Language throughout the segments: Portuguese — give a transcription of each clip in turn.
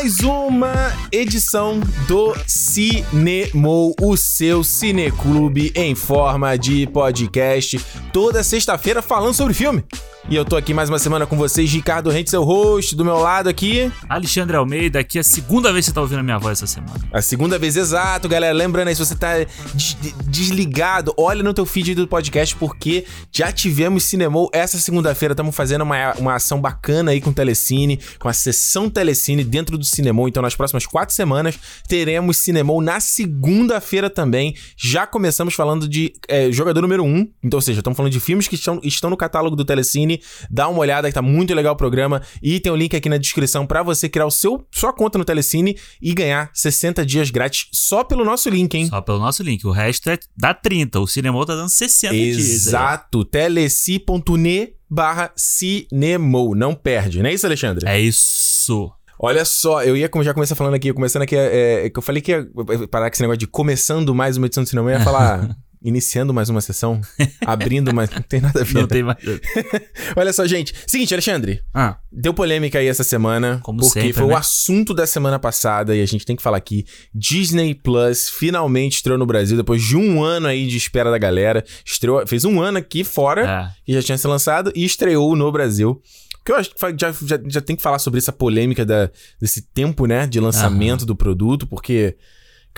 Mais uma edição do Cinemou, o seu cineclube em forma de podcast, toda sexta-feira falando sobre filme. E eu tô aqui mais uma semana com vocês, Ricardo Rente, seu host, do meu lado aqui. Alexandre Almeida, aqui é a segunda vez que você tá ouvindo a minha voz essa semana. A segunda vez, exato, galera. Lembrando aí, se você tá des desligado, olha no teu feed do podcast, porque já tivemos Cinemou essa segunda-feira. Estamos fazendo uma, uma ação bacana aí com o Telecine, com a sessão Telecine dentro do Cinemou. Então, nas próximas quatro semanas, teremos Cinemou na segunda-feira também. Já começamos falando de é, jogador número um. Então, ou seja, estamos falando de filmes que estão, estão no catálogo do Telecine dá uma olhada que tá muito legal o programa e tem o um link aqui na descrição para você criar o seu sua conta no Telecine e ganhar 60 dias grátis só pelo nosso link, hein? Só pelo nosso link. O resto é dá 30. O Cinemol tá dando 60 Exato. dias. Exato. teleci.ne barra Cinemol. Não perde, não é isso, Alexandre? É isso. Olha só, eu ia já começar falando aqui, começando aqui, é, é, eu falei que ia parar com esse negócio de começando mais uma edição do cinema, eu ia falar iniciando mais uma sessão, abrindo mais. Não tem nada a ver. Não tem mais. Olha só, gente. Seguinte, Alexandre. Ah. Deu polêmica aí essa semana. Como porque sempre, foi né? o assunto da semana passada e a gente tem que falar aqui. Disney Plus finalmente estreou no Brasil depois de um ano aí de espera da galera. Estreou, fez um ano aqui fora, É. que já tinha sido lançado, e estreou no Brasil. Porque eu acho que já, já, já tem que falar sobre essa polêmica da, desse tempo, né, de lançamento do produto, porque.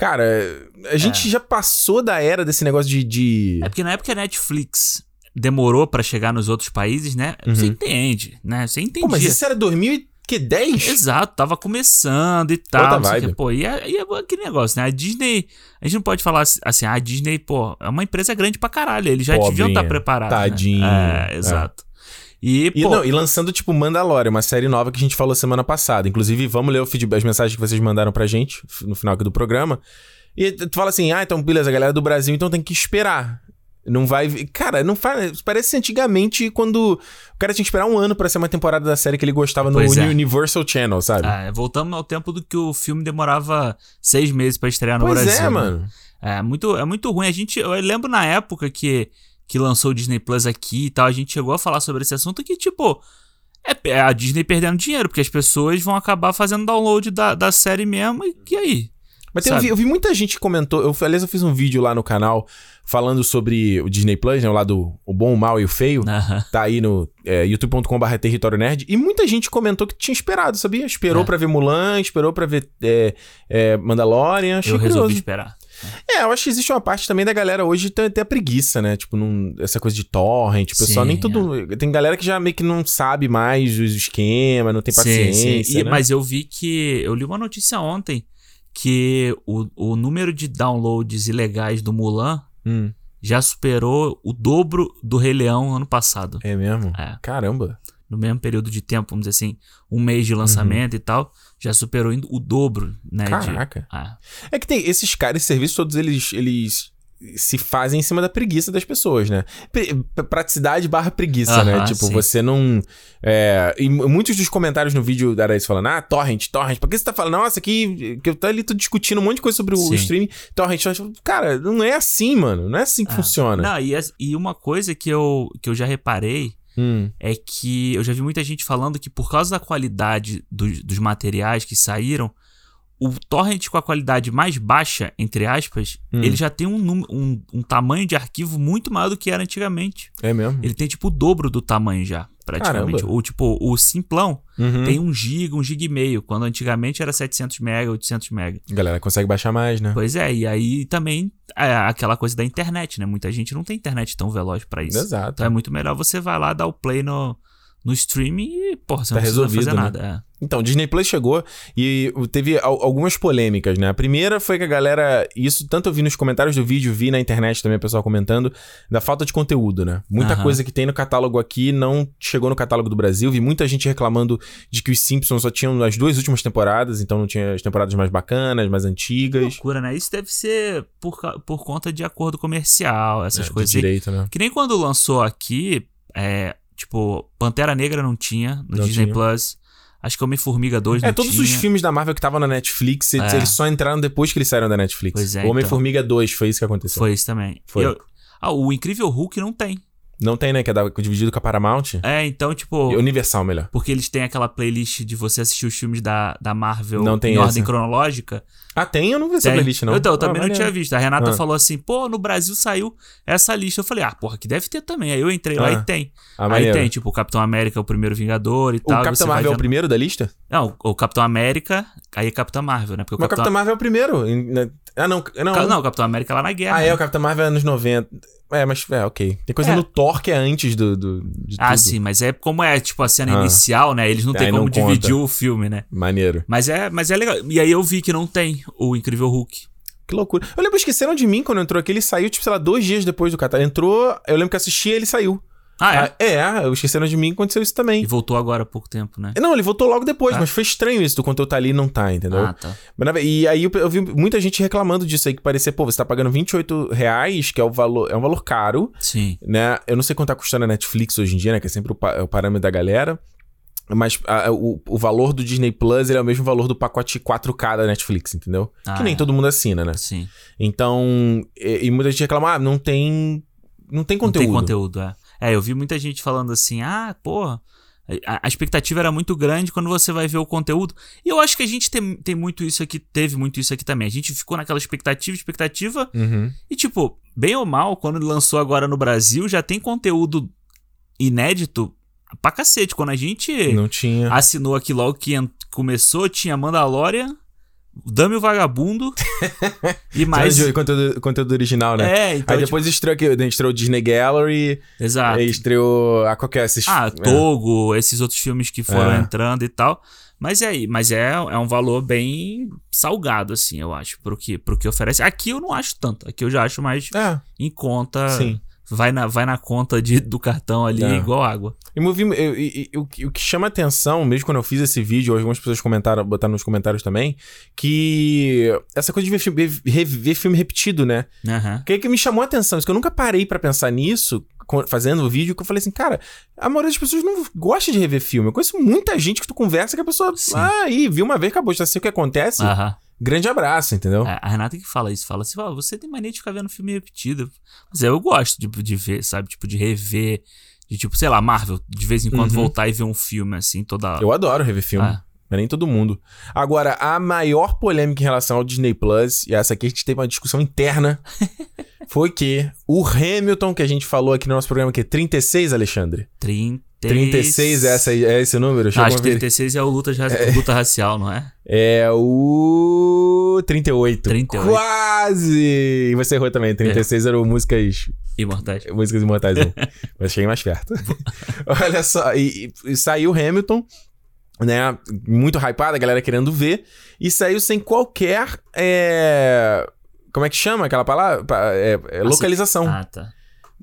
Cara, a gente já passou da era desse negócio de. de... É porque na época a Netflix demorou pra chegar nos outros países, né? Você entende, né? Você entendia. Uhum. Pô, mas isso era 2010? Exato, tava começando e tal. Outra vibe. quê. Pô, e, é, e é aquele negócio, né? A Disney. A gente não pode falar assim, ah, a Disney, pô, é uma empresa grande pra caralho. Eles já deviam Pobrinha. estar preparados. né? Tadinho. É, exato. E, E, pô, não, e lançando, tipo, Mandalorian, uma série nova que a gente falou semana passada. Inclusive, vamos ler o feedback, as mensagens que vocês mandaram pra gente no final aqui do programa. E tu fala assim, ah, então, beleza, a galera do Brasil, então tem que esperar. Não vai... Cara, não faz... Parece antigamente quando o cara tinha que esperar um ano pra ser uma temporada da série que ele gostava no Pois é. Universal Channel, sabe? é, voltamos ao tempo do que o filme demorava seis meses pra estrear no pois Brasil. é, né? mano. É muito, é muito ruim. A gente, eu lembro na época que, que lançou o Disney Plus aqui e tal, a gente chegou a falar sobre esse assunto que, tipo, é, a Disney perdendo dinheiro, porque as pessoas vão acabar fazendo download da, da série mesmo, e, e aí? Mas tem- eu, vi, eu vi muita gente que comentou. Eu, aliás, eu fiz um vídeo lá no canal falando sobre o Disney Plus, né? O lado o bom, o mal e o feio. Tá aí no é, youtube.com.br território nerd. E muita gente comentou que tinha esperado, sabia? Esperou É. pra ver Mulan, esperou pra ver é, é, Mandalorian. Achei Eu resolvi curioso. esperar. É, eu acho que existe uma parte também da galera hoje ter, ter a preguiça, né? Tipo, não- essa coisa de torrent. O pessoal Sim, nem tudo. Tem galera que já meio que não sabe mais os esquemas, não tem paciência. E- né? Mas eu vi que. Eu li uma notícia ontem que o, o número de downloads ilegais do Mulan Hum, já superou o dobro do Rei Leão ano passado. é mesmo? É. Caramba. no mesmo período de tempo, vamos dizer assim, um mês de lançamento e tal, já superou o dobro, né? de- Caraca. Ah, É que tem esses caras, esses serviços todos eles, eles se fazem em cima da preguiça das pessoas, né? Praticidade barra preguiça, né? Aham, Tipo, sim. você não. É, e mu- muitos dos comentários no vídeo da Araíz falando, ah, torrent, torrent. Por que você tá falando, nossa, aqui. Que eu tô ali tô discutindo um monte de coisa sobre o Sim. streaming, torrent, torrent. Cara, não é assim, mano. Não é assim que Ah. funciona. Não, e, as- e uma coisa que eu, que eu já reparei Hum, é que eu já vi muita gente falando que por causa da qualidade dos, dos materiais que saíram, o torrent com a qualidade mais baixa, entre aspas, Hum. ele já tem um, um, um tamanho de arquivo muito maior do que era antigamente. é mesmo? Ele tem tipo o dobro do tamanho já, praticamente. Caramba. Ou tipo, o simplão Uhum. tem 1 GB, 1 GB e meio, quando antigamente era 700 MB, 800 MB. A galera consegue baixar mais, né? Pois é, e aí também é aquela coisa da internet, né? Muita gente não tem internet tão veloz pra isso. Exato. Então é muito melhor você vai lá dar o play no, no streaming e, porra, você Tá não precisa resolvido, fazer né? nada. é. Então, Disney Plus chegou e teve al- algumas polêmicas, né? A primeira foi que a galera. Isso tanto eu vi nos comentários do vídeo, vi na internet também o pessoal comentando, da falta de conteúdo, né? Muita Aham. coisa que tem no catálogo aqui não chegou no catálogo do Brasil. Vi muita gente reclamando de que os Simpsons só tinham as duas últimas temporadas, então não tinha as temporadas mais bacanas, mais antigas. Loucura, né? Isso deve ser por, por conta de acordo comercial, essas É, de coisas. aí. direito, né? Que nem quando lançou aqui, é, tipo, Pantera Negra não tinha no Não Disney tinha. Plus. Acho que Homem-Formiga 2 É, não todos tinha. os filmes da Marvel que estavam na Netflix, eles, É. eles só entraram depois que eles saíram da Netflix. Pois é, Homem-Formiga 2 foi isso que aconteceu. Foi isso também. Foi. Eu- ah, o Incrível Hulk não tem. Não tem, né? Que é da- dividido com a Paramount. É, então, tipo. Universal, melhor. Porque eles têm aquela playlist de você assistir os filmes da, da Marvel Não tem em essa. ordem cronológica. Ah, tem? Eu não vi essa Tem. playlist, não. Eu, eu também Ah, não tinha visto. A Renata Ah. falou assim, pô, no Brasil saiu essa lista. Eu falei, ah, porra, que deve ter também. Aí eu entrei lá Ah. e tem. Ah, Aí maneiro. tem, tipo, o Capitão América, o primeiro Vingador e O tal. e Capitão Marvel é o primeiro da lista? Não, o Capitão América, aí é Capitão Marvel, né? Porque o Mas o Capitão Marvel é o primeiro. Ah, não. Não, Não, o Capitão América é lá na guerra. Ah, é, né? o Capitão Marvel é anos 90. É, mas é, ok. Tem coisa É. no Thor que é antes do, do, Ah, tudo. sim, mas é como é, tipo, a cena Ah. inicial, né? Eles não tem Aí como não dividir o filme, né? Maneiro. Mas é, mas é legal. E aí eu vi que não tem o Incrível Hulk. Que loucura. Eu lembro, esqueceram de mim quando entrou aqui. Ele saiu, tipo, sei lá, dois dias depois do catálogo. Entrou, eu lembro que assisti e ele saiu. Ah, é? Ah, é, eu esqueceram de mim aconteceu isso também. E voltou agora há pouco tempo, né? Não, ele voltou logo depois, Ah. mas foi estranho isso do conteúdo tá ali e não tá, entendeu? Ah, tá. Mas, E aí eu, eu vi muita gente reclamando disso aí, que parecia, pô, você tá pagando 28 reais, que é o valor, é um valor caro, Sim. né? Eu não sei quanto tá custando a Netflix hoje em dia, né? Que é sempre o, pa- é o parâmetro da galera. Mas a- o, o valor do Disney Plus é o mesmo valor do pacote 4K da Netflix, entendeu? Ah, que nem é. todo mundo assina, né? Sim. Então, e, e muita gente reclama, ah, não tem. Não tem conteúdo. Não tem conteúdo, é. É, eu vi muita gente falando assim, ah, porra, a, expectativa era muito grande quando você vai ver o conteúdo. E eu acho que a gente tem, tem muito isso aqui, teve muito isso aqui também. A gente ficou naquela expectativa, expectativa, Uhum. e tipo, bem ou mal, quando lançou agora no Brasil, já tem conteúdo inédito pra cacete. Quando a gente Não tinha. assinou aqui logo que começou, tinha Mandalorian, Dame o Vagabundo e mais... De conteúdo, conteúdo original, né? É, então, Aí depois estreou aqui, estreou o Disney Gallery, tipo, exato. aí estreou a qualquer esses. Ah, é. Togo, esses outros filmes que foram É. entrando e tal. Mas é aí, mas é, é um valor bem salgado, assim, eu acho, pro que, pro que oferece. Aqui eu não acho tanto. Aqui eu já acho mais É. em conta. Sim. Vai na, vai na conta de, do cartão ali, É. igual água. E movi- eu- eu- eu- o, que- o que chama atenção, mesmo quando eu fiz esse vídeo, algumas pessoas comentaram, botaram nos comentários também, que essa coisa de ver filme, ver- ver filme repetido, né? Aham. Que, que me chamou a atenção, isso que eu nunca parei pra pensar nisso, fazendo o vídeo, que eu falei assim, cara, a maioria das pessoas não gosta de rever filme. Eu conheço muita gente que tu conversa que a pessoa, Sim. ah, aí, viu uma vez, acabou, já sei o que acontece. Aham. Grande abraço, entendeu? É, A Renata que fala isso, fala assim, "Ó, você tem mania de ficar vendo filme repetido. Mas eu gosto de, de ver, sabe? Tipo, de rever. De tipo, sei lá, Marvel, de vez em quando Uhum. voltar e ver um filme assim, toda. Eu adoro rever filme. Ah. Mas nem todo mundo. Agora, a maior polêmica em relação ao Disney Plus, e essa aqui a gente teve uma discussão interna, foi que o Hamilton, que a gente falou aqui no nosso programa, que é 36, Alexandre? 30. 36, essa, é esse número? Chegou acho que ver? 36 é o luta, ra- luta racial, não é? É o 38. 38. Quase! E você errou também. 36 era o músicas, Imortais. músicas imortais 1. Mas cheguei mais perto. Olha só, e, e saiu Hamilton, né? Muito hypado, a galera querendo ver. E saiu sem qualquer. é, Como é que chama aquela palavra? Pa- é, é, localização. Ah, tá.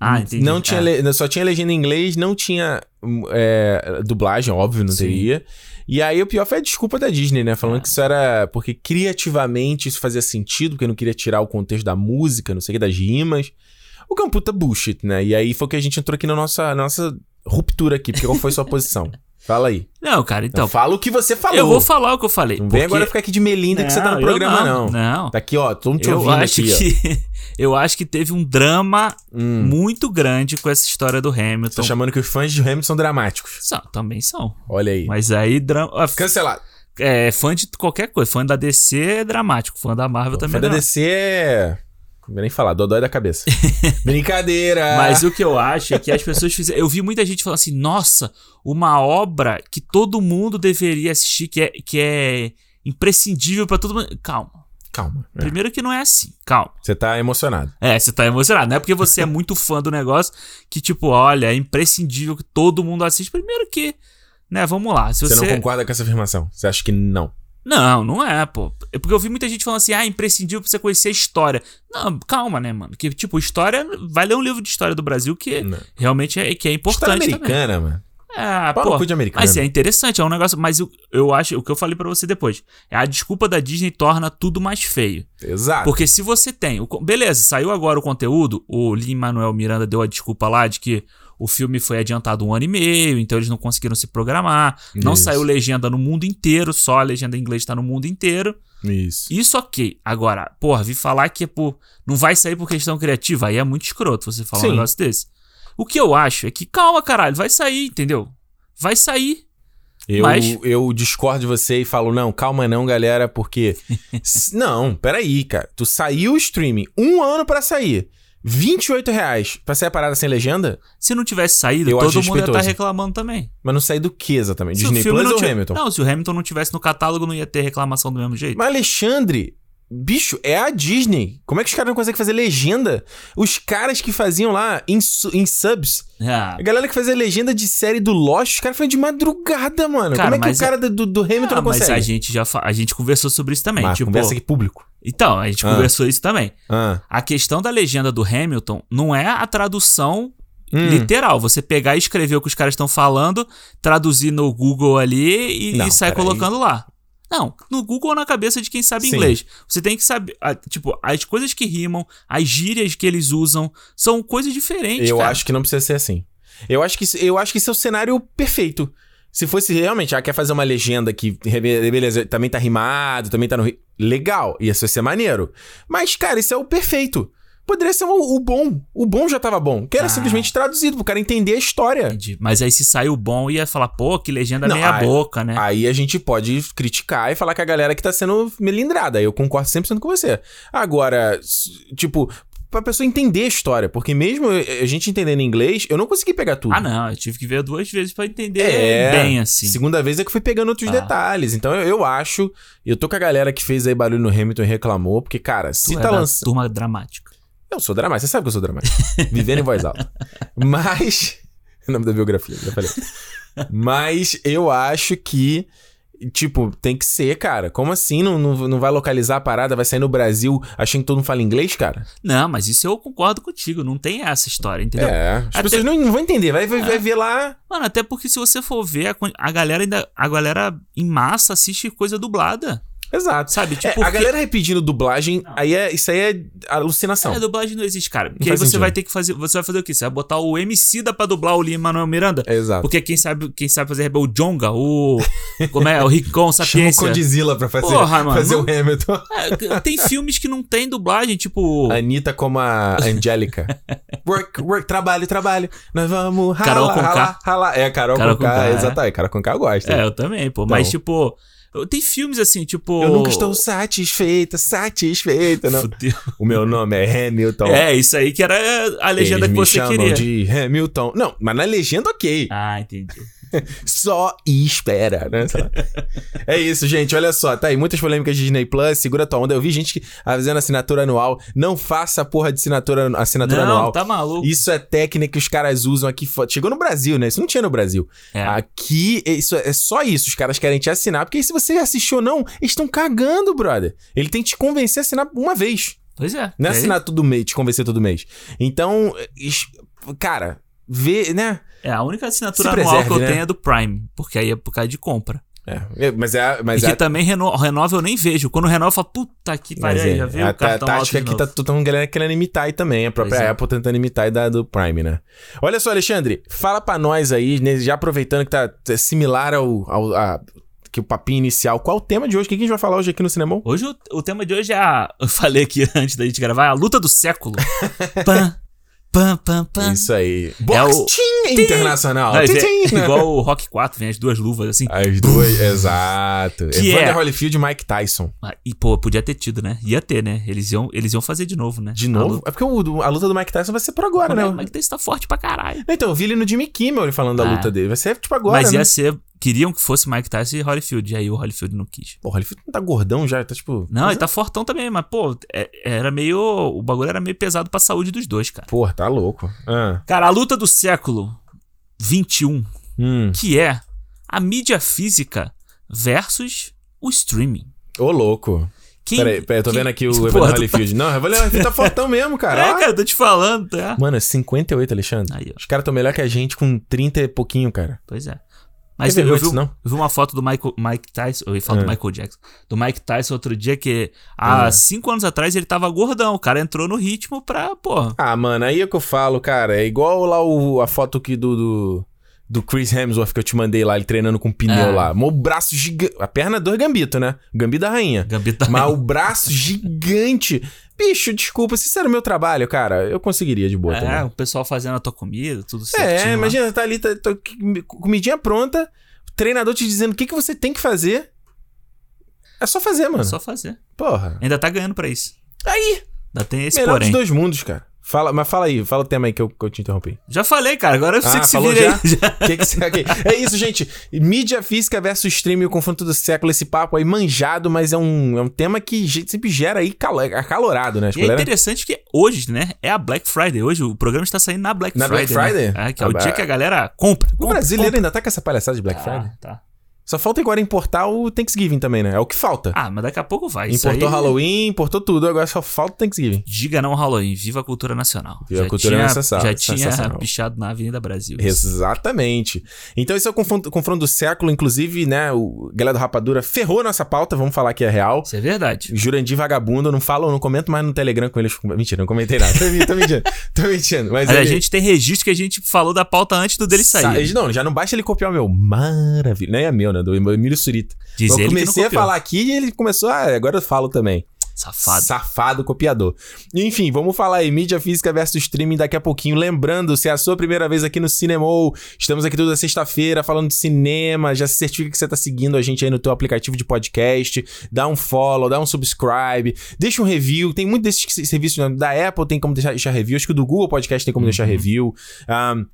Ah, entendi. Não tinha, É. só tinha legenda em inglês, não tinha hum, é, dublagem, óbvio, não Sim. teria. E aí o pior foi a desculpa da Disney, né? Falando É. que isso era porque criativamente isso fazia sentido, porque não queria tirar o contexto da música, não sei o que, das rimas. O que é um puta bullshit, né? E aí foi que a gente entrou aqui na nossa, na nossa ruptura aqui, porque qual foi sua posição? Fala aí. Não, cara, então. Então, fala o que você falou. eu vou falar o que eu falei. Não vem porque- agora ficar aqui de melinda que você tá no programa, não. Não. Tá aqui, ó, tô te Eu ouvindo acho aqui, que. eu acho que teve um drama Hum, muito grande com essa história do tô Hamilton. chamando que os fãs de Hamilton são dramáticos. São, também são. Olha aí. Mas aí, drama. ah, Cancelado. É, fã de qualquer coisa. Fã da DC é dramático. Fã da Marvel Fã também da é dramático. DC é. Não vou nem falar, dodói da cabeça. Brincadeira! Mas o que eu acho é que as pessoas fizeram. Eu vi muita gente falando assim: nossa, uma obra que todo mundo deveria assistir, que é, que é imprescindível pra todo mundo. Calma. Calma. é. Primeiro que não é assim. Calma. Você tá emocionado. É, você tá emocionado. Não é porque você é muito fã do negócio que, tipo, olha, é imprescindível que todo mundo assiste. Primeiro que, né, vamos lá. Se Você, você. não concorda com essa afirmação? Você acha que não? Não, não é, pô. É porque eu vi muita gente falando assim, ah, imprescindível pra você conhecer a história. Não, calma, né, mano? Que, tipo, história. Vai ler um livro de história do Brasil que Não. realmente é, que é História importante também. americana, mano. É, pô. de americano. Mas é interessante, é um negócio. Mas eu, eu acho, o que eu falei pra você depois, é a desculpa da Disney torna tudo mais feio. Exato. Porque se você tem. o beleza, saiu agora o conteúdo, o Lin Manuel Miranda deu a desculpa lá de que o filme foi adiantado um ano e meio, então eles não conseguiram se programar. Não Isso. saiu legenda no mundo inteiro, só a legenda em inglês tá no mundo inteiro. Isso. Isso ok. Agora, porra, vi falar que é por. Não vai sair por questão criativa, aí é muito escroto você falar Sim. um negócio desse. O que eu acho é que, calma, caralho, vai sair, entendeu? Vai sair. Eu, Mas- eu discordo de você e falo, não, calma não, galera, porque... Não, peraí, cara. Tu saiu o streaming, um ano pra sair. 28 reais pra sair a parada sem legenda? Se não tivesse saído, Eu todo mundo ia estar respeitoso. reclamando também. Mas não sair do que exatamente? Se Disney Plus ou tivesse- Hamilton? Não, se o Hamilton não tivesse no catálogo, não ia ter reclamação do mesmo jeito. Mas Alexandre, bicho, é a Disney. Como é que os caras não conseguem fazer legenda? Os caras que faziam lá em, em subs, Ah, a galera que fazia legenda de série do Lost, os caras faziam de madrugada, mano. Cara, Como é que o mas cara do, do Hamilton ah, não mas consegue? a gente já fa- a gente conversou sobre isso também. Mas tipo, conversa aqui público. Então, a gente Ah. conversou isso também. Ah. A questão da legenda do Hamilton não é a tradução Hum. literal. Você pegar e escrever o que os caras estão falando, traduzir no Google ali e, Não, e colocando lá. Não, no Google ou na cabeça de quem sabe Sim. inglês. Você tem que saber, tipo, as coisas que rimam, as gírias que eles usam, são coisas diferentes, Eu cara. acho que não precisa ser assim. Eu acho que, eu acho que esse é o cenário perfeito. Se fosse realmente, ah, quer fazer uma legenda que, beleza, também tá rimado, também tá no. Legal, ia ser maneiro. Mas, cara, isso é o perfeito. Poderia ser o, o bom. O bom já tava bom. Que era Ah. simplesmente traduzido, pro cara entender a história. Entendi. Mas aí se saiu bom, ia falar, pô, que legenda Não, meia aí- boca, né? Aí a gente pode criticar e falar que a galera que tá sendo melindrada. Eu concordo 100% com você. Agora, tipo, pra pessoa entender a história. Porque mesmo a gente entendendo inglês, eu não consegui pegar tudo. Ah, não, eu tive que ver duas vezes pra entender É, bem, assim. Segunda vez é que fui pegando outros Ah. detalhes. Então eu, eu acho. Eu tô com a galera que fez aí barulho no Hamilton e reclamou, porque, cara, se Tu é tá da lançando. turma dramática. Eu sou dramático, você sabe que eu sou dramático. Vivendo em voz alta. Mas. O nome da biografia, já falei. Mas eu acho que. Tipo, tem que ser, cara. Como assim não, não, não vai localizar a parada? Vai sair no Brasil achando que todo mundo fala inglês, cara? Não, mas isso eu concordo contigo. Não tem essa história, entendeu? É. As Até- pessoas não, não vão entender. Vai, vai, É. vai ver lá. Mano, até porque se você for ver, a, a galera ainda. A galera em massa assiste coisa dublada. Exato. Sabe? É, Tipo, a que- galera repetindo dublagem, aí é, isso aí é alucinação. É, dublagem não existe, cara. Porque aí você sentido. vai ter que fazer. Você vai fazer o quê? Você vai botar o MC da pra dublar o Lima Manuel Miranda? Exato. Porque quem sabe, quem sabe fazer é o Jonga, o. Como é? O Ricon, Chama o Sapiência. Condzilla pra fazer, Porra, mano, fazer não- o Hamilton. É, tem filmes que não tem dublagem, tipo. Anitta como a Angélica. work, work, trabalho, trabalho. Nós vamos ralar, Carol ralar, ralar. É, Carol, Carol Conká, Conká, é. exatamente. Carol Conká eu gosto. É, eu também, pô. Mas, Não. tipo. Tem filmes assim, tipo. Eu nunca estou satisfeita, satisfeita. Não. Fudeu. O meu nome é Hamilton. É, isso aí que era a legenda Eles que me você chamam queria. de Hamilton. Não, mas na legenda, ok. Ah, entendi. Só espera, né? É isso, gente. Olha só, tá aí. Muitas polêmicas de Disney Plus. Segura tua onda. Eu vi gente que fazendo assinatura anual. Não faça a porra de assinatura, assinatura Não, anual. tá maluco. Isso é técnica que os caras usam aqui. Chegou no Brasil, né? Isso não tinha no Brasil. É. Aqui, isso é só isso. Os caras querem te assinar. Porque aí, se você assistiu ou não, eles estão cagando, brother. Ele tem que te convencer a assinar uma vez. Pois é. Não é aí- assinar todo mês, te convencer todo mês. Então, cara, vê, né? É, a única assinatura anual que eu né? tenho é do Prime, porque aí é por causa de compra. É, é, mas é. Mas e que é, também reno renova eu nem vejo. Quando renova, eu falo, puta que pariu, é, já viu a, o cartão a tática tá todo mundo querendo, imitar aí também. A própria Pois é. Apple tentando imitar aí da do Prime, né? Olha só, Alexandre, fala pra nós aí, né, já aproveitando que tá é similar ao. ao a- que o papinho inicial. Qual o tema de hoje? O que a gente vai falar hoje aqui no cinema? Hoje o, o tema de hoje é a. Eu falei aqui antes da gente gravar, é a luta do século. pam, pam, pam, pam. Isso aí. É o- Internacional. Não, é tim. igual o Rock 4, vem as duas luvas assim. As duas, exato. Que Evander é- Holyfield e Mike Tyson. Ah, E, pô, podia ter tido, né? Ia ter, né? Eles iam, eles iam fazer de novo, né? De novo? luta- É porque o- a luta do Mike Tyson vai ser por agora, é? né? O Mike Tyson tá forte pra caralho. Então, eu vi ele no Jimmy Kimmel ele falando da Ah. luta dele. Vai ser tipo agora, Mas né? ia ser. Queriam que fosse Mike Tyson e Holyfield. E aí o Holyfield não quis. Porra, o Holyfield não tá gordão já, tá tipo... Não, ele tá fortão também, mas, pô, é- era meio. O bagulho era meio pesado pra saúde dos dois, cara. Porra, tá louco. Ah. Cara, a luta do século 21, Hum. que é a mídia física versus o streaming. Ô, louco. Quem, Peraí, peraí, eu tô quem- vendo aqui o tu- Holyfield. Não, o Evander Holyfield tá fortão mesmo, cara. É, cara, eu tô te falando, tá? Mano, é 58, Alexandre. Aí. Os caras tão melhor que a gente com 30 e pouquinho, cara. Pois é. Mas eu, vi, não? eu vi uma foto do Michael, Mike Tyson, eu ia falar É. do Michael Jackson, do Mike Tyson outro dia que há É. cinco anos atrás ele tava gordão, o cara entrou no ritmo pra, porra. Ah, mano, aí é que eu falo, cara. É igual lá o, a foto que do, do- do Chris Hemsworth que eu te mandei lá, ele treinando com pneu É. lá. Mó braço gigante. A perna é dois gambito, né? Gambito da rainha. Gambito da Mas rainha. o braço gigante. Bicho, desculpa, se isso era o meu trabalho, cara, eu conseguiria de boa É, também. o pessoal fazendo a tua comida, tudo certinho. É, lá. imagina, tá ali, tá, tá- comidinha pronta, o treinador te dizendo o que, que você tem que fazer. É só fazer, mano. É só fazer. Porra. Ainda tá ganhando pra isso. Aí, Ainda tem esse melhor porém. dos dois mundos, cara. Fala, mas fala aí, fala o tema aí que eu, que eu te interrompi. Já falei, cara. Agora você Ah, que se falou vira já? aí. Que que você- ok. É isso, gente. Mídia física versus streaming, o confronto do século. Esse papo aí manjado, mas é um, é um tema que sempre gera aí calo- acalorado, né? E é interessante que hoje, né, é a Black Friday. Hoje o programa está saindo na Black Na Friday. Black Friday? Né? É, que é o Ah, dia que a galera compra. O compra, brasileiro compra. ainda tá com essa palhaçada de Black Friday. Ah, tá. Só falta agora importar o Thanksgiving também, né? É o que falta. Ah, mas daqui a pouco vai. Importou aí- Halloween, importou tudo, agora só falta o Thanksgiving. Diga não Halloween, viva a cultura nacional. Viva a Já cultura tinha, nacional, Já tinha pichado na Avenida Brasil. isso. Exatamente. Então esse é o confronto, confronto do século, inclusive, né? O galera do Rapadura ferrou nossa pauta, vamos falar que é real. Isso é verdade. Jurandir vagabundo, eu não falo, não comento mais no Telegram com eles. Mentira, não comentei nada. Tô, tô mentindo. Tô mentindo. Mas, Mas a ele- gente tem registro que a gente falou da pauta antes do dele Sa- sair. ele- Não, já não basta ele copiar o meu. Maravilha. Nem é meu, né? Do Emílio Surita. Diz eu comecei a falar aqui e ele começou. Ah, agora eu falo também. Safado. Safado copiador. Enfim, vamos falar aí, mídia física versus streaming daqui a pouquinho. Lembrando, se é a sua primeira vez aqui no Cinemou, estamos aqui toda sexta-feira falando de cinema. Já se certifica que você tá seguindo a gente aí no teu aplicativo de podcast. Dá um follow, dá um subscribe, deixa um review. Tem muito desses serviços né? da Apple, tem como deixar, deixar review. Acho que o do Google Podcast tem como deixar review. Ahn,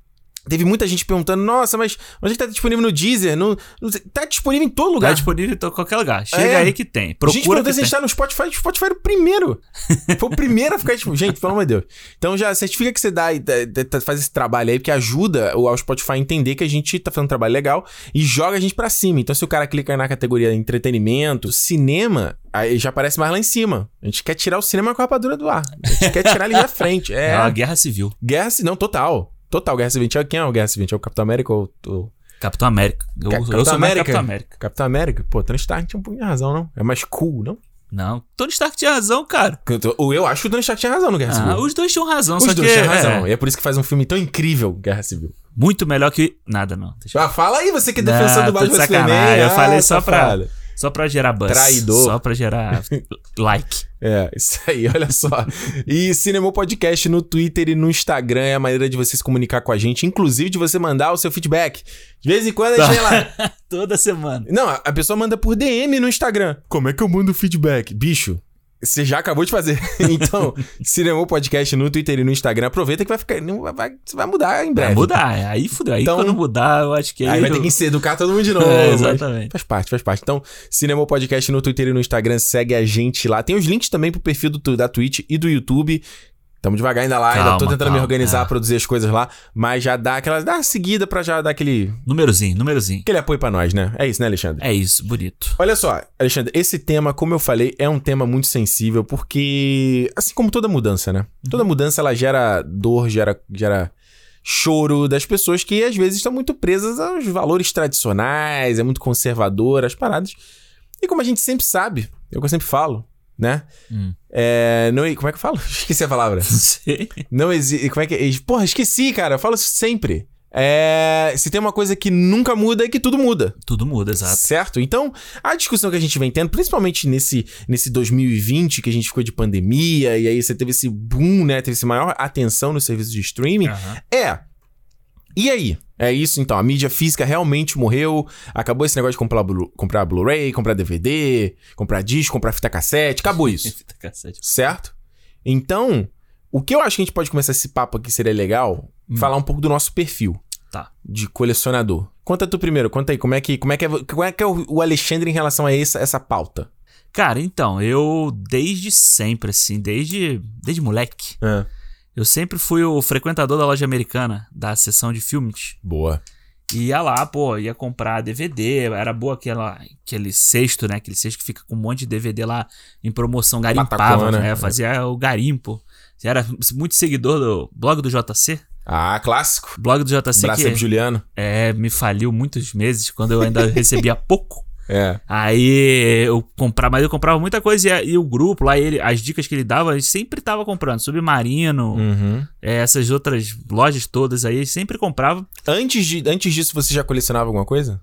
Teve muita gente perguntando, nossa, mas onde é que tá disponível no Deezer? No, no- tá disponível em todo lugar. Tá disponível em qualquer lugar. Chega É. aí que tem. gente Procura que se a gente tá no Spotify. O Spotify era o primeiro. Foi o primeiro a ficar, tipo, gente, pelo amor de Deus. Então já certifica que você dá, e- e- e- faz esse trabalho aí, porque ajuda o Spotify a entender que a gente tá fazendo um trabalho legal e joga a gente pra cima. Então se o cara clica na categoria entretenimento, cinema, aí já aparece mais lá em cima. A gente quer tirar o cinema com a rapadura do ar. A gente quer tirar ele da frente. É. É uma guerra civil. Guerra Civil, não, total. Total, Guerra Civil. Quem é o Guerra Civil? É o Capitão América ou o... Capitão América. Eu, Ca- eu Capitão sou América? Capitão América. Capitão América? Pô, Tony Stark tinha um pouquinho de razão, não? É mais cool, não? Não. Tony Stark tinha razão, cara. Ou eu acho que o Tony Stark tinha razão no Guerra Civil. Ah, os dois tinham razão, Os só dois que tinham razão. é E é por isso que faz um filme tão incrível, Guerra Civil. muito melhor que nada, não. Eu- Ah, fala aí, você que é defensor do Batman Superman. eu Ah, falei só pra- safado. Só pra gerar buzz. Traidor. Só pra gerar like. É, isso aí, olha só. E Cinema Podcast no Twitter e no Instagram é a maneira de você se comunicar com a gente, inclusive de você mandar o seu feedback. De vez em quando a gente vai lá. Toda semana. Não, a a pessoa manda por DM no Instagram. Como é que eu mando feedback? Bicho, você já acabou de fazer. Então, Cinema Podcast no Twitter e no Instagram. Aproveita que vai ficar. Não vai, você vai mudar em breve. Vai mudar, é, aí fudeu. Aí Então- quando mudar, eu acho que Aí vai eu- ter que se educar todo mundo de novo. É, mas exatamente. Faz parte, faz parte. Então, Cinema Podcast no Twitter e no Instagram, segue a gente lá. Tem os links também pro perfil do, da Twitch e do YouTube. Tamo devagar ainda lá, ainda tô Calma, tentando me calma, organizar, é. produzir as coisas lá, mas já dá aquela dá seguida pra já dar aquele, Númerozinho, númerozinho. aquele apoio pra nós, né? É isso, né, Alexandre? É isso, bonito. Olha só, Alexandre, esse tema, como eu falei, é um tema muito sensível, porque, assim como toda mudança, né? Toda mudança, ela gera dor, gera, gera choro das pessoas que, às vezes, estão muito presas aos valores tradicionais, é muito conservadora, as paradas. E como a gente sempre sabe, é o que eu sempre falo, né? Hum. É, não, como é que eu falo? Esqueci a palavra. Não sei. Não existe. Como é que é? Porra, esqueci, cara. Eu falo isso sempre. É, se tem uma coisa que nunca muda, é que tudo muda. Tudo muda, exato. Certo? Então, a discussão que a gente vem tendo, principalmente nesse, nesse 2020, que a gente ficou de pandemia, e aí você teve esse boom, né? Teve essa maior atenção nos serviços de streaming, Aham. é. E aí? É isso então, a mídia física realmente morreu, acabou esse negócio de comprar, Blu- comprar Blu-ray, comprar DVD, comprar disco, comprar fita cassete, acabou isso Fita cassete. certo? Então, o que eu acho que a gente pode começar esse papo aqui seria legal, falar um pouco do nosso perfil Tá. de colecionador. Conta tu primeiro, conta aí, como é que, como é, que é, como é, que é o Alexandre em relação a essa, essa pauta? Cara, então, eu desde sempre, assim, desde, desde moleque, Ah, eu sempre fui o frequentador da loja americana, da seção de filmes. boa. E ia lá, pô, ia comprar DVD, era boa aquela, aquele cesto, né? Aquele cesto que fica com um monte de DVD lá em promoção, garimpava, Patacona. né? Fazia o garimpo. Você era muito seguidor do blog do JC? Ah, clássico. Blog do JC Braço que Juliano. é, me faliu muitos meses, quando eu ainda recebia pouco. É. Aí eu comprava, mas eu comprava muita coisa e, e o grupo lá, ele, as dicas que ele dava, ele sempre tava comprando. Submarino, Uhum. é, essas outras lojas todas aí, ele sempre comprava. Antes, de, antes disso, você já colecionava alguma coisa?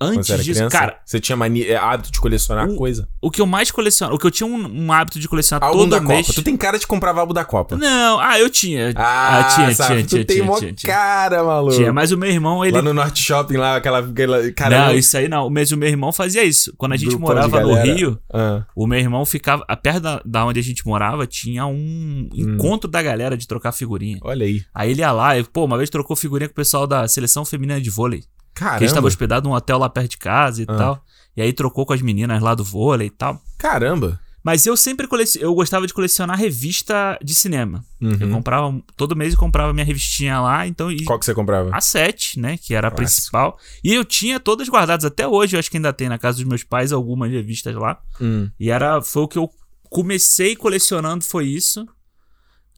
Antes era disso, criança? cara, Você tinha mania, é, hábito de colecionar O- coisa? o que eu mais colecionava, o que eu tinha um, um hábito de colecionar Álbum todo da mês. Copa. Tu tem cara de comprar álbum da Copa. Não, ah, eu tinha. Ah, tinha, sabe? tinha, tu tinha, tem tinha, mó tinha, cara, maluco. Tinha, mas o meu irmão, ele Lá no Norte Shopping, lá, aquela... aquela cara, Não, isso aí não. Mas o meu irmão fazia isso. Quando a gente Grupão morava no. Rio, Ah, o meu irmão ficava. Perto da, da onde a gente morava, tinha um Hum. encontro da galera de trocar figurinha. olha aí. Aí ele ia lá, e, pô, uma vez trocou figurinha com o pessoal da seleção feminina de vôlei. Caramba. Que eles estavam hospedados num hotel lá perto de casa e Ah. tal. E aí trocou com as meninas lá do vôlei e tal. Caramba. Mas eu sempre coleci... eu gostava de colecionar revista de cinema. Eu Uhum. comprava, todo mês eu comprava minha revistinha lá, então. E, Qual que você comprava? a 7, né? Que era a Clássico. principal. E eu tinha todas guardadas até hoje. Eu acho que ainda tem na casa dos meus pais algumas revistas lá. Hum. E era. Foi o que eu comecei colecionando, foi isso.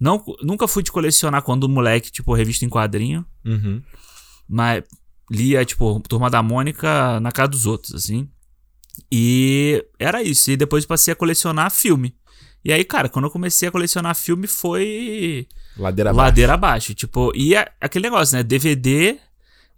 Não, nunca fui de colecionar quando moleque, tipo, revista em quadrinho. Uhum. Mas lia, tipo, Turma da Mônica na casa dos outros, assim. E era isso. E depois passei a colecionar filme. E aí, cara, quando eu comecei a colecionar filme foi Ladeira abaixo. ladeira abaixo. Tipo, e a- aquele negócio, né? DVD.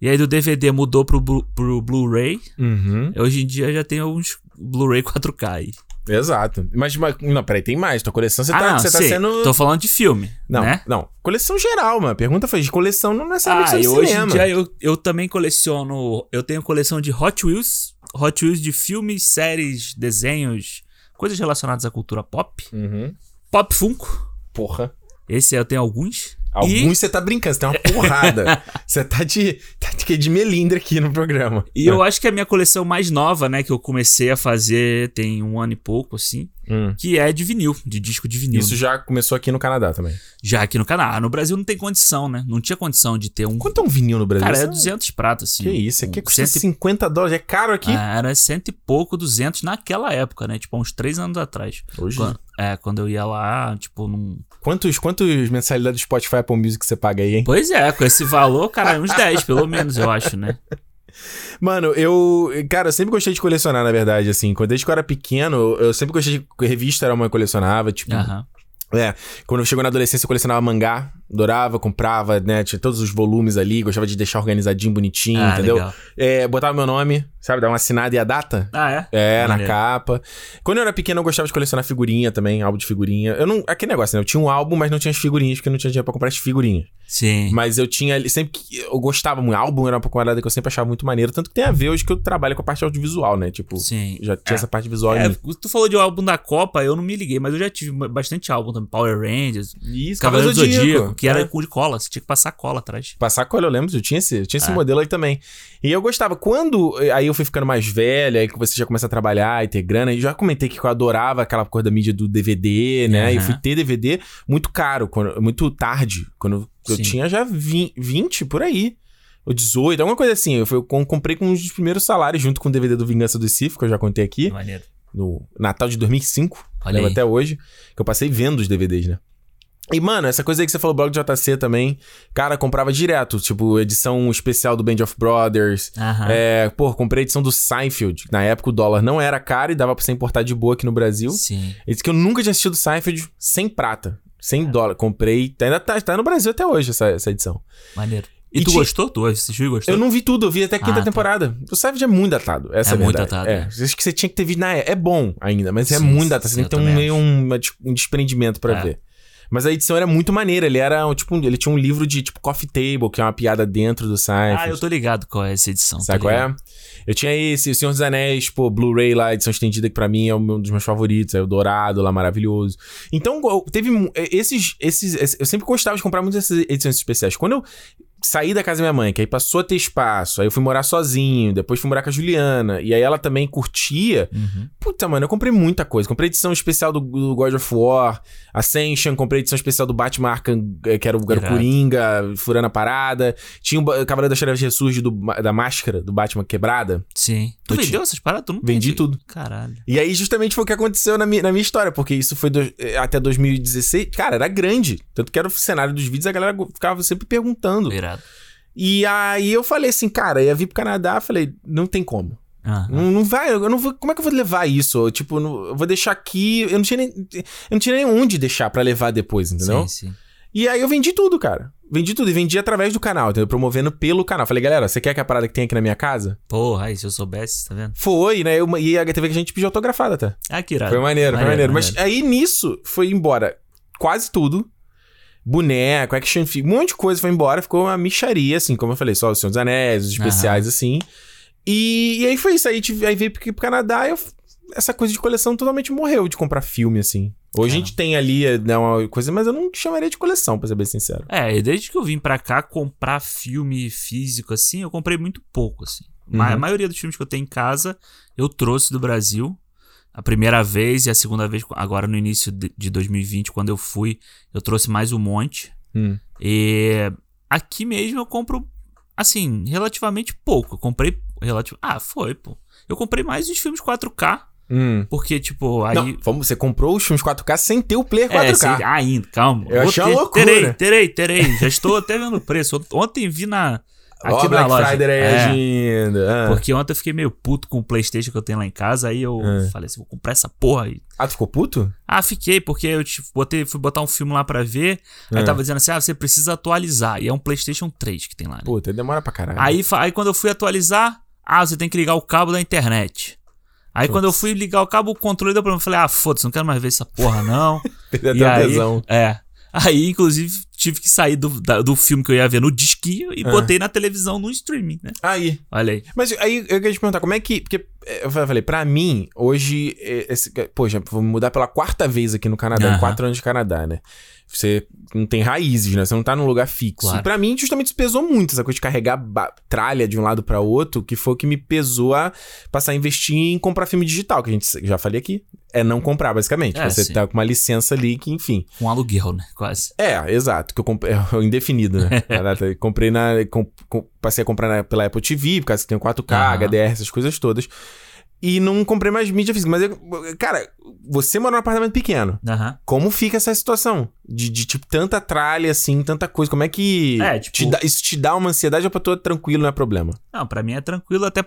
E aí do DVD mudou pro, pro Blu-ray. Uhum. Hoje em dia já tem uns Blu-ray 4K aí. Exato. Mas, mas, não, peraí, tem mais. Tua coleção, você ah, tá, não, você tá sendo... Tô falando de filme, Não, né? não. Coleção geral, mano. A pergunta foi de coleção, não necessariamente Ah, e de hoje cinema. em dia eu, eu também coleciono. Eu tenho coleção de Hot Wheels. Hot Wheels de filmes, séries, desenhos, coisas relacionadas à cultura pop. Uhum. Pop Funko. Porra. Esse eu tenho alguns. Alguns você tá brincando, você tem uma porrada. você tá de, tá de, de melindre aqui no programa. E eu acho que a minha coleção mais nova, né, que eu comecei a fazer tem um ano e pouco, assim, Hum. que é de vinil, de disco de vinil. Isso já começou aqui no Canadá também. Já aqui no Canadá. No Brasil não tem condição, né? Não tinha condição de ter um. Quanto é um vinil no Brasil? Cara, é Isso 200 pratas, assim. Que isso? Aqui um custa cento e- 50 dólares. É caro aqui? Ah, era cento e pouco, 200 naquela época, né? Tipo, há uns três anos atrás. Hoje. Quando, é, quando eu ia lá, tipo, num. Quantos, quantos mensalidades do Spotify Apple Music você paga aí, hein? Pois é, com esse valor, cara, uns 10, pelo menos, eu acho, né? Mano, eu. Cara, eu sempre gostei de colecionar, na verdade, assim. Desde que eu era pequeno, eu sempre gostei de revista, era uma que colecionava, tipo. Aham. É, quando eu chegou na adolescência, eu colecionava mangá, adorava, comprava, né? Tinha todos os volumes ali, gostava de deixar organizadinho, bonitinho, Ah, entendeu? É, botava meu nome, sabe? Dar uma assinada e a data. Ah, é? É, na Maneiro. capa. Quando eu era pequeno, eu gostava de colecionar figurinha também, álbum de figurinha. Eu não. Aquele negócio, né? Eu tinha um álbum, mas não tinha as figurinhas, porque eu não tinha dinheiro pra comprar as figurinhas. Sim. Mas eu tinha sempre que eu gostava muito. Álbum era uma parada que eu sempre achava muito maneiro. Tanto que tem a ver hoje que eu trabalho com a parte audiovisual, né? Tipo, Sim. já tinha É. essa parte visual É, tu falou de álbum da Copa, eu não me liguei, mas eu já tive bastante álbum também. Power Rangers, Isso, Cavaleiro do Zodíaco, que era É. com de cola, você tinha que passar cola atrás. Passar cola, eu lembro, eu tinha esse, eu tinha esse É. modelo aí também. E eu gostava. Quando aí eu fui ficando mais velho, aí que você já começa a trabalhar e ter grana, e já comentei que eu adorava aquela coisa da mídia do DVD, né? E eu Aham. fui ter DVD muito caro, quando- muito tarde, quando eu Sim. tinha já vi- 20 por aí. Ou 18, alguma coisa assim. Eu, fui, eu comprei com um dos primeiros salários, junto com o DVD do Vingança do Sif, que eu já contei aqui, Maneiro. no Natal de 2005. Olha lembro aí. até hoje, que eu passei vendo os DVDs, né? E, mano, essa coisa aí que você falou, blog de JC também, cara, comprava direto, tipo, edição especial do Band of Brothers. Aham. É, pô, comprei a edição do Seinfeld. Na época o dólar não era caro e dava pra você importar de boa aqui no Brasil. Sim. Esse que eu nunca tinha assistido Seinfeld sem prata, sem dólar. Comprei, ainda tá, tá no Brasil até hoje essa, essa edição. Maneiro. E, E tu gostou? Tu assistiu e gostou? Eu não vi tudo, eu vi até a quinta Ah, tá. temporada. O Seinfeld é muito datado, essa é, É muito datado, É, é. acho que você tinha que ter visto na... É bom ainda, mas é Sim, muito sim, datado. Você tem que ter um, meio um, um desprendimento pra É. ver. Mas a edição era muito maneira. Ele era, tipo, ele tinha um livro de, tipo, Coffee Table, que é uma piada dentro do Seinfeld. Ah, eu tô ligado qual é essa edição. Sabe qual ligado. é? Eu tinha esse, o Senhor dos Anéis, pô, Blu-ray lá, edição estendida, que pra mim é um dos meus favoritos, é o Dourado lá, maravilhoso. Então, teve mu- esses, esses, esses- Eu sempre gostava de comprar muitas essas edições especiais. Quando eu saí da casa da minha mãe, que aí passou a ter espaço, aí eu fui morar sozinho, depois fui morar com a Juliana, e aí ela também curtia. Uhum. Puta, mano, eu comprei muita coisa. Comprei edição especial do, do God of War, Ascension, comprei edição especial do Batman Arkham, eh, que era o, era o Irado. Coringa, furando a parada. Tinha o Cavaleiro das Trevas ressurge do, da máscara do Batman quebrada. Sim. Tu Eu vendeu tinha- essas paradas? Tu não Vendi tudo. Caralho. E aí, justamente, foi o que aconteceu na minha, na minha história, porque isso foi do- eh, até 2016. Cara, era grande. Tanto que era o cenário dos vídeos, a galera ficava sempre perguntando. Irado. E aí eu falei assim, cara, ia vir pro Canadá, falei, não tem como. Aham. Não, não vai, eu não vou. Como é que eu vou levar isso? Eu, tipo, não- eu vou deixar aqui. Eu não tinha nem. Eu não tinha nem onde deixar pra levar depois, entendeu? Sim, sim. E aí eu vendi tudo, cara. Vendi tudo e vendi através do canal, entendeu? Promovendo pelo canal. Falei, galera, você quer que a parada que tem aqui na minha casa? Porra, aí se eu soubesse, tá vendo? Foi, né? Eu, e a HTV que a gente pediu autografada até. Ah, que irado. Foi maneiro, foi maneiro. Mas aí nisso foi embora quase tudo. Boneco, action figure, um monte de coisa foi embora. Ficou uma micharia, assim, como eu falei, só o Senhor dos Anéis, os especiais, assim. E, e aí foi isso. Aí, tive, aí veio pro pro Canadá e eu, essa coisa de coleção totalmente morreu de comprar filme, assim. Hoje a gente tem ali né, uma coisa, mas eu não chamaria de coleção, pra ser bem sincero. É, e desde que eu vim pra cá comprar filme físico, assim, eu comprei muito pouco, assim. Uhum. A maioria dos filmes que eu tenho em casa, eu trouxe do Brasil. A primeira vez e a segunda vez, agora no início de de 2020, quando eu fui, eu trouxe mais um monte. Hum. E aqui mesmo eu compro, assim, relativamente pouco. Eu comprei. Relativo... Ah, foi, pô. Eu comprei mais os filmes 4K, Hum. porque, tipo, aí. Não, vamos, você comprou os filmes 4K sem ter o player 4K. É, sei- ainda, calma. Eu Vou achei uma ter- loucura. Terei, terei, terei. Já estou até vendo o preço. Ontem vi na. Aqui na Black loja. Friday aí É, agindo. Ah. Porque ontem eu fiquei meio puto com o PlayStation que eu tenho lá em casa. Aí eu É. falei assim: vou comprar essa porra aí. Ah, tu ficou puto? Ah, fiquei, porque eu tipo, botei, fui botar um filme lá pra ver. É. Aí tava dizendo assim: ah, você precisa atualizar. E é um PlayStation 3 que tem lá. Né? Puta, demora pra caralho. Aí, aí quando eu fui atualizar, ah, você tem que ligar o cabo da internet. Aí quando eu fui ligar o cabo, o controle deu problema. Eu falei, ah, foda-se, não quero mais ver essa porra, não. Perdeu até aí, tesão. É. Aí, inclusive, tive que sair do, da- do filme que eu ia ver no disquinho e Ah. botei na televisão no streaming, né? Aí. Olha aí. Mas aí eu queria te perguntar, como é que. Porque é, eu falei, pra mim, hoje. é, Esse, pô, já vou mudar pela quarta vez aqui no Canadá, em Aham. quatro anos de Canadá, né? Você não tem raízes, né? Você não tá num lugar fixo. Claro. E pra mim, justamente, isso pesou muito, essa coisa de carregar tralha de um lado pra outro, que foi o que me pesou a passar a investir em comprar filme digital, que a gente já falei aqui. É não comprar, basicamente. É, você sim. tá com uma licença ali que, enfim. Um aluguel, né? Quase. É, exato. Que eu comprei. É o indefinido, né? Caraca, comprei na. com- com- passei a comprar na- pela Apple TV, por causa que tem 4K, Aham. HDR, essas coisas todas. E não comprei mais mídia física. Mas, eu- cara, você mora num apartamento pequeno. Aham. Como fica essa situação? De, de, tipo, tanta tralha, assim, tanta coisa. Como é que. É, tipo- te dá- isso te dá uma ansiedade ou pra tu é tranquilo, não é problema? Não, pra mim é tranquilo, até.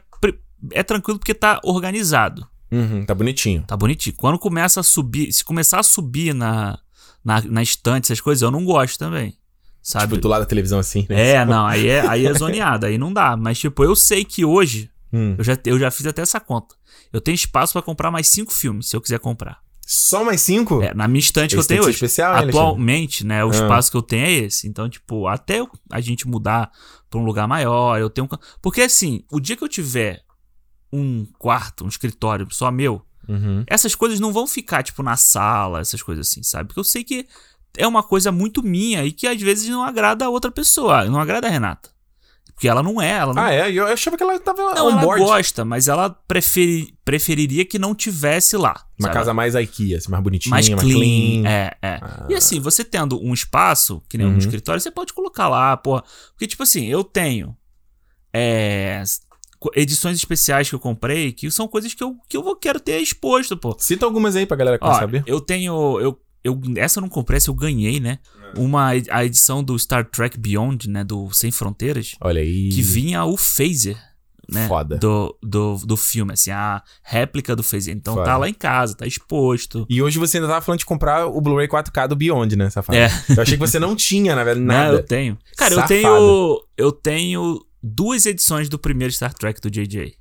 É tranquilo porque tá organizado. Uhum, tá bonitinho. Tá bonitinho. Quando começa a subir, se começar a subir na, na, na estante, essas coisas, eu não gosto também. Sabe? Tipo, do lado da televisão assim, né? É, não, aí é, aí é zoneado, aí não dá. Mas, tipo, eu sei que hoje, Hum. eu já, eu já fiz até essa conta. Eu tenho espaço pra comprar mais cinco filmes, se eu quiser comprar. Só mais cinco? É, na minha estante que eu tenho hoje. especial, hein? Atualmente, né, o Ah. espaço que eu tenho é esse. Então, tipo, até a gente mudar pra um lugar maior, eu tenho. Porque, assim, o dia que eu tiver um quarto, um escritório só meu, Uhum. essas coisas não vão ficar, tipo, na sala, essas coisas assim, sabe? Porque eu sei que é uma coisa muito minha e que às vezes não agrada a outra pessoa, não agrada a Renata. Porque ela não é, ela não, Ah, é? Eu achava que ela tava não ela board. gosta, mas ela preferi, preferiria que não tivesse lá. Uma sabe? casa mais IKEA, assim, mais bonitinha, mais mais clean. clean. É, é. Ah. E assim, você tendo um espaço, que nem um Uhum. escritório, você pode colocar lá, porra. Porque, tipo assim, eu tenho é, edições especiais que eu comprei que são coisas que eu, que eu vou, quero ter exposto, pô. Cita algumas aí pra galera que Ó, saber. eu tenho. Eu, eu, essa eu não comprei, essa eu ganhei, né? Uma, a edição do Star Trek Beyond, né? Do Sem Fronteiras, Olha aí. que vinha o phaser. Né, Foda. Do, do, do filme, assim, a réplica do phaser. Então Foda. tá lá em casa, tá exposto. E hoje você ainda tava falando de comprar o Blu-ray 4K do Beyond, né, safado? É. Eu achei que você não tinha, na verdade, Não, nada. eu tenho. Cara, Safado. eu tenho. Eu tenho duas edições do primeiro Star Trek do JJ.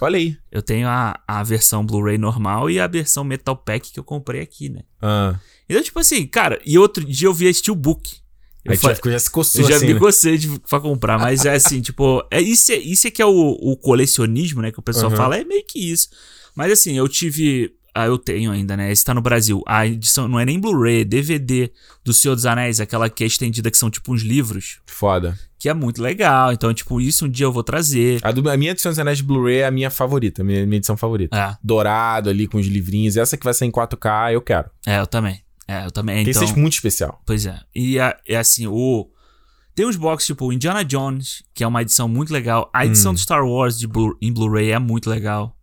Olha aí. Eu tenho a, a versão Blu-ray normal e a versão Metal Pack que eu comprei aqui, né? Ah. Então, tipo assim, cara, e outro dia eu vi a Steelbook. Eu Aí fa- já, já se coçou Eu já assim, me né? gostei de, pra comprar, mas é assim, tipo, é isso, é isso é que é o, o colecionismo, né? Que o pessoal Uhum. fala, é meio que isso. Mas assim, eu tive. Ah, eu tenho ainda, né? Esse tá no Brasil. A edição não é nem Blu-ray, é DVD do Senhor dos Anéis, aquela que é estendida, que são tipo uns livros, Foda. Que é muito legal. Então, tipo, isso um dia eu vou trazer. A, do, a minha edição dos Anéis de Blu-ray é a minha favorita, a minha, minha edição favorita. É, Dourado ali com os livrinhos. Essa que vai ser em 4K, eu quero. é, eu também. É, eu também. Porque Então, é muito especial. Pois é. E é, assim, o. Tem uns boxes tipo Indiana Jones, que é uma edição muito legal. A edição Hum. do Star Wars de Blu- em Blu-ray é muito legal.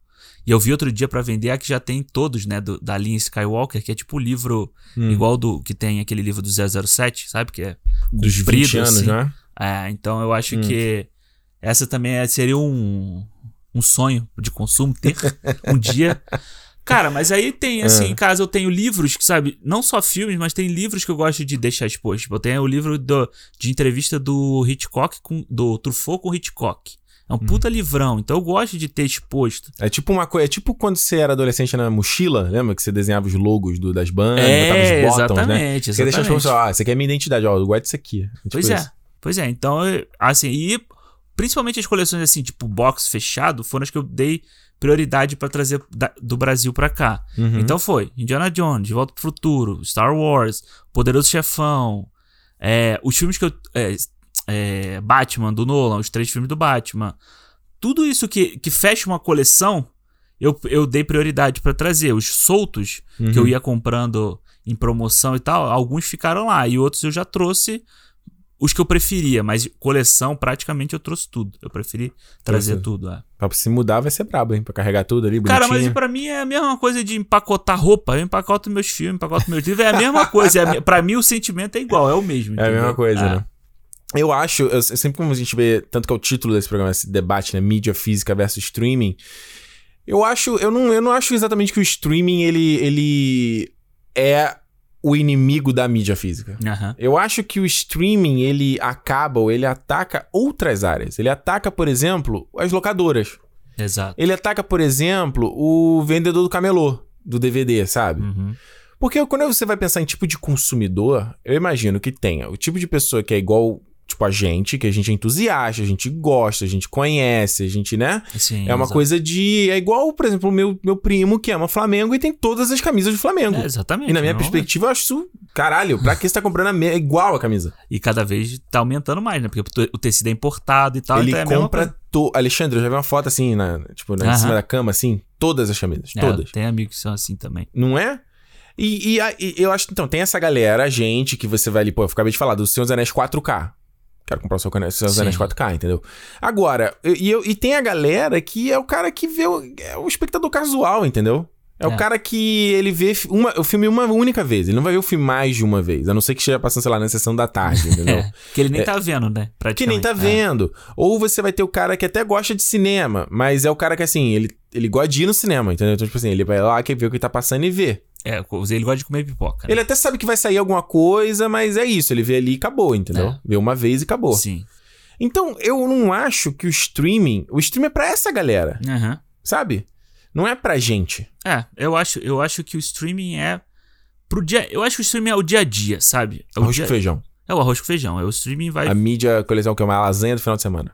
E eu vi outro dia pra vender a que já tem todos, né, do- da linha Skywalker, que é tipo o livro Hum. igual do que tem aquele livro do 007, sabe? Que é Dos 20 comprido, anos, assim. né? É, então eu acho Hum. que essa também é- seria um um sonho de consumo ter um dia. Cara, mas aí tem, assim, Ah. em casa eu tenho livros que, sabe, não só filmes, mas tem livros que eu gosto de deixar exposto. Tipo, eu tenho o livro do- de entrevista do Hitchcock, com, do Truffaut com Hitchcock. É um puta livrão, então eu gosto de ter exposto. É tipo uma coisa. É tipo quando você era adolescente na mochila, lembra? Que você desenhava os logos do- das bandas, É, botava os bottoms, né? exatamente, Você deixa as exatamente. pessoas, ah, isso aqui é minha identidade, ó, eu gosto disso aqui. Tipo Pois é, isso. Pois é. Então, assim, e principalmente as coleções assim, tipo box fechado, foram as que eu dei prioridade pra trazer da- do Brasil pra cá. Uhum. Então foi Indiana Jones, De Volta pro Futuro, Star Wars, Poderoso Chefão, é, os filmes que eu. é, é, Batman do Nolan, os três filmes do Batman. Tudo isso que, que fecha uma coleção, eu, eu dei prioridade pra trazer. Os soltos, que Uhum. eu ia comprando em promoção e tal, alguns ficaram lá. E outros eu já trouxe os que eu preferia, mas coleção praticamente eu trouxe tudo. Eu preferi trazer Trouxe. tudo. É. Pra se mudar vai ser brabo, hein? Pra carregar tudo ali, Cara, mas bonitinho. pra mim é a mesma coisa de empacotar roupa. Eu empacoto meus filmes, empacoto meus livros. É a mesma coisa. É a pra mim o sentimento é igual, é o mesmo. É a mesma coisa, É. né? Eu acho, eu, sempre como a gente vê, tanto que é o título desse programa, esse debate, né? Mídia física versus streaming. Eu acho, eu não, eu não acho exatamente que o streaming, ele, ele é o inimigo da mídia física. Aham. Eu acho que o streaming, ele acaba ou ele ataca outras áreas. Ele ataca, por exemplo, as locadoras. Exato. Ele ataca, por exemplo, o vendedor do camelô, do DVD, sabe? Uhum. Porque quando você vai pensar em tipo de consumidor, eu imagino que tenha o tipo de pessoa que é igual, tipo, a gente, que a gente é entusiasta, a gente gosta, a gente conhece, a gente, né? Sim, é uma exato. coisa de. É igual, por exemplo, o meu, meu primo que ama Flamengo e tem todas as camisas do Flamengo. É, exatamente. e na minha não- perspectiva, eu acho isso. Caralho, pra que você tá comprando a me... é igual a camisa? E cada vez tá aumentando mais, né? Porque o te- o tecido é importado e tal. Ele então é compra. To... Alexandre, eu já vi uma foto assim, na, tipo, na, em cima da cama, assim, todas as camisas. É, Todas. tem amigos que são assim também. Não é? E, e e eu acho que, então, tem essa galera, a gente, que você vai ali, pô, eu acabei de falar, do Senhor dos Anéis 4K. Quero comprar o seu Sim. Anéis 4K, entendeu? Agora, e, eu, e tem a galera que é o cara que vê o, é o espectador casual, entendeu? É, o É. cara que ele vê uma, o filme uma única vez. Ele não vai ver o filme mais de uma vez. A não ser que esteja passando, sei lá, na sessão da tarde, entendeu? É, que ele nem tá vendo, né? Que nem tá É. vendo. Ou você vai ter o cara que até gosta de cinema, mas é o cara que, assim, ele, ele gosta de ir no cinema, entendeu? Então, tipo assim, ele vai lá, quer ver o que tá passando e vê. É, ele gosta de comer pipoca. né? Ele até sabe que vai sair alguma coisa, mas é isso. Ele vê ali e acabou, entendeu? É. Vê uma vez e acabou. Sim. Então, eu não acho que o streaming... O streaming é pra essa galera, Aham. sabe? Não é pra gente. É, eu acho, eu acho que o streaming é pro dia. Eu acho que o streaming é o dia a dia, sabe? É o, Arroz dia, com feijão. é o arroz com feijão. É o streaming vai. A mídia coleção que é uma lasanha do final de semana.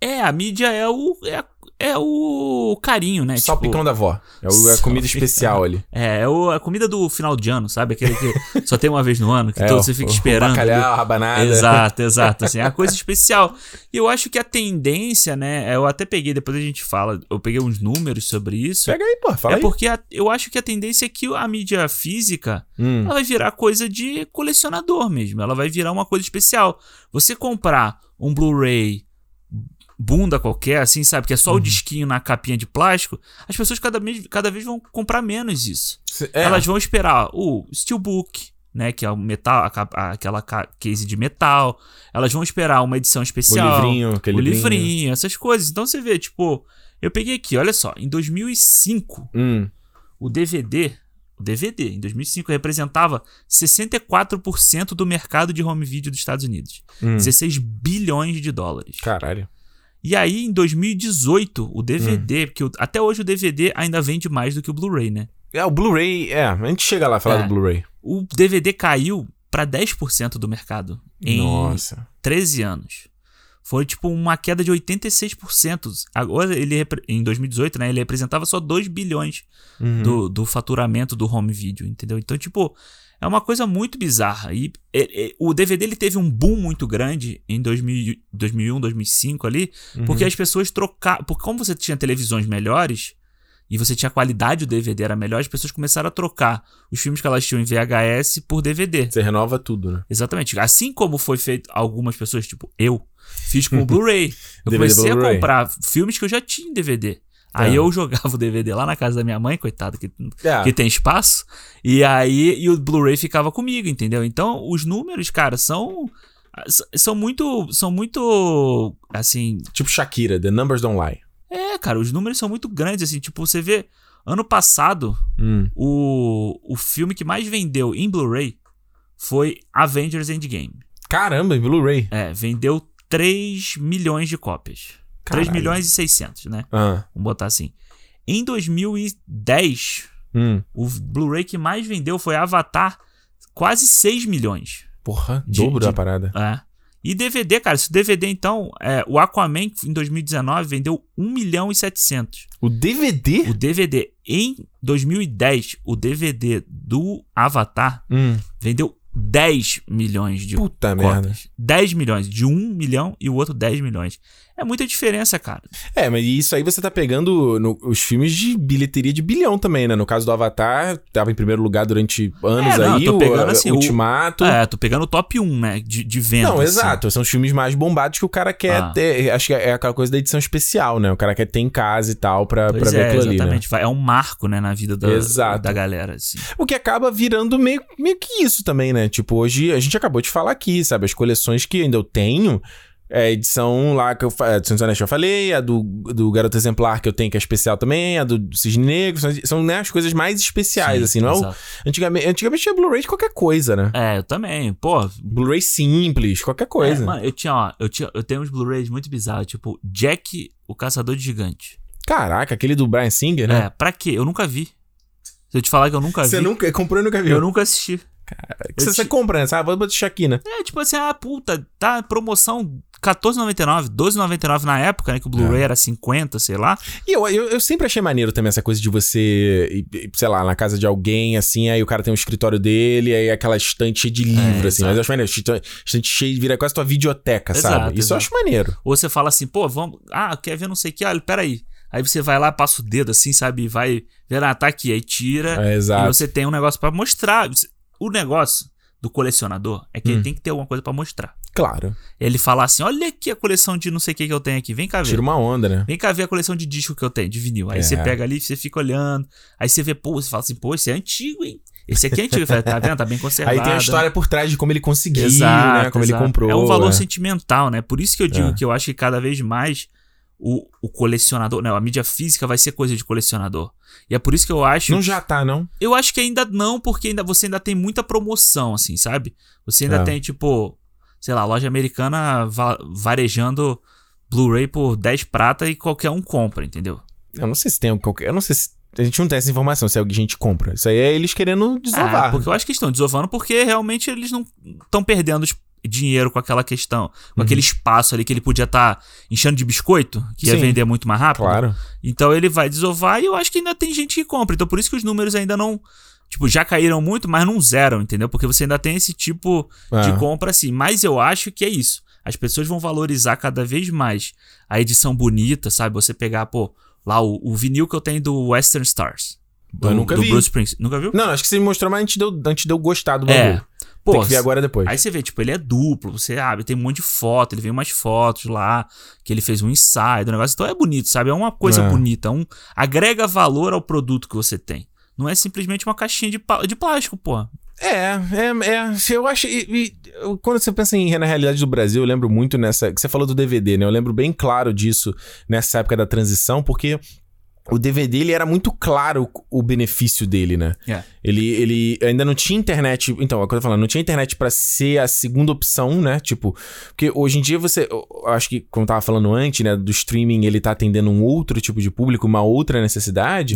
É, a mídia é o. É, a- é o carinho, né? Só Tipo, picão da avó. É o- a Só comida especial ali. É, é o- a comida do final de ano, sabe? Aquele que só tem uma vez no ano, que É, todo o- você fica o esperando. bacalhau, a rabanada. Exato, exato. Assim, é uma coisa especial. E eu acho que a tendência, né? Eu até peguei, depois a gente fala, eu peguei uns números sobre isso. Pega aí, pô. Fala é aí. porque a- eu acho que a tendência é que a mídia física Hum. ela vai virar coisa de colecionador mesmo. Ela vai virar uma coisa especial. Você comprar um Blu-ray bunda qualquer, assim, sabe? Que é só Uhum. o disquinho na capinha de plástico, as pessoas cada vez, cada vez vão comprar menos isso. É. Elas vão esperar o Steelbook, né? Que é o metal, a aquela ca- case de metal. Elas vão esperar uma edição O especial. livrinho, aquele o livrinho. livrinho, essas coisas. Então você vê, tipo, eu peguei aqui, olha só, em 2005, Hum. o DVD, o DVD em 2005 representava 64% do mercado de home video dos Estados Unidos. Hum. 16 bilhões de dólares. Caralho. E aí, em 2018, o Hum. DVD, porque o- até hoje o DVD ainda vende mais do que o Blu-ray, né? É, o Blu-ray, é, a gente chega lá a falar É. do Blu-ray. O DVD caiu para 10% do mercado em Nossa. 13 anos. Foi tipo uma queda de 86%. Agora, ele em 2018, né, ele representava só 2 bilhões Uhum. do, do faturamento do home video, entendeu? Então, tipo, é uma coisa muito bizarra. E é, é, o DVD ele teve um boom muito grande em 2000, 2001, 2005 ali, Uhum. porque as pessoas trocaram. Porque como você tinha televisões melhores e você tinha qualidade do DVD era melhor, as pessoas começaram a trocar os filmes que elas tinham em VHS por DVD. Você renova tudo, né? Exatamente. Assim como foi feito algumas pessoas, tipo eu, fiz com o Blu-ray. Eu comecei a comprar filmes que eu já tinha em DVD. Aí É. eu jogava o DVD lá na casa da minha mãe, coitado, que, É. que tem espaço. E aí e o Blu-ray ficava comigo, entendeu? Então, os números, cara, são são muito são muito assim, Tipo Shakira, The Numbers Don't Lie. é, cara, os números são muito grandes, assim. Tipo, você vê. Ano passado, Hum. o, o filme que mais vendeu em Blu-ray foi Avengers Endgame. Caramba, em Blu-ray. É, vendeu 3 milhões de cópias. 3 Caralho. milhões e 600, né? Ah. Vamos botar assim. Em 2010, Hum. o Blu-ray que mais vendeu foi Avatar, quase 6 milhões. Porra, De- dobro de- da parada. É. E DVD, cara, se o DVD então, é, o Aquaman em 2019 vendeu 1 milhão e 700. O DVD? O DVD em 2010, o DVD do Avatar Hum. vendeu 10 milhões de Puta cópias. merda. 10 milhões, de 1 milhão e o outro 10 milhões. É muita diferença, cara. É, mas isso aí você tá pegando no- os filmes de bilheteria de bilhão também, né? No caso do Avatar, tava em primeiro lugar durante anos É, não, aí, tô o pegando a- assim, o- Ultimato. É, tô pegando o top 1, né, de, de venda. Não, assim. exato. São os filmes mais bombados que o cara quer Ah. ter. Acho que é aquela coisa da edição especial, né? O cara quer ter em casa e tal pra, Pois pra ver é, aquilo ali, né? exatamente. Vai- É um marco, né, na vida da, Exato. da galera, assim. O que acaba virando meio, meio que isso também, né? Tipo, hoje a gente acabou de falar aqui, sabe? As coleções que ainda eu tenho. É a edição lá que eu fa- a edição dos que eu falei, a do, do Garoto Exemplar que eu tenho, que é especial também, a do Cisne Negro. São, são né, as coisas mais especiais, Sim, assim, não é? o-. Antigamente, antigamente tinha Blu-ray de qualquer coisa, né? É, eu também. Pô, Blu-ray simples, qualquer coisa. É, mano, eu tinha, ó, eu, tinha, eu tenho uns Blu-rays muito bizarros, tipo Jack, o Caçador de Gigante. Caraca, aquele do Brian Singer, né? É, pra quê? Eu nunca vi. Se eu te falar que eu nunca Você vi, nunca comprou e nunca viu. eu nunca assisti. Você, eu você ti- compra, né? Sabe? Vou botar Shakina. É, tipo assim, ah, puta, tá promoção R$14,99, R$12,99 na época, né, que o Blu-ray É. era 50, sei lá. E eu, eu, eu sempre achei maneiro também essa coisa de você, sei lá, na casa de alguém, assim, aí o cara tem um escritório dele, aí aquela estante cheia de livro, assim. exato. Mas eu acho maneiro. Estante cheia, vira quase tua videoteca, Exato, sabe? Isso eu exato. acho maneiro. Ou você fala assim, pô, vamos, ah, quer ver não sei o que, olha, peraí. Aí você vai lá, passa o dedo assim, sabe, e vai ver, ah, tá aqui, aí tira, É, e exato. você tem um negócio pra mostrar. O negócio do colecionador é que Hum. ele tem que ter alguma coisa pra mostrar. Claro. Ele fala assim: olha aqui a coleção de não sei o que que eu tenho aqui, vem cá ver. Tira uma onda, né? Vem cá ver a coleção de disco que eu tenho, de vinil. Aí É. você pega ali, você fica olhando. Aí você vê, pô, você fala assim, pô, esse é antigo, hein? Esse aqui é antigo. Fala, tá vendo? Tá bem conservado. Aí tem a história por trás de como ele conseguiu, Exato, né? Como exato. ele comprou. É um valor é. sentimental, né? Por isso que eu digo É. que eu acho que cada vez mais o, o colecionador, não, a mídia física vai ser coisa de colecionador. E é por isso que eu acho. Não já tá, não? Eu acho que ainda não, porque ainda você ainda tem muita promoção, assim, sabe? Você ainda É. tem, tipo, sei lá, loja americana va- varejando Blu-ray por 10 prata e qualquer um compra, entendeu? Eu não sei se tem qualquer. Eu não sei se. A gente não tem essa informação se a gente compra. Isso aí é eles querendo desovar. Ah, porque eu acho que estão desovando porque realmente eles não estão perdendo dinheiro com aquela questão, com aquele espaço ali que ele podia estar enchendo de biscoito, que ia Sim. vender muito mais rápido. Claro. Então ele vai desovar e eu acho que ainda tem gente que compra. Então por isso que os números ainda não. Tipo, já caíram muito, mas não zeram, entendeu? Porque você ainda tem esse tipo de É. compra assim. Mas eu acho que é isso. As pessoas vão valorizar cada vez mais a edição bonita, sabe? Você pegar, pô, lá o, o vinil que eu tenho do Western Stars. Do, Eu nunca do vi. Bruce Springsteen. Nunca viu? Não, acho que você me mostrou, mas a gente deu, a gente deu gostar do É. bagulho. Pô, Tem que ver agora depois. Aí você vê, tipo, ele é duplo, você abre, tem um monte de foto, ele vem umas fotos lá, que ele fez um ensaio do negócio. Então é bonito, sabe? É uma coisa É. bonita, um agrega valor ao produto que você tem. Não é simplesmente uma caixinha de, de plástico, pô. É, é, é. Eu acho. e- e- eu- quando você pensa em na realidade do Brasil, eu lembro muito nessa. Que você falou do DVD, né? Eu lembro bem claro disso nessa época da transição, porque. O DVD, ele era muito claro o benefício dele, né? É. Ele, ele ainda não tinha internet. Então, é o que eu tô falando, não tinha internet pra ser a segunda opção, né? Tipo, porque hoje em dia você. Acho que, como eu tava falando antes, né? Do streaming, ele tá atendendo um outro tipo de público, uma outra necessidade.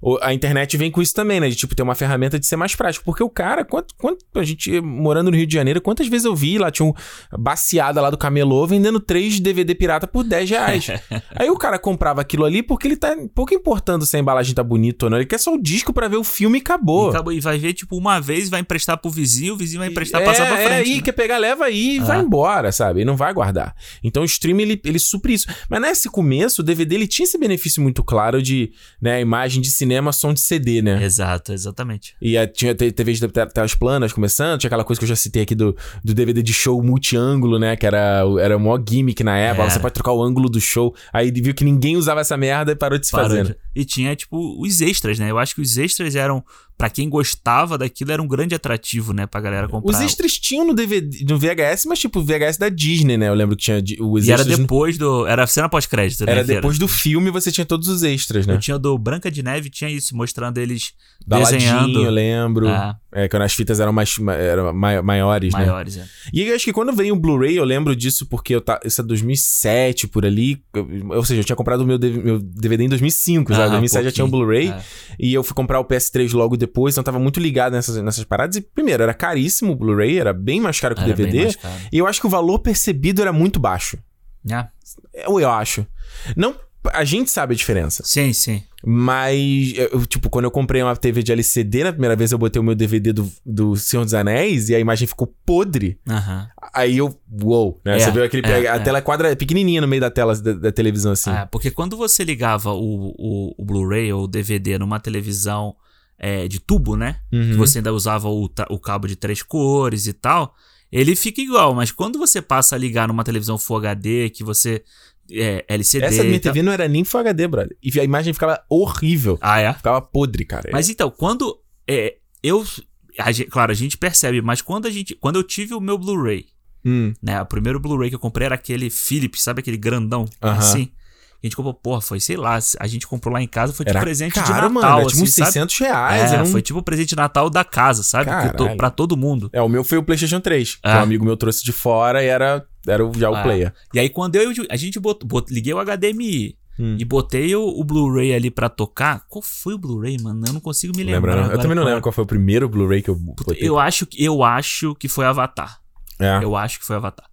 O- A internet vem com isso também, né? De tipo ter uma ferramenta de ser mais prático. Porque o cara, quanto, quanto a gente morando no Rio de Janeiro, quantas vezes eu vi lá, tinha um baseada lá do camelô vendendo três DVD pirata por 10 reais. Aí o cara comprava aquilo ali porque ele tá pouco importando se a embalagem tá bonita ou não. Ele quer só o disco pra ver o filme e acabou. E, acabou- e vai ver, tipo, uma vez, vai emprestar pro vizinho, o vizinho vai emprestar, é, passar pra É, frente. e né? quer pegar, leva aí e Ah. vai embora, sabe? E não vai guardar. Então o stream, ele, ele supre isso. Mas nesse começo, o DVD, ele tinha esse benefício muito claro de, né, imagem de cinema, som de CD, né? Exato, exatamente. E a- tinha te- TV de te- telas planas começando, tinha aquela coisa que eu já citei aqui do, do DVD de show multi-ângulo, né? Que era, o- era o maior gimmick na época. Você pode trocar o ângulo do show. Aí viu que ninguém usava essa merda e parou de se Parou fazer. E tinha, tipo, os extras, né? Eu acho que os extras eram, Pra quem gostava daquilo, era um grande atrativo, né, pra galera comprar. Os extras tinham no, DVD, no VHS, mas tipo, VHS da Disney, né? Eu lembro que tinha os extras. E era depois do. Era cena pós-crédito, né? Era depois era. do filme você tinha todos os extras, né? Eu tinha do Branca de Neve, tinha isso, mostrando eles da desenhando. eu lembro. É. é, quando as fitas eram mais eram maiores, né? Maiores, é. E eu acho que quando veio o Blu-ray, eu lembro disso porque eu tá, isso é 2007 por ali. Ou seja, eu tinha comprado o meu, meu DVD em 2005, já. Em 2007 já tinha o Blu-ray. É. E eu fui comprar o PS3 logo depois, então tava muito ligado nessas, nessas paradas. E, primeiro, era caríssimo o Blu-ray, era bem mais caro que era o DVD. E eu acho que o valor percebido era muito baixo. É. Eu, eu acho. Não a gente sabe a diferença. Sim, sim. Mas, eu, tipo, quando eu comprei uma TV de LCD, na primeira vez eu botei o meu DVD do, do Senhor dos Anéis e a imagem ficou podre. Uhum. Aí eu, uou, né? É, você viu aquele. É, a é. tela quadra pequenininha no meio da tela da, da televisão, assim. É, porque quando você ligava o, o, o Blu-ray ou o DVD numa televisão é, de tubo, né? Uhum. Que você ainda usava o, o cabo de três cores e tal. Ele fica igual, mas quando você passa a ligar numa televisão Full HD, que você. É, LCD. Essa minha TV não era nem Full HD, brother. E a imagem ficava horrível. Ah, é? Ficava podre, cara. Mas então, quando. É, eu. A gente, claro, a gente percebe, mas quando a gente. Quando eu tive o meu Blu-ray, hum. né? O primeiro Blu-ray que eu comprei era aquele Philips, sabe aquele grandão? Uh -huh. Assim. A gente comprou, porra, foi, sei lá, a gente comprou lá em casa, foi tipo era presente caro, de Natal. Mano, era tipo assim, 600 sabe? reais. É, um... foi tipo presente de Natal da casa, sabe? To, pra todo mundo. É, o meu foi o PlayStation 3, é. que um amigo meu trouxe de fora e era, era já o é. player. E aí quando eu, a gente botou, bot, liguei o HDMI, Hum. E botei o, o Blu-ray ali pra tocar. Qual foi o Blu-ray, mano? Eu não consigo me lembrar. Lembra, eu também não lembro qual foi o primeiro Blu-ray que eu botei. Eu acho, eu acho que foi Avatar. É. Eu acho que foi Avatar.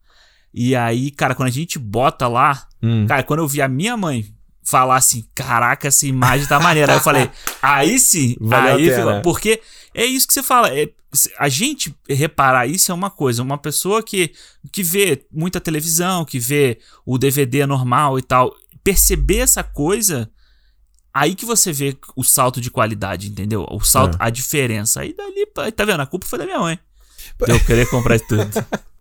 E aí, cara, quando a gente bota lá. Hum. Cara, quando eu vi a minha mãe falar assim: caraca, essa imagem tá maneira. aí eu falei: aí sim, Valeu aí, filho, porque é isso que você fala. É, a gente reparar isso é uma coisa. Uma pessoa que, que vê muita televisão, que vê o DVD normal e tal, perceber essa coisa. Aí que você vê o salto de qualidade, entendeu? O salto, é. a diferença. Aí dali, tá vendo? A culpa foi da minha mãe. eu querer comprar tudo.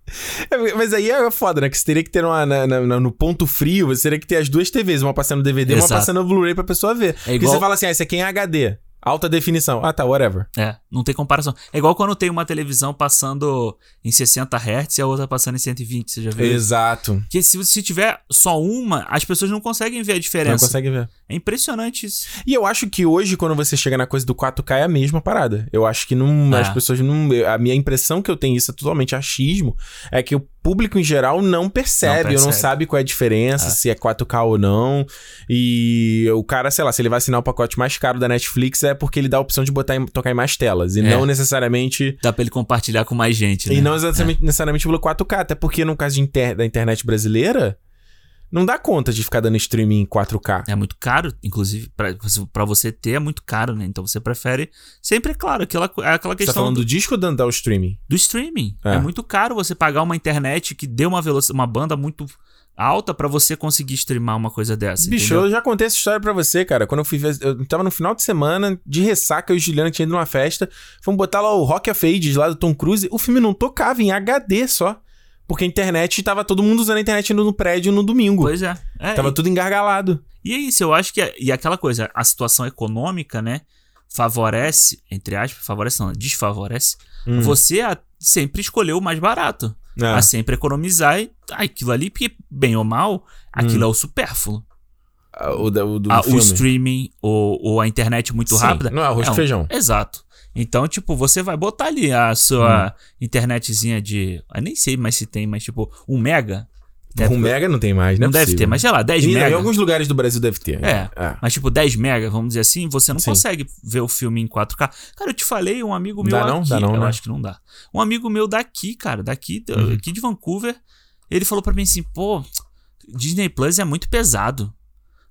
É, mas aí é foda, né? Que você teria que ter uma, na, na, no ponto frio, você teria que ter as duas TVs, uma passando DVD e uma passando Blu-ray pra pessoa ver. É igual... Porque você fala assim, ah, esse aqui é em HD. Alta definição. Ah, tá, whatever. É, não tem comparação. É igual quando tem uma televisão passando em 60 Hz e a outra passando em 120, você já viu? Exato. Que se, se tiver só uma, as pessoas não conseguem ver a diferença. Não conseguem ver. É impressionante isso. E eu acho que hoje, quando você chega na coisa do 4K, é a mesma parada. Eu acho que não, é. as pessoas não. A minha impressão que eu tenho, isso é totalmente achismo, é que o público em geral não percebe, não percebe. ou não sabe qual é a diferença, é. se é 4K ou não. E o cara, sei lá, se ele vai assinar o pacote mais caro da Netflix é porque ele dá a opção de botar em, tocar em mais telas. E é. não necessariamente. Dá pra ele compartilhar com mais gente. Né? E não exatamente, é. necessariamente pelo 4K, até porque no caso inter, da internet brasileira não dá conta de ficar dando streaming em 4K. É muito caro, inclusive, para você ter é muito caro, né? Então você prefere. Sempre, é claro, aquela, é aquela questão. Você tá falando do, do disco ou do, do streaming? Do streaming. É. é. muito caro você pagar uma internet que dê uma, velocidade, uma banda muito alta para você conseguir streamar uma coisa dessa. Bicho, entendeu? eu já contei essa história para você, cara. Quando eu fui ver. Eu tava no final de semana, de ressaca, eu e o Juliano tinha ido numa festa. Fomos botar lá o Rock of Ages lá do Tom Cruise. O filme não tocava em HD só. Porque a internet tava todo mundo usando a internet no, prédio no domingo. Pois é. é tava e... tudo engargalado. E é isso, eu acho que. É, e aquela coisa, a situação econômica, né? Favorece, entre aspas, favorece não, desfavorece. Hum. Você a, sempre escolheu o mais barato. É. A sempre economizar e ah, aquilo ali, porque, bem ou mal, aquilo hum. é o supérfluo. Ah, o, do, do a, o streaming ou, ou, a internet muito Sim, rápida. Não é arroz é um, feijão. Exato. Então, tipo, você vai botar ali a sua hum. internetzinha de. Eu nem sei mais se tem, mas tipo, um mega. Um mega não tem mais, né? Não deve possível. ter, mas sei lá, 10 mega. Em alguns lugares do Brasil deve ter. É, é. Mas tipo, 10 mega, vamos dizer assim, você não Sim. consegue ver o filme em 4K. Cara, eu te falei, um amigo meu dá não? aqui. Dá não, eu né? acho que não dá. Um amigo meu daqui, cara, daqui, uhum. aqui de Vancouver, ele falou para mim assim: pô, Disney Plus é muito pesado.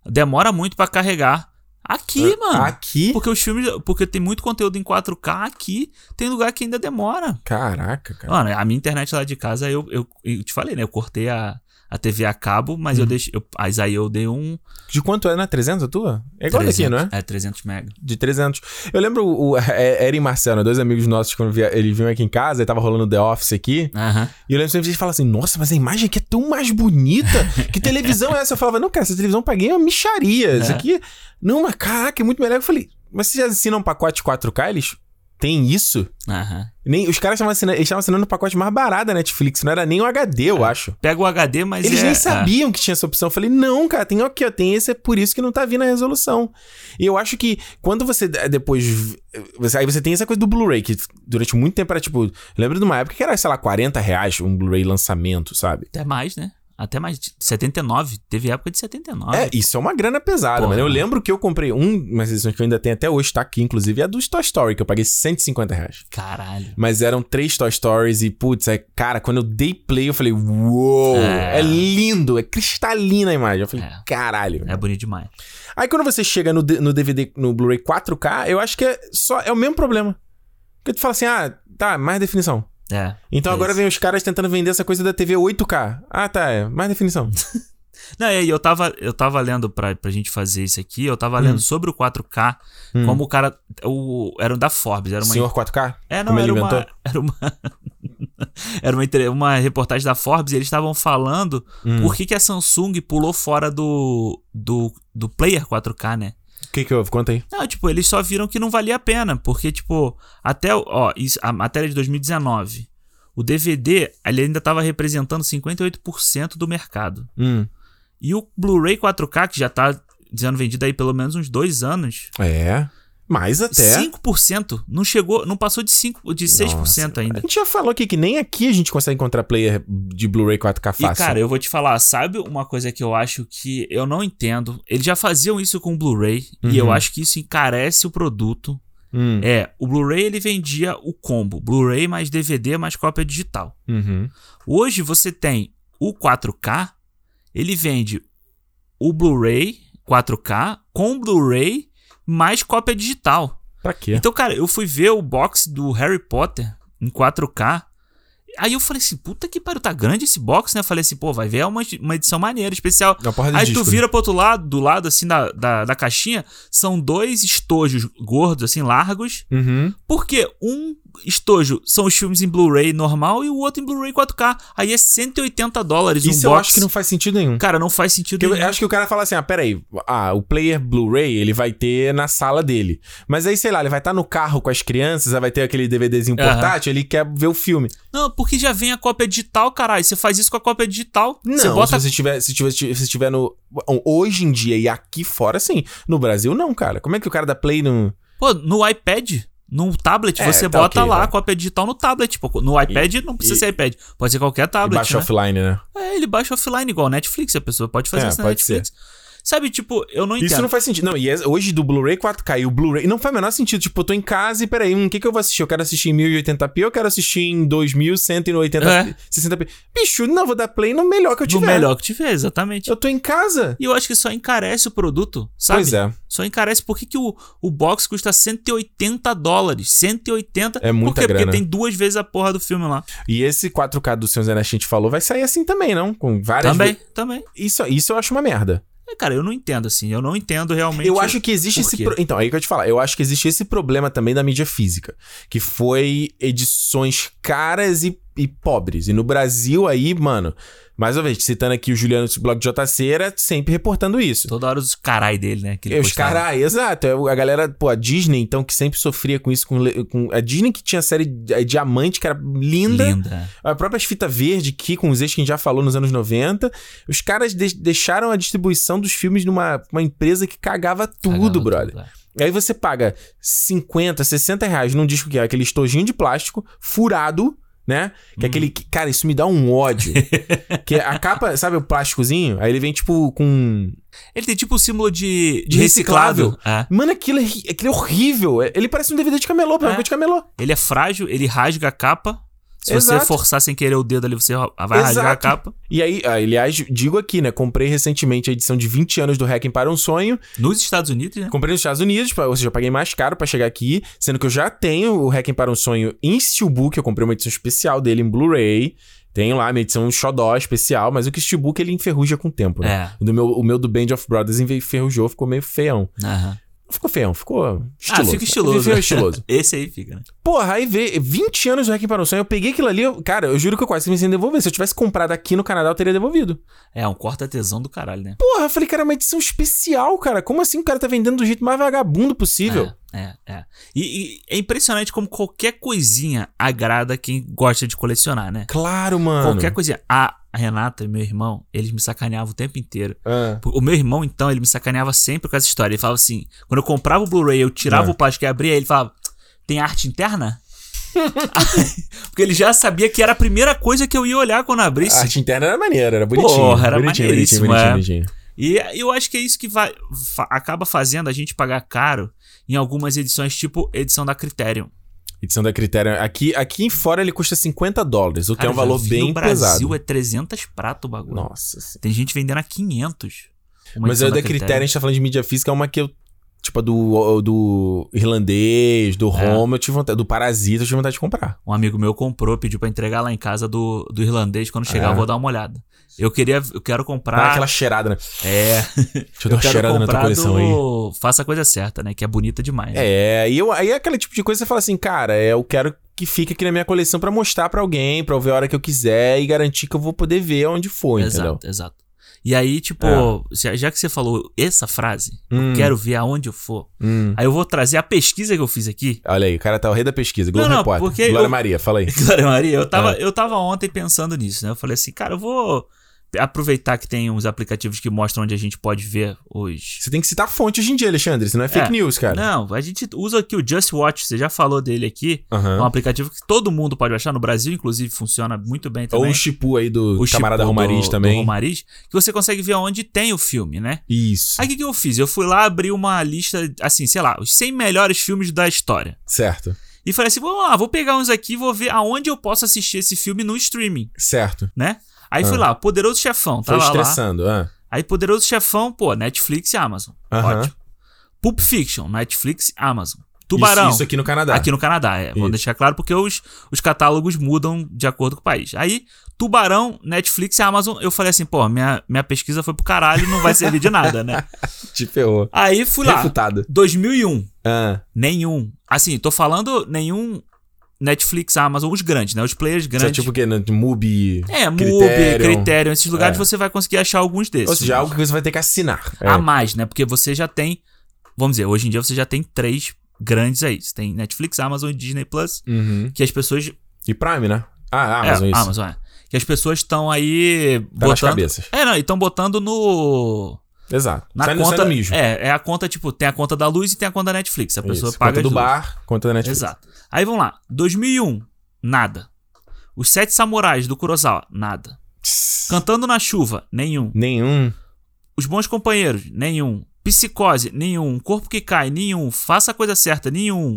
Demora muito para carregar. Aqui, mano. Aqui? Porque os filmes. Porque tem muito conteúdo em 4K aqui. Tem lugar que ainda demora. Caraca, cara. Mano, a minha internet lá de casa, eu, eu, eu te falei, né? Eu cortei a, a TV a cabo, mas eu deixei. Eu, mas aí eu dei um. De quanto é, né? 300 a tua? É igual 300, daqui, não é? É, 300 mega. De 300. Eu lembro o, o é, Eren e Marcelo, dois amigos nossos, quando via, eles vinham aqui em casa, e tava rolando The Office aqui. Aham. E eu lembro sempre de falar assim: Nossa, mas a imagem aqui é tão mais bonita. Que televisão é essa? Eu falava: Não, cara, essa televisão eu paguei uma micharia. Isso É. aqui. Não, mas caraca, é muito melhor. Eu falei: Mas vocês já assinam um pacote 4K? Eles têm isso? Aham. Nem, os caras estavam assinando, eles estavam assinando o pacote mais barato da Netflix, não era nem o HD, eu acho. Pega o HD, mas Eles é, nem é. sabiam que tinha essa opção. Eu falei, não, cara, tem aqui, ó, tem esse, é por isso que não tá vindo a resolução. E eu acho que quando você eh, depois. Você, aí você tem essa coisa do Blu-ray, que durante muito tempo era tipo. Eu lembro de uma época que era, sei lá, 40 reais um Blu-ray lançamento, sabe? Até mais, né? Até mais. de 79. Teve época de 79. É, isso é uma grana pesada, mano. Eu lembro que eu comprei um, umas edições que eu ainda tenho até hoje, tá aqui, inclusive, é a do Toy Story, que eu paguei 150 reais. Caralho. Mas eram três Toy Stories e, putz, é, cara, quando eu dei play, eu falei, uou, é, É. lindo, é cristalina a imagem. Eu falei, É. caralho. É bonito demais. Aí quando você chega no, no DVD, no Blu-ray 4K, eu acho que é só é o mesmo problema. Porque tu fala assim, ah, tá, mais definição. É. Então é agora isso. vem os caras tentando vender essa coisa da TV 8K. Ah, tá, é, mais definição. Não, e eu tava, eu tava lendo pra, pra gente fazer isso aqui, eu tava lendo sobre o 4K, Hum. como o cara. O, era um da Forbes, era uma. Senhor 4K? É, não, era uma, era uma. era uma, uma reportagem da Forbes e eles estavam falando Hum. por que, que a Samsung pulou fora do, do, do Player 4K, né? O que que houve? Conta aí. Não, tipo, eles só viram que não valia a pena, porque, tipo, até, ó, isso, a matéria de 2019, o DVD, ele ainda tava representando 58% do mercado. Hum. E o Blu-ray 4K, que já tá sendo vendido aí pelo menos uns dois anos, É. Mais até. 5%, não chegou, não passou de, 5, de 6% Nossa, A ainda. gente já falou aqui que nem aqui a gente consegue encontrar player de Blu-ray 4K E, fácil. cara, eu vou te falar, sabe uma coisa que eu acho que eu não entendo? Eles já faziam isso com o Blu-ray, e eu Uhum. acho que isso encarece o produto. Hum. É, o Blu-ray ele vendia o combo, Blu-ray mais DVD mais cópia digital. Uhum. Hoje você tem o 4K, ele vende o Blu-ray 4K com Blu-ray mais cópia digital. Pra quê? Então, cara, eu fui ver o box do Harry Potter em 4K. Aí eu falei assim, puta que pariu, tá grande esse box, né? Eu falei assim, pô, vai ver é uma, uma edição maneira, especial. De Aí disco, tu vira pro outro lado, do lado assim da, da, da caixinha, são dois estojos gordos, assim, largos. né? Uhum. Porque um estojo são os filmes em Blu-ray normal e o outro em Blu-ray 4K. Aí é 180 dólares Isso um eu box. acho que não faz sentido nenhum. Cara, não faz sentido Porque eu nenhum. acho que o cara fala assim: ah, peraí, ah, o player Blu-ray ele vai ter na sala dele. Mas aí, sei lá, ele vai estar no carro com as crianças, aí vai ter aquele DVDzinho portátil, ele quer ver o filme. Não, porque já vem a cópia digital, caralho. Você faz isso com a cópia digital. você Não, bota se você tiver, se tiver, se você tiver no. Hoje em dia e aqui fora, sim. No Brasil, não, cara. Como é que o cara dá play no. Pô, no iPad, no tablet, É, você tá bota ok, lá a cópia digital no tablet. Pô, no iPad não precisa e- ser iPad. Pode ser qualquer e tablet. baixa né? offline, né? É, ele baixa offline igual Netflix. A pessoa pode fazer É, isso na Netflix. Sabe, tipo, eu não entendo. Isso não faz sentido. Não, e é- hoje do Blu-ray 4K e o Blu-ray. Não faz o menor sentido. Tipo, eu tô em casa e peraí, hum, o que, que eu vou assistir? Eu quero assistir em 1080p ou eu quero assistir em 2180p? É. 60p? Bicho, não, vou dar play no melhor que eu No tiver. melhor que tiver, exatamente. Eu tô em casa. E eu acho que só encarece o produto, sabe? Pois é. Só encarece. Por que, que o, o box custa 180 dólares? 180 É muita Por quê? grana. Porque tem duas vezes a porra do filme lá. E esse 4K do Senhor que a gente falou vai sair assim também, não? Com várias. Também, ve- também. Isso, isso eu acho uma merda. É, cara, eu não entendo, assim. Eu não entendo realmente. Eu acho que existe esse. pro- Então, aí que eu te falar. Eu acho que existe esse problema também da mídia física. Que foi edições caras e, e pobres. E no Brasil, aí, mano. Mais uma vez, citando aqui o Juliano do blog de JC, era sempre reportando isso. Toda hora os carai dele, né? Que E os caras, exato. é, A galera, pô, a Disney, então, que sempre sofria com isso. Com, com a Disney que tinha a série Diamante, que era linda. Linda. A própria fita verde aqui, com os eixos que a gente já falou nos anos 90. Os caras de- deixaram a distribuição dos filmes numa uma empresa que cagava tudo, Cagava brother. tudo, é. Aí você paga 50, 60 reais num disco que é aquele estojinho de plástico, furado, né? Que é aquele. que- Cara, isso me dá um ódio. que a capa, sabe o plásticozinho? Aí ele vem, tipo, com. Ele tem tipo o símbolo de, de Reciclável. reciclável. É. Mano, aquilo é, aquilo é horrível. É- Ele parece um DVD de camelô, É. de camelô. Ele é frágil, ele rasga a capa. Se Exato. você forçar sem querer o dedo ali, você vai rasgar a Exato. capa. E aí, ah, aliás, digo aqui, né? Comprei recentemente a edição de 20 anos do Hacking para um Sonho. Nos Estados Unidos, né? Comprei nos Estados Unidos, ou seja, eu paguei mais caro pra chegar aqui, sendo que eu já tenho o Hacking para um Sonho em Steelbook, eu comprei uma edição especial dele em Blu-ray. Tenho lá a minha edição xodó especial, mas o que Steelbook ele enferruja com o tempo, né? É. O, do meu, o meu do Band of Brothers enferrujou, ficou meio feião. Aham. Não ficou feião, ficou estiloso. Ah, fica estiloso. Estiloso. Esse aí fica, né? Porra, aí vê, 20 anos do Hacking para o Sonho, eu peguei aquilo ali, eu- cara, eu juro que eu quase pensei em devolver. Se eu tivesse comprado aqui no Canadá, eu teria devolvido. É, um corta-tesão do caralho, né? Porra, eu falei, cara, é uma edição especial, cara. Como assim o cara tá vendendo do jeito mais vagabundo possível? É, é, é. E, e é impressionante como qualquer coisinha agrada quem gosta de colecionar, né? Claro, mano. Qualquer coisinha. A a Renata e meu irmão, eles me sacaneavam o tempo inteiro. Ah, O meu irmão, então, ele me sacaneava sempre com essa história. Ele falava assim: quando eu comprava o Blu-ray, eu tirava É. o plástico e abria, ele falava: tem arte interna? Porque ele já sabia que era a primeira coisa que eu ia olhar quando a abrisse. arte interna era maneira, era bonitinho. Porra, era bonitinho, maneiríssimo, bonitinho, é. bonitinho, bonitinho. E eu acho que é isso que vai, fa- acaba fazendo a gente pagar caro em algumas edições, tipo edição da Criterion. Edição da Critério. Aqui, aqui em fora ele custa 50 dólares, o que é um valor bem No Brasil pesado. é 300 prato o bagulho. Nossa senhora. Tem gente vendendo a 500. uma Mas a da Critério, a gente tá falando de mídia física, é uma que eu. Tipo, a do, do irlandês, do É. Roma, eu tive vontade. Do Parasita, eu tive vontade de comprar. Um amigo meu comprou, pediu pra entregar lá em casa do, do irlandês. Quando chegar, É. eu vou dar uma olhada. Eu queria, eu quero Dá comprar. aquela cheirada, né? É. Deixa eu dar uma cheirada na tua coleção aí. do... Faça a coisa certa, né? Que é bonita demais. né? É, e eu, aí é aquele tipo de coisa que você fala assim, cara, é, eu quero que fique aqui na minha coleção pra mostrar pra alguém, pra eu ver a hora que eu quiser e garantir que eu vou poder ver onde entendeu? Exato, exato. E aí, tipo, É. já- que você falou essa frase, Hum. eu quero ver aonde eu for. Hum. Aí eu vou trazer a pesquisa que eu fiz aqui. Olha aí, o cara tá o rei da pesquisa. Globo Não, não, Repórter. Glória eu- Maria, fala aí. Glória Maria, eu tava, Ah. eu tava ontem pensando nisso, né? Eu falei assim, cara, eu vou aproveitar que tem uns aplicativos que mostram onde a gente pode ver os. Você tem que citar a fonte hoje em dia, Alexandre, senão é fake É. news, cara. Não, a gente usa aqui o Just Watch, você já falou dele aqui. Aham. É um aplicativo que todo mundo pode baixar. No Brasil, inclusive, funciona muito bem Ou também. o Chipu aí do O camarada Romariz do- também. Do Romariz, que você consegue ver onde tem o filme, né? Isso. Aí o que, que eu fiz? Eu fui lá abrir uma lista, assim, sei lá, os 100 melhores filmes da história. Certo. E falei assim, vamos lá, vou pegar uns aqui e vou ver aonde eu posso assistir esse filme no streaming, Certo. né? Aí fui Ah. lá, Poderoso Chefão, Foi tava lá. estressando. Ah. Aí Poderoso Chefão, pô, Netflix e Amazon. Aham. Ótimo. Pulp Fiction, Netflix e Amazon. Tubarão. Isso, isso aqui no Canadá. Aqui no Canadá, é. Vou Isso. deixar claro porque os, os catálogos mudam de acordo com o país. Aí, Tubarão, Netflix e Amazon, eu falei assim, pô, minha, minha pesquisa foi pro caralho, não vai servir de nada, né? Te ferrou. Aí fui lá, Refutado. 2001, Ah. nenhum. Assim, tô falando nenhum Netflix, Amazon, os grandes, né? Os players Isso é grandes. tipo o quê? No Mubi. é, MUBI, Criterion. Esses lugares É. você vai conseguir achar alguns desses. Ou seja, algo que você vai ter que assinar. É. a mais, né? Porque você já tem, vamos dizer, hoje em dia você já tem três grandes aí. Você tem Netflix, Amazon e Disney Plus, Uhum. que as pessoas E Prime, né? Ah, Amazon, é, isso. Amazon, é. Que as pessoas estão aí Tá nas botando. cabeças. É, não, e estão botando no. Exato. Na sai, conta. sai. É, é a conta, tipo, tem a conta da luz e tem a conta da Netflix. A pessoa Isso. paga Conta do bar, conta da Netflix. Exato. Aí vamos lá. 2001, nada. Os Sete Samurais do Kurosawa, nada. Cantando na Chuva, nenhum. Nenhum. Os Bons Companheiros, nenhum. Psicose, nenhum. Corpo que Cai, nenhum. Faça a Coisa Certa, nenhum.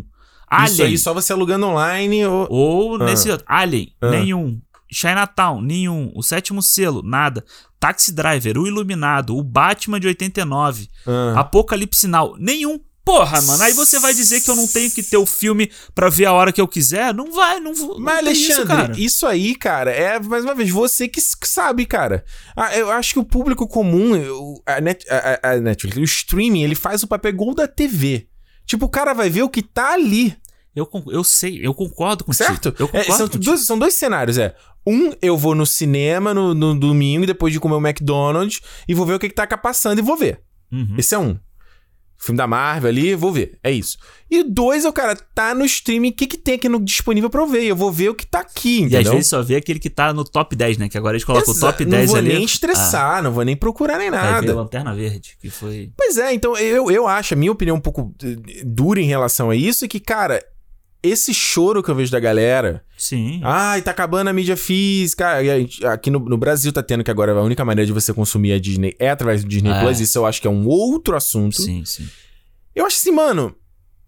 Isso Alien, aí só você alugando online ou... ou Ah. nesse outro. Alien, Ah. nenhum. Chinatown, nenhum. O Sétimo Selo, nada. Taxi Driver, O Iluminado, O Batman de 89, Ah. Apocalipse Now, nenhum. Porra, mano, aí você vai dizer que eu não tenho que ter o filme pra ver a hora que eu quiser? Não vai, não vou. Mas, isso, Alexandre, cara. isso, aí, cara, é, mais uma vez, você que sabe, cara. Ah, eu acho que o público comum, o- a, Net, a, a- a Netflix, o streaming, ele faz o papel igual da TV. Tipo, o cara vai ver o que tá ali, Eu, eu sei, eu concordo contigo. certo? Eu É, concordo são, contigo. dois, são dois cenários, é. Um, eu vou no cinema no, no domingo, depois de comer o McDonald's, e vou ver o que, que tá passando e vou ver. Uhum. Esse é um. Filme da Marvel ali, vou ver. É isso. E dois é o cara, tá no streaming, o que, que tem aqui no, disponível pra eu ver? Eu vou ver o que tá aqui, E entendeu? às vezes só vê aquele que tá no top 10, né? Que agora eles colocam o Exa- top 10 Não vou ali. nem estressar, não vou nem procurar nem Ah, vai ver nada. Lanterna Verde, que foi. Pois é, então eu, eu acho, a minha opinião um pouco eh, dura em relação a isso, é que, cara, esse choro que eu vejo da galera, Sim. ai, tá acabando a mídia física, aqui no, no Brasil tá tendo que agora a única maneira de você consumir a Disney é através do Disney É. Plus, isso eu acho que é um outro assunto. sim, sim. Eu acho assim, mano,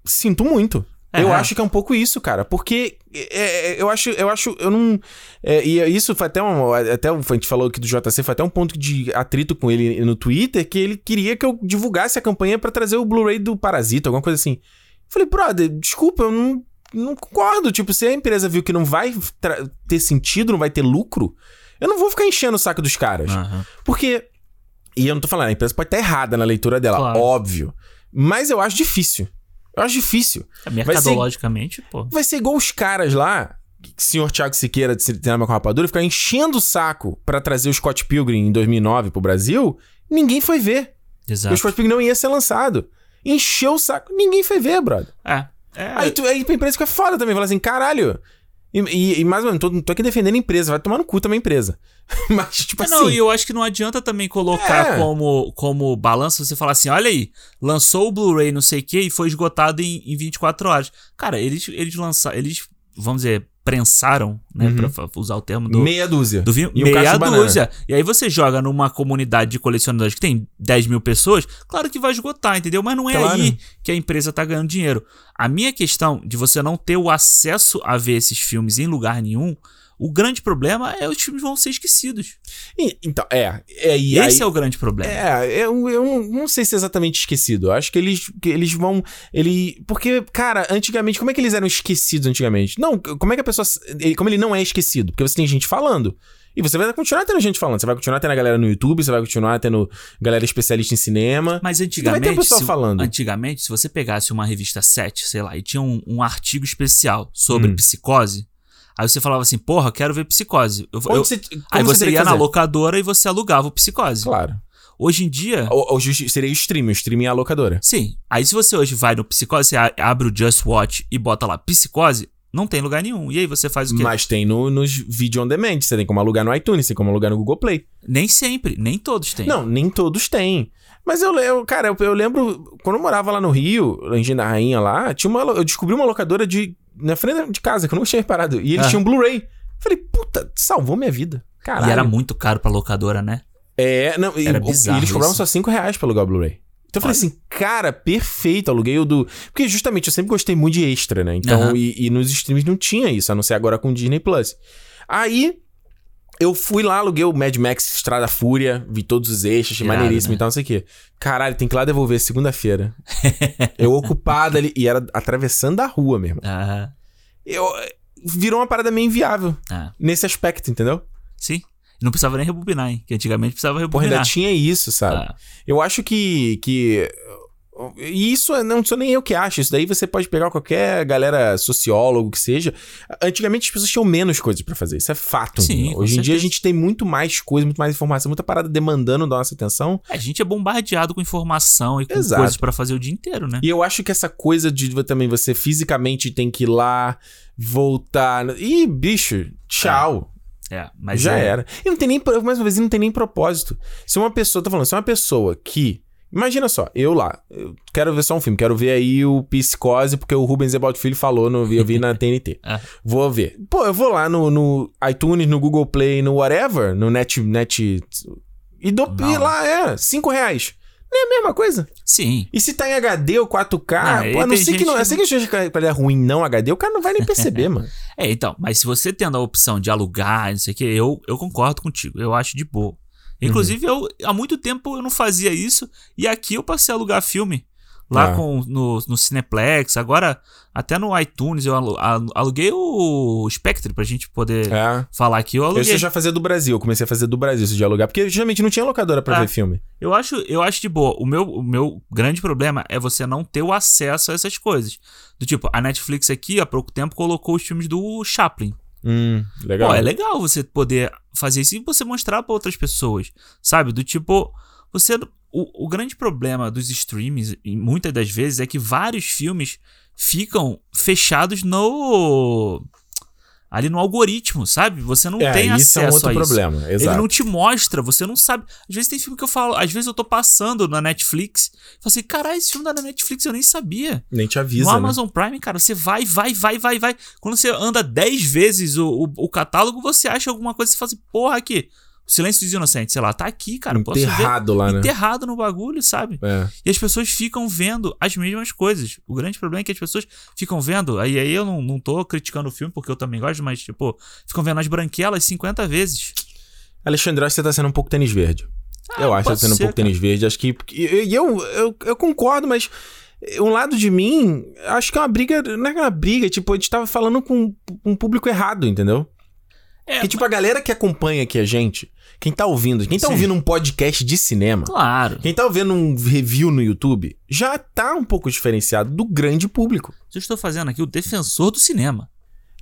sinto muito. É. Eu acho que é um pouco isso, cara. Porque é, é, eu acho, eu acho, eu não. é, e isso foi até um. Até a gente falou aqui do JC, foi até um ponto de atrito com ele no Twitter, que ele queria que eu divulgasse a campanha pra trazer o Blu-ray do Parasita, alguma coisa assim. Falei, brother, desculpa, eu não não concordo. Tipo, se a empresa viu que não vai ter sentido, não vai ter lucro, eu não vou ficar enchendo o saco dos caras. Aham. Porque. E eu não tô falando, a empresa pode estar errada na leitura dela, Claro. óbvio. Mas eu acho difícil. Eu acho difícil. É, Mercadologicamente, pô. Vai ser igual os caras lá, senhor Thiago Siqueira de Cinema com Rapadura, ficar enchendo o saco pra trazer o Scott Pilgrim em 2009 pro Brasil. Ninguém foi ver. O Exato. Scott Pilgrim não ia ser lançado. Encheu o saco. Ninguém foi ver, brother. É. É, Aí, tu, aí pra empresa fica foda também. Fala assim, caralho. E, e, e mais ou menos, tô, tô aqui defendendo a empresa. Vai tomar no cu também a empresa. Mas, tipo É, assim... não, e eu acho que não adianta também colocar É. como, como balança você falar assim: olha aí, lançou o Blu-ray, não sei o que, e foi esgotado em, em 24 horas. Cara, eles, eles lançaram, eles, vamos dizer, prensaram, né, Uhum. pra usar o termo do. Meia dúzia. do vinho, E um meia banana. dúzia. E aí você joga numa comunidade de colecionadores que tem 10 mil pessoas, claro que vai esgotar, entendeu? Mas não é Claro. aí que a empresa tá ganhando dinheiro. A minha questão de você não ter o acesso a ver esses filmes em lugar nenhum, o grande problema é os filmes vão ser esquecidos. E- então, é. é e Esse aí- é o grande problema. É, eu, eu não- não sei se é exatamente esquecido. Eu acho que eles, que eles vão. Ele. Porque, cara, antigamente, como é que eles eram esquecidos antigamente? Não, como é que a pessoa. ele- Como ele não é esquecido? Porque você tem gente falando. E você vai continuar tendo gente falando. Você vai continuar tendo a galera no YouTube, você vai continuar tendo galera especialista em cinema. Mas vai antigamente, ter pessoa se, falando. antigamente, se você pegasse uma revista 7, sei lá, e tinha um, um artigo especial sobre Hum. psicose, aí você falava assim, porra, quero ver psicose. Eu- eu- você, aí você teria ia na locadora e você alugava o psicose. Claro. Hoje em dia, justi- seria o streaming, o streaming é a locadora. sim. Aí se você hoje vai no psicose, você abre o Just Watch e bota lá psicose, não tem lugar nenhum. E aí você faz o quê? Mas tem no, nos vídeo on demand. Você tem como alugar no iTunes, tem como alugar no Google Play. Nem sempre, nem todos têm. Não, nem todos têm. Mas eu lembro, cara, eu, eu lembro, quando eu morava lá no Rio, em da Rainha lá, tinha uma, eu descobri uma locadora de, na frente de casa, que eu não tinha reparado. E eles Ah. tinham Blu-ray. Falei, puta, salvou minha vida. Caralho. E era muito caro pra locadora, né? É, não, e, Era bizarro e eles cobravam só 5 reais pra alugar o Blu-ray. Então eu falei assim, cara, perfeito, aluguei o do. Porque justamente eu sempre gostei muito de extra, né? Então, e, e nos streams não tinha isso, a não ser agora com o Disney Plus. Aí. Eu fui lá, aluguei o Mad Max Estrada Fúria, vi todos os extras, achei Irado, maneiríssimo né? e tal, não sei o quê. Caralho, tem que ir lá devolver segunda-feira. eu ocupado ali, e era atravessando a rua mesmo. Eu, virou uma parada meio inviável ah. nesse aspecto, entendeu? Sim. Não precisava nem rebobinar, hein? Que antigamente precisava Porra, ainda rebobinar. tinha isso, sabe? Ah, Eu acho que. que e isso é- não sou nem eu que acho. Isso daí você pode pegar qualquer galera sociólogo que seja. Antigamente as pessoas tinham menos coisas pra fazer. Isso é fato. Sim, Hoje em dia a gente tem muito mais coisa, muito mais informação, muita parada demandando da nossa atenção. a gente é bombardeado com informação e com Exato. coisas pra fazer o dia inteiro, né? E eu acho que essa coisa de também você fisicamente tem que ir lá, voltar. Ih, bicho, tchau. É, mas Já é, era. E não tem nem, mais uma vez, não tem nem propósito. Se uma pessoa, tô falando, se uma pessoa que. Imagina só, eu lá, eu quero ver só um filme, quero ver aí o Psicose, porque o Rubens Ebald Filho falou, no, eu vi na TNT. Ah. Vou ver. Pô, eu vou lá no, no iTunes, no Google Play, no whatever, no Net. net e Não. e lá, é, 5 reais. Não é a mesma coisa. Sim. E se tá em HD ou 4K, Ah, pô, a não sei que gente não. que Eu sei que seja qualidade ruim não HD, o cara não vai nem perceber, mano. É, então, mas se você tendo a opção de alugar, não sei o que, eu, eu concordo contigo. Eu acho de boa. Inclusive, eu há muito tempo eu não fazia isso. E aqui eu passei a alugar filme. Lá Ah. com, no, no Cineplex. Agora, até no iTunes, eu alu- alu- aluguei o Spectre pra gente poder É. falar aqui. Eu aluguei. eu já fazia do Brasil, eu comecei a fazer do Brasil isso de alugar, porque geralmente não tinha locadora pra Ah. ver filme. Eu acho, eu acho de boa. O meu, o meu grande problema é você não ter o acesso a essas coisas. Do tipo, a Netflix aqui, há pouco tempo, colocou os filmes do Chaplin. Hum, legal. Pô, é legal você poder fazer isso e você mostrar pra outras pessoas, sabe? Do tipo, você. O, o grande problema dos streams, muitas das vezes, é que vários filmes ficam fechados no. Ali no algoritmo, sabe? Você não é, tem isso acesso é um outro a isso. problema, Ele exato. não te mostra, você não sabe. Às vezes tem filme que eu falo, às vezes eu tô passando na Netflix, falo assim, caralho, esse filme tá na Netflix eu nem sabia. Nem te No avisa, né? Amazon Prime, cara, você vai, vai, vai, vai, vai. Quando você anda 10 vezes o, o, o catálogo, você acha alguma coisa e você fala assim, porra, aqui. Silêncio dos Inocentes, sei lá, tá aqui, cara. Enterrado lá, né? Enterrado no bagulho, sabe? É. E as pessoas ficam vendo as mesmas coisas. O grande problema é que as pessoas ficam vendo. Aí, aí eu não, não tô criticando o filme, porque eu também gosto, mas, tipo, ficam vendo as branquelas 50 vezes. Alexandre, eu acho que você tá sendo um pouco tênis verde. eu acho que tá sendo um ser, pouco tênis verde. Acho que. E e eu, eu, eu concordo, mas. um lado de mim, acho que é uma briga, não é uma briga, tipo, a gente tava falando com um público errado, entendeu? É, que, tipo, a galera que acompanha aqui a gente, quem tá ouvindo, quem tá Sim. ouvindo um podcast de cinema, Claro. quem tá ouvindo um review no YouTube, já tá um pouco diferenciado do grande público. Eu estou fazendo aqui o defensor do cinema.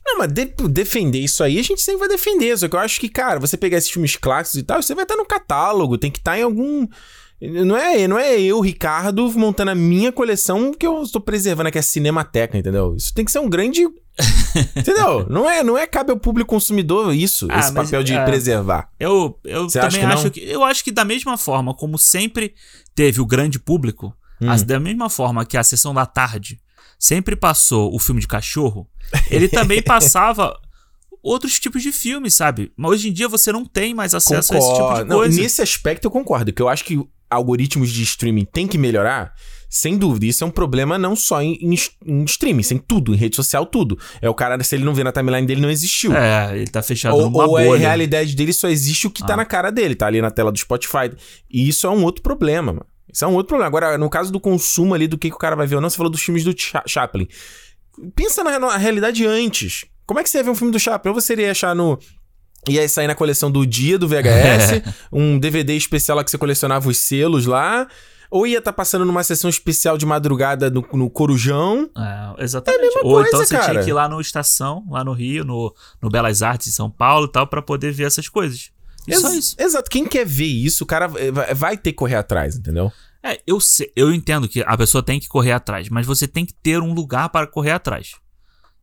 Não, mas de- defender isso aí, a gente sempre vai defender. Só que eu acho que, cara, você pegar esses filmes clássicos e tal, você vai estar no catálogo, tem que estar em algum. Não é, não é eu, Ricardo, montando a minha coleção que eu estou preservando aqui, a Cinemateca, entendeu? Isso tem que ser um grande. entendeu? Não é, não é cabe ao público consumidor isso, Ah, esse mas, papel de é, preservar. Eu, eu Você também que não? acho que. Eu acho que da mesma forma como sempre teve o grande público, Hum. as- da mesma forma que a sessão da tarde sempre passou o filme de cachorro, ele também passava outros tipos de filmes, sabe? Mas hoje em dia você não tem mais acesso a esse tipo de Não, coisa. nesse aspecto eu concordo, que eu acho que algoritmos de streaming tem que melhorar, sem dúvida. Isso é um problema não só em, em, em streaming, em tudo, em rede social, tudo. É o cara, se ele não vê na timeline dele, não existiu. É, ele tá fechado Ou, numa ou é a bolha. realidade dele só existe o que tá Ah. na cara dele, tá ali na tela do Spotify. E isso é um outro problema, mano. Isso é um outro problema. Agora, no caso do consumo ali, do que, que o cara vai ver ou não, você falou dos filmes do Cha- Chaplin. Pensa na, na realidade antes. Como é que você ia ver um filme do Chaplin? Ou você iria achar no. Ia sair na coleção do dia do VHS, um DVD especial lá que você colecionava os selos lá. Ou ia estar passando numa sessão especial de madrugada no, no Corujão. É, exatamente. mesma Ou coisa, então você cara. tinha que ir lá no Estação, lá no Rio, no, no Belas Artes em São Paulo e tal, pra poder ver essas coisas. E só Ex- isso. Exato. Quem quer ver isso, o cara vai, vai ter que correr atrás, entendeu? É, eu, sei, eu entendo que a pessoa tem que correr atrás, mas você tem que ter um lugar para correr atrás.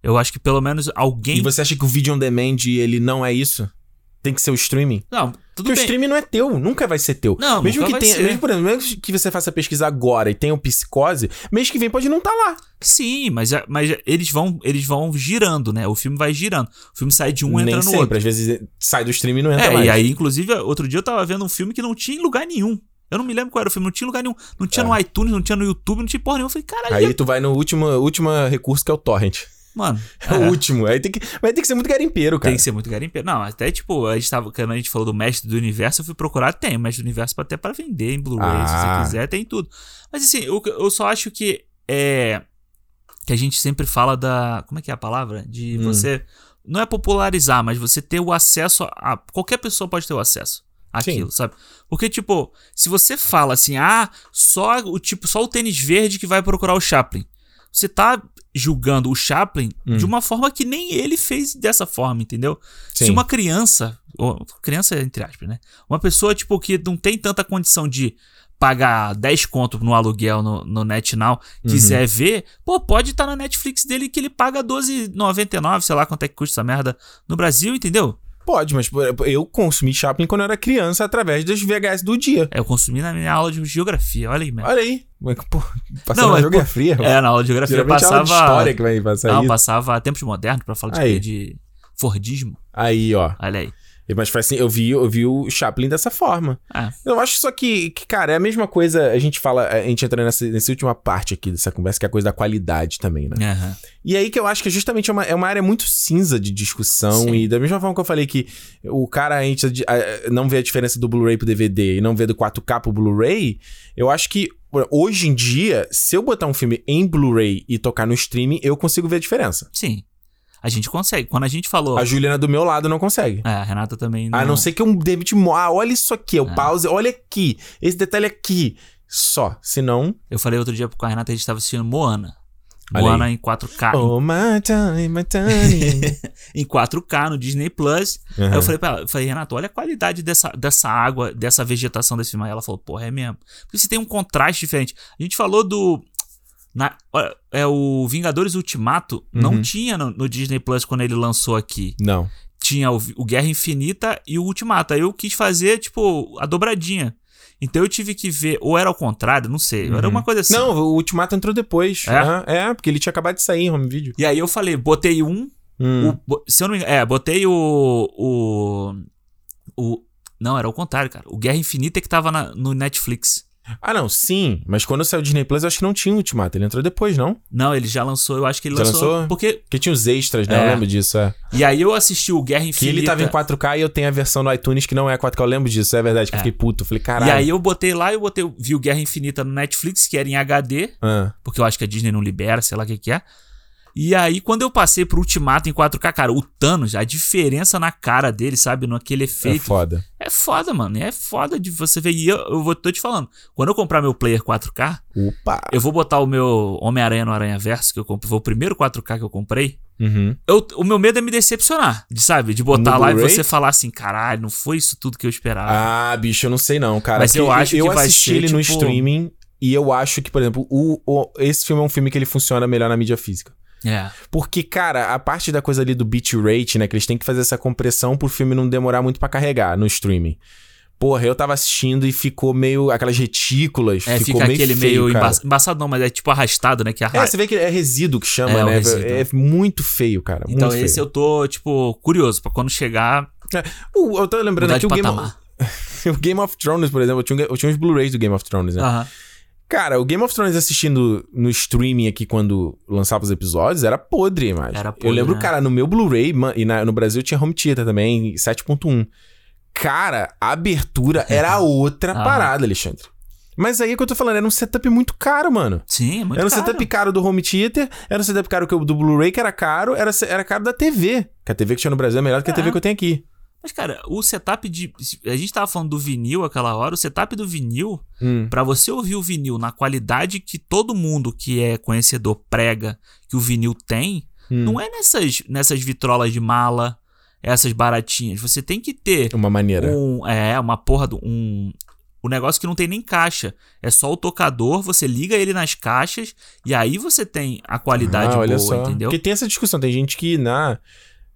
Eu acho que pelo menos alguém. E você acha que o vídeo on demand, ele não é isso? Tem que ser o streaming? Não, tudo Porque o bem. streaming não é teu, nunca vai ser teu. Não, mesmo nunca que vai tenha, ser. mesmo, por exemplo, mesmo que você faça pesquisa agora e tenha o psicose, mês que vem pode não estar lá. Sim, mas, é- mas eles vão eles vão girando, né? O filme vai girando. O filme sai de um e entra no sempre, outro. às vezes sai do streaming e não entra É, mais. e aí, inclusive, outro dia eu tava vendo um filme que não tinha em lugar nenhum. Eu não me lembro qual era o filme, não tinha em lugar nenhum. Não tinha É. no iTunes, não tinha no YouTube, não tinha porra nenhuma. Eu falei, caralho, Aí tu vai no último, último recurso que é o torrent. Mano. É o último. Aí tem que, vai ter que ser muito garimpeiro, cara. Tem que ser muito garimpeiro. Não, até tipo, a gente tava, quando a gente falou do Mestre do Universo, eu fui procurar, tem o Mestre do Universo até pra vender em Blu-ray, se Ah. você quiser, tem tudo. Mas assim, eu, eu só acho que é. Que a gente sempre fala da. Como é que é a palavra? De Hum. você. Não é popularizar, mas você ter o acesso a. Qualquer pessoa pode ter o acesso. Aquilo, sabe? Porque, tipo, se você fala assim, ah, só o tipo, só o tênis verde que vai procurar o Chaplin. Você tá julgando o Chaplin Hum. de uma forma que nem ele fez dessa forma, entendeu? Sim. Se uma criança, ou, criança entre aspas, né? Uma pessoa, tipo, que não tem tanta condição de pagar 10 conto no aluguel no, no NetNow, Uhum. quiser ver, pô, pode estar na Netflix dele que ele paga 12,99, sei lá quanto é que custa essa merda no Brasil, entendeu? Pode, mas eu consumi Chaplin quando eu era criança através das VHS do dia. É, eu consumi na minha aula de geografia, olha aí, mesmo. Olha aí. Pô, Não, na geografia. É, na aula de geografia Geralmente é aula passava. de história que vai passar não, isso. passava tempos modernos pra falar Aí. de, de Fordismo. Aí, ó. Olha aí. Mas foi assim, eu vi, eu vi o Chaplin dessa forma. É. Eu acho só que, que, cara, é a mesma coisa. A gente fala, a gente entra nessa, nessa última parte aqui dessa conversa, que é a coisa da qualidade também, né? Aham. E aí que eu acho que justamente é uma, é uma área muito cinza de discussão. Sim. E da mesma forma que eu falei que o cara a gente a- não vê a diferença do Blu-ray pro DVD e não vê do 4K pro Blu-ray, eu acho que hoje em dia, se eu botar um filme em Blu-ray e tocar no streaming, eu consigo ver a diferença. Sim. A gente consegue. Quando a gente falou. A Juliana do meu lado não consegue. É, a Renata também não. A não ser que um David Mo ah, olha isso aqui, eu É. pause, olha aqui, esse detalhe aqui. Só. Senão. Eu falei outro dia com a Renata, a gente tava assistindo Moana. Olha Moana aí. em 4K. Oh, my time, my time. Em 4K no Disney Plus. Aí Uhum. eu falei pra ela, eu falei, Renata, olha a qualidade dessa, dessa água, dessa vegetação desse filme. Aí ela falou, porra, é mesmo. Porque você tem um contraste diferente. A gente falou do. Na, é o Vingadores Ultimato não Uhum. tinha no, no Disney Plus quando ele lançou aqui. Não. Tinha o, o Guerra Infinita e o Ultimato. Aí eu quis fazer, tipo, a dobradinha. Então eu tive que ver, ou era ao contrário, não sei. Era uma coisa assim. Uhum. Não, o Ultimato entrou depois. É? Aham, É, porque ele tinha acabado de sair home video. E aí eu falei, botei um. Hum. o- se eu não me engano. É, botei o. O. o não, era o contrário, cara. O Guerra Infinita que tava na- no Netflix. Ah, não, sim. Mas quando saiu o Disney Plus, eu acho que não tinha o Ultimato. Ele entrou depois, não? Não, ele já lançou, eu acho que ele Já lançou. lançou? Porque. Porque tinha os extras, né? É. Eu lembro disso, é. E aí eu assisti o Guerra Que Infinita. ele tava em 4K e eu tenho a versão no iTunes que não é 4K. Eu lembro disso, é verdade. Que eu fiquei puto. Eu falei, caralho. E aí eu botei lá, eu botei, vi o Guerra Infinita no Netflix, que era em HD, Ah, porque eu acho que a Disney não libera, sei lá o que que é. E aí, quando eu passei pro Ultimato em 4K, cara, o Thanos, a diferença na cara dele, sabe? Naquele é efeito. foda. É foda, mano. É foda de você ver. E eu, eu vou, tô te falando, quando eu comprar meu player 4K, Opa! eu vou botar o meu Homem-Aranha no Aranha Verso, que eu comprei. Foi o primeiro 4K que eu comprei. Uhum. Eu- o meu medo é me decepcionar, de, sabe? De botar No lá e você falar assim, caralho, não foi isso tudo que eu esperava. Ah, bicho, eu não sei não, cara. Mas eu acho eu que vai assisti ser, ele no tipo- streaming e eu acho que, por exemplo, o, o- esse filme é um filme que ele funciona melhor na mídia física. É. Porque, cara, a parte da coisa ali do bitrate, né? Que eles têm que fazer essa compressão pro filme não demorar muito pra carregar no streaming. Porra, eu tava assistindo e ficou meio. aquelas retículas. É, ficou fica meio aquele feio, meio cara. emba embaçado, não, mas é tipo arrastado, né? Que arra... É, você vê que é resíduo que chama, É, o né? resíduo. É muito feio, cara. Então muito esse feio. eu tô, tipo, curioso pra quando chegar, Uh, eu tô lembrando aqui o Game, of, o Game of Thrones, por exemplo. Eu tinha, eu tinha uns Blu-rays do Game of Thrones, né? Aham. Cara, o Game of Thrones assistindo no streaming aqui quando lançava os episódios era podre imagem. Era Eu podre, lembro, né? cara, no meu Blu-ray, e na- no Brasil tinha home theater também, 7.1. Cara, a abertura era outra Ah. parada, Alexandre. Mas aí é que eu tô falando, era um setup muito caro, mano. Sim, é muito era um caro. setup caro do home theater, era um setup caro eu- do Blu-ray que era caro, era, era caro da TV. Que a TV que tinha no Brasil é melhor do que a É. TV que eu tenho aqui. Mas, cara, o setup de. A gente tava falando do vinil aquela hora. O setup do vinil, Hum. pra você ouvir o vinil na qualidade que todo mundo que é conhecedor prega que o vinil tem, Hum. não é nessas, nessas vitrolas de mala, essas baratinhas. Você tem que ter Uma maneira. um. É, uma porra do. Um, um negócio que não tem nem caixa. É só o tocador, você liga ele nas caixas e aí você tem a qualidade Ah, olha boa, só. entendeu? Porque tem essa discussão, tem gente que na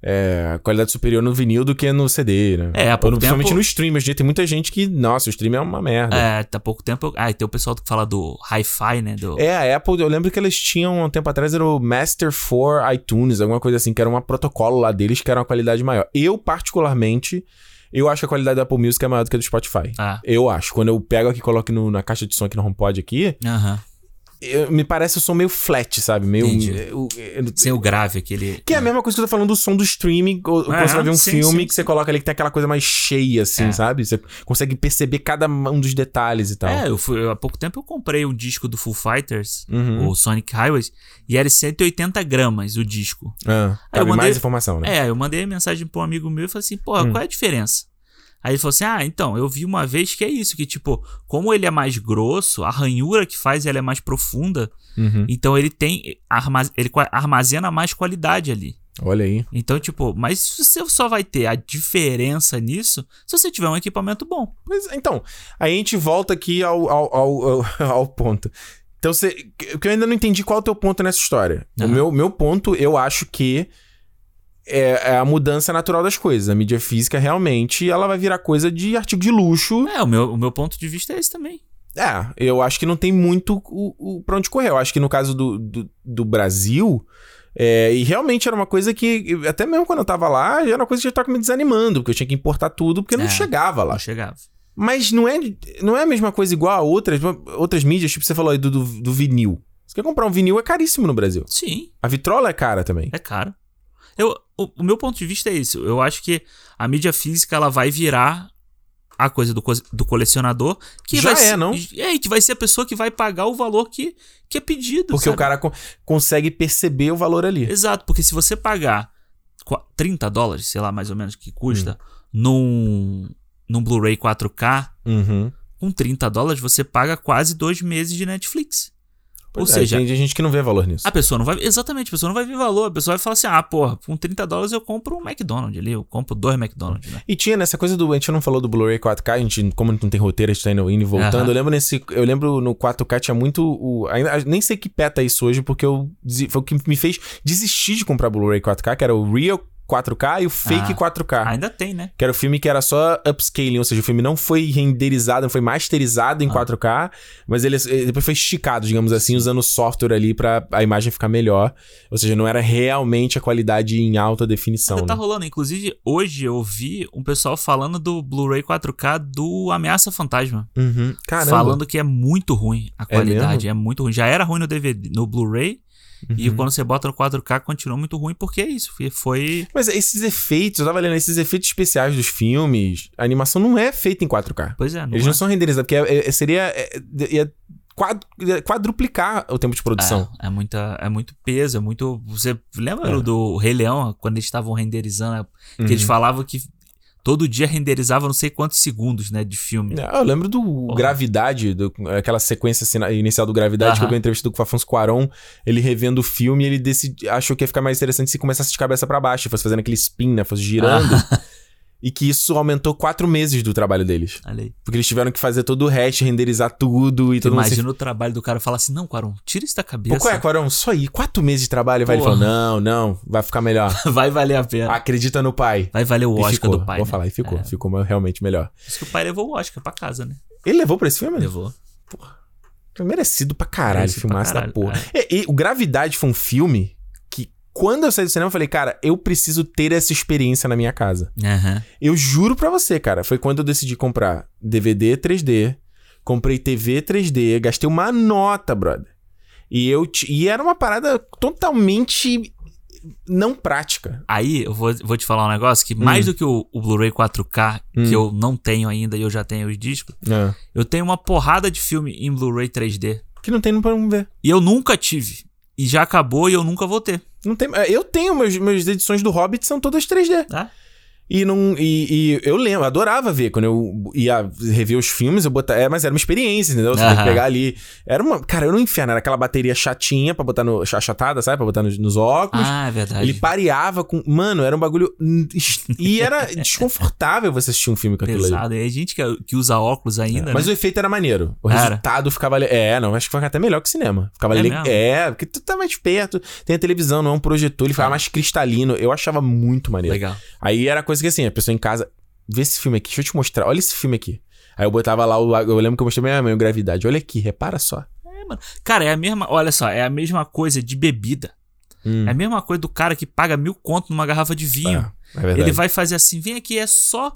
é, qualidade superior no vinil do que no CD, né? É, há Ou pouco no- Principalmente tempo- no stream, hoje tem muita gente que, nossa, o stream é uma merda. É, tá pouco tempo. Ah, e tem o pessoal que fala do hi-fi, né? Do... É, a Apple, eu lembro que eles tinham um tempo atrás, era o Master for iTunes, alguma coisa assim, que era um protocolo lá deles que era uma qualidade maior. Eu, particularmente, eu acho que a qualidade da Apple Music é maior do que a do Spotify. Ah, Eu acho. Quando eu pego aqui e coloco no- na caixa de som aqui no HomePod aqui, aham. Eu- me parece o som meio flat, sabe? Meio. Entendi. eu- eu- Sem o grave, aquele. Que é a mesma coisa que eu tô falando do som do streaming, ou- quando É, você vai ver um sim, filme sim, que você coloca ali que tem aquela coisa mais cheia, assim, É. sabe? Você consegue perceber cada um dos detalhes e tal. É, eu fui, há pouco tempo eu comprei um disco do Full Fighters, Uhum. o Sonic Highways, e era 180 gramas o disco. Ah, Aí eu mandei- mais informação, né? É, eu mandei mensagem pra um amigo meu e falei assim, porra, Hum. qual é a diferença? Aí ele falou assim, ah, então, eu vi uma vez que é isso, que tipo, como ele é mais grosso, a ranhura que faz ela é mais profunda, Uhum. então ele tem, arma- ele armazena mais qualidade ali. Olha aí. Então, tipo, mas você só vai ter a diferença nisso se você tiver um equipamento bom. Mas, então, aí a gente volta aqui ao, ao, ao, ao- ponto. Então, você, que eu ainda não entendi qual é o teu ponto nessa história. O Aham. meu, meu ponto, eu acho que é, é a mudança natural das coisas. A mídia física, realmente, ela vai virar coisa de artigo de luxo. É, o meu, o meu ponto de vista é esse também. É, eu acho que não tem muito o, o, pra onde correr. Eu acho que no caso do, do, do Brasil, é, e realmente era uma coisa que, até mesmo quando eu tava lá, era uma coisa que já tava me desanimando, porque eu tinha que importar tudo, porque não É. chegava lá. Não chegava. Mas não é, não é a mesma coisa igual a outras, outras mídias, tipo você falou aí do, do, do vinil. Você quer comprar um vinil, é caríssimo no Brasil. Sim, A vitrola é cara também. é caro. Eu, o, o meu ponto de vista é isso. Eu acho que a mídia física ela vai virar a coisa do, co- do colecionador. Que Já vai é, ser- não? É, que vai ser a pessoa que vai pagar o valor que, que é pedido. Porque sabe? o cara co- consegue perceber o valor ali. Exato, porque se você pagar qua- 30 dólares, sei lá, mais ou menos que custa, Hum. num, num Blu-ray 4K, Uhum. com 30 dólares você paga quase dois meses de Netflix. Ou é, seja, tem gente que não vê valor nisso. a pessoa não vai. Exatamente, a pessoa não vai ver valor. A pessoa vai falar assim: ah, porra, com 30 dólares eu compro um McDonald's ali, eu compro dois McDonald's, né? E tinha nessa coisa do. A gente não falou do Blu-ray 4K, a gente, como não tem roteiro, a gente tá indo, indo e voltando. Eu lembro nesse. Eu lembro no 4K tinha muito. O, ainda, nem sei que peta isso hoje, porque eu. Foi o que me fez desistir de comprar Blu-ray 4K, que era o Real 4K e o fake Ah. 4K. Ainda tem, né? Que era o filme que era só upscaling, ou seja, o filme não foi renderizado, não foi masterizado Ah. em 4K, mas ele ele depois foi esticado, digamos assim, usando software ali pra a imagem ficar melhor. Ou seja, não era realmente a qualidade em alta definição. Ainda tá né? rolando. Inclusive, hoje eu vi um pessoal falando do Blu-ray 4K do Ameaça Fantasma. Uhum. Caramba. Falando que é muito ruim a qualidade. mesmo? É, muito ruim. Já era ruim no DVD, no Blu-ray. E Uhum. quando você bota no 4K, continua muito ruim, porque é isso. Foi-. Mas esses efeitos, eu tava lendo, esses efeitos especiais dos filmes, a animação não é feita em 4K. Pois é, não Eles é. não são renderizados, porque é- é- seria. é- ia quad- ia quadruplicar o tempo de produção. É, é, muita, é muito peso, é muito. Você lembra É. do Rei Leão, quando eles estavam renderizando? Que Uhum. eles falavam que todo dia renderizava não sei quantos segundos, né, de filme. É, Eu lembro do Gravidade, do- aquela sequência inicial do Gravidade, que eu uma entrevista do Afonso Cuarón, ele revendo o filme, ele decidi, achou que ia ficar mais interessante se começasse de cabeça pra baixo, fosse fazendo aquele spin, né, fosse girando, e que isso aumentou quatro meses do trabalho deles. Aí. Porque eles tiveram que fazer todo o resto, renderizar tudo e todo mundo... imagina o trabalho do cara falar assim: não, Quaron, tira isso da Pô, cabeça. qual é, Cuarón? Só aí, quatro meses de trabalho, vai. Ele Porra. falou, não, não, vai ficar melhor. Vai valer a pena. Acredita no pai. Vai valer o E Oscar ficou, do pai. Vou né? falar, e ficou. É. Ficou realmente melhor. Por isso que o pai levou o Oscar pra casa, né? Ele levou pra esse filme? Levou. Foi merecido pra caralho, Merecido da caralho, porra. E, e o Gravidade foi um filme quando eu saí do cinema, eu falei, cara, eu preciso ter essa experiência na minha casa. Aham. Eu juro pra você, cara, foi quando eu decidi comprar DVD 3D, comprei TV 3D, gastei uma nota, brother. E eu e era uma parada totalmente não prática. Aí eu vou, vou te falar um negócio que mais do que o, o Blu-ray 4K, Hum. que eu não tenho ainda e eu já tenho os discos, É. eu tenho uma porrada de filme em Blu-ray 3D. Que não tem pra não ver. E eu nunca tive. E já acabou e eu nunca vou ter. Não tem, é, eu tenho meus, meus edições do Hobbit são todas 3D. Tá? E, não, e, e eu lembro, eu adorava ver. Quando eu ia rever os filmes, eu botava. É, mas era uma experiência, entendeu? Você tem que pegar ali. Era uma. Cara, era um inferno. Era aquela bateria chatinha pra botar no. achatada, sabe? Pra botar nos, nos óculos. Ah, é verdade. Ele pareava com. Mano, era um bagulho. E era desconfortável você assistir um filme com aquilo ali. Pesado. E aí, gente que, que usa óculos ainda. Mas né? o efeito era maneiro. O resultado ficava. É, não, acho que foi até melhor que o cinema. Ficava É mesmo? É, porque tu tá mais perto, tem a televisão, não é um projetor, ele ficava Ah. mais cristalino. Eu achava muito maneiro. Legal. Aí era coisa que assim, a pessoa em casa, vê esse filme aqui, deixa eu te mostrar, olha esse filme aqui. Aí eu botava lá, o, eu lembro que eu mostrei pra minha mãe o Gravidade, olha aqui, repara só. É, mano. Cara, é a mesma. Olha só, é a mesma coisa de bebida. Hum, É a mesma coisa do cara que paga mil conto numa garrafa de vinho. é, é verdade. Ele vai fazer assim, vem aqui, é só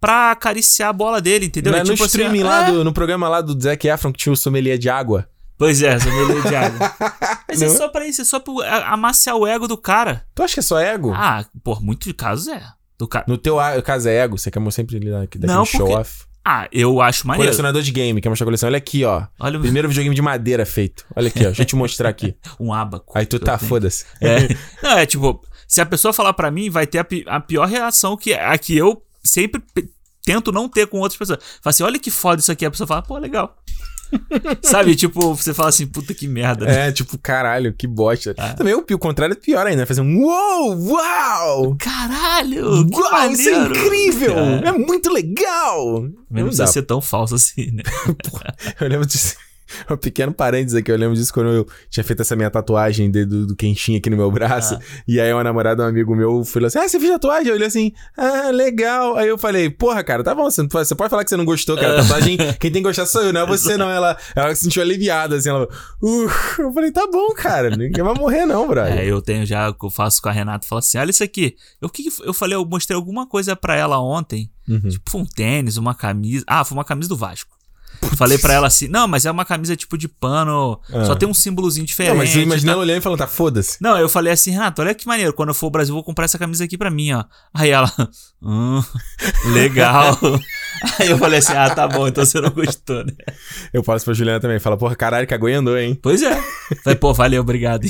pra acariciar a bola dele, entendeu? Não É é no tipo assim, streaming é, lá, do, no programa lá do Zac Efron que tinha o sommelier de água. Pois é, sommelier de água. Mas é Não? só pra isso, é só pra amaciar o ego do cara. Tu acha que é só ego? Ah, por muitos casos é. Do ca... No teu caso é ego, você quer sempre lidar aqui daquele Não, show porque- off. Ah, eu acho maneiro. Colecionador de game, quer mostrar a coleção, olha aqui, ó. Olha o- Primeiro videogame de madeira feito. Olha aqui, ó, deixa eu te mostrar aqui. um abaco. Aí tu que tá, foda-se. É. Não, é tipo, se a pessoa falar pra mim, vai ter a, pi- a pior reação que a que eu sempre tento não ter com outras pessoas. Fala assim, olha que foda isso aqui. A pessoa fala, pô, legal. Sabe, tipo, você fala assim, puta que merda. né? É, tipo, caralho, que bosta. Ah. Também o, o contrário é pior ainda, fazer um uau, uau! Caralho, Uau, isso é incrível! É. É, muito legal! Não Não precisa dá. ser tão falso assim, né? Eu lembro disso. Um pequeno parênteses aqui, eu lembro disso quando eu tinha feito essa minha tatuagem de- do, do Kenshin aqui no meu braço. Ah. E aí uma namorada, um amigo meu, falou assim: Ah, você fez tatuagem? Eu olhei assim, ah, legal. Aí eu falei, porra, cara, tá bom, você, pode- você pode falar que você não gostou, cara. Tatuagem, quem tem que gostar sou eu, não é você, não. Ela, ela se sentiu aliviada, assim, ela. Uh, eu falei, tá bom, cara. Ninguém vai morrer, não, brother. É, eu tenho já, que eu faço com a Renata, falo assim, olha isso aqui. Eu, que eu falei, eu mostrei alguma coisa pra ela ontem. Uhum. Tipo, foi um tênis, uma camisa. Ah, foi uma camisa do Vasco. Falei pra ela assim, não, mas é uma camisa tipo de pano, Ah. só tem um símbolozinho diferente. Não, mas eu imaginei ela olhando e falando, tá, foda-se. Não, eu falei assim, Renato, olha que maneiro, quando eu for ao Brasil, vou comprar essa camisa aqui pra mim, ó. Aí ela, hum, legal. Aí eu falei assim, ah, tá bom, então você não gostou, né? Eu falo isso pra Juliana também, fala, porra, caralho, cagou e andou, hein? Pois é. Falei, pô, valeu, obrigado.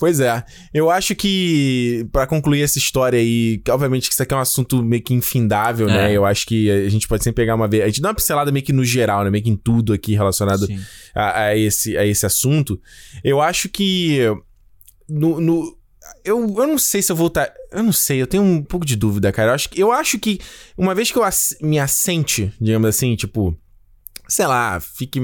Pois é. Eu acho que, pra concluir essa história aí, obviamente que isso aqui é um assunto meio que infindável, né? É. Eu acho que a gente pode sempre pegar uma vez. A gente dá uma pincelada meio que no geral, né? Meio que em tudo aqui relacionado a, a esse, a esse assunto. Eu acho que. No. no- eu, eu não sei se eu vou estar. Eu não sei, eu tenho um pouco de dúvida, cara. Eu acho, que- eu acho que uma vez que eu ass- me assente, digamos assim, tipo. Sei lá, fique.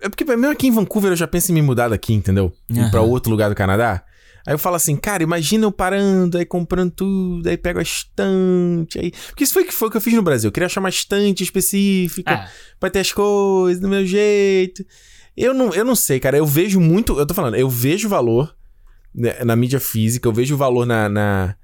É porque mesmo aqui em Vancouver eu já penso em me mudar daqui, entendeu? Ir pra outro lugar do Canadá. Aí eu falo assim, cara, imagina eu parando, aí comprando tudo, aí pego a estante, aí... Porque isso foi o que, foi que eu fiz no Brasil. Eu queria achar uma estante específica É. pra ter as coisas do meu jeito. Eu não, eu não sei, cara. Eu vejo muito... Eu tô falando, eu vejo valor né, na mídia física, eu vejo valor na, na,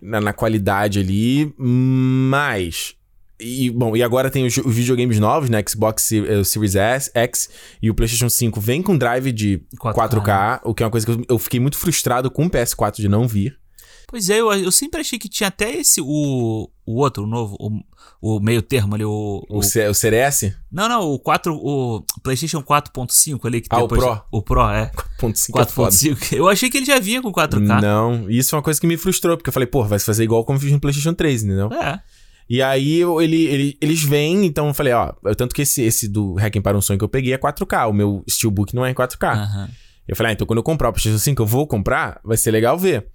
na, na qualidade ali, mas... E, bom, e agora tem os, os videogames novos, né? Xbox Se- eh, Series S, X e o PlayStation 5 vem com drive de 4K, 4K, o que é uma coisa que eu, eu fiquei muito frustrado com o PS4 de não vir. Pois é, eu, eu sempre achei que tinha até esse, o, o outro, o novo, o, o meio termo ali, o... O, o- C, o CRS não, não, o 4, o PlayStation 4.5 ali, que Ah, o. Pro. O Pro, é. 4.5 é foda. 4.5. Eu achei que ele já vinha com 4K. Não, isso é uma coisa que me frustrou, porque eu falei, pô, vai fazer igual como fiz no PlayStation 3, entendeu? É. E aí eu- ele, ele- eles vêm, então eu falei, ó, eu- tanto que esse, esse do Hacking para um Sonho que eu peguei é 4K, o meu Steelbook não é em 4K. Aham. Eu falei, ah, então quando eu comprar o PlayStation 5, eu vou comprar, vai ser legal ver.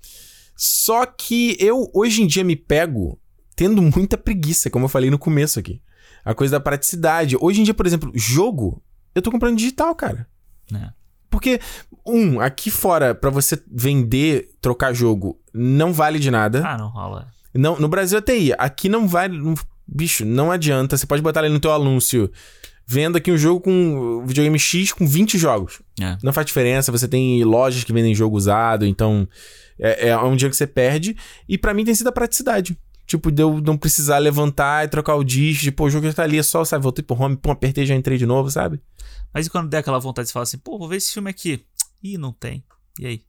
Só que eu, hoje em dia, me pego tendo muita preguiça, como eu falei no começo aqui. A coisa da praticidade. Hoje em dia, por exemplo, jogo, eu tô comprando digital, cara. É. Porque, um, aqui fora, pra você vender, trocar jogo, não vale de nada. Ah, não rola. Não, no Brasil até ia. Aqui não não- bicho, não adianta. Você pode botar ali no teu anúncio. Vendo aqui um jogo com videogame X com 20 jogos. É. Não faz diferença. Você tem lojas que vendem jogo usado, então é, é um dia que você perde. E pra mim tem sido a praticidade. Tipo, de eu não precisar levantar e trocar o disco. Tipo, o jogo já tá ali, é só, sabe? Voltei pro home, pum, apertei já entrei de novo, sabe? Mas e quando der aquela vontade de falar assim, pô, vou ver esse filme aqui. Ih, não tem. E aí?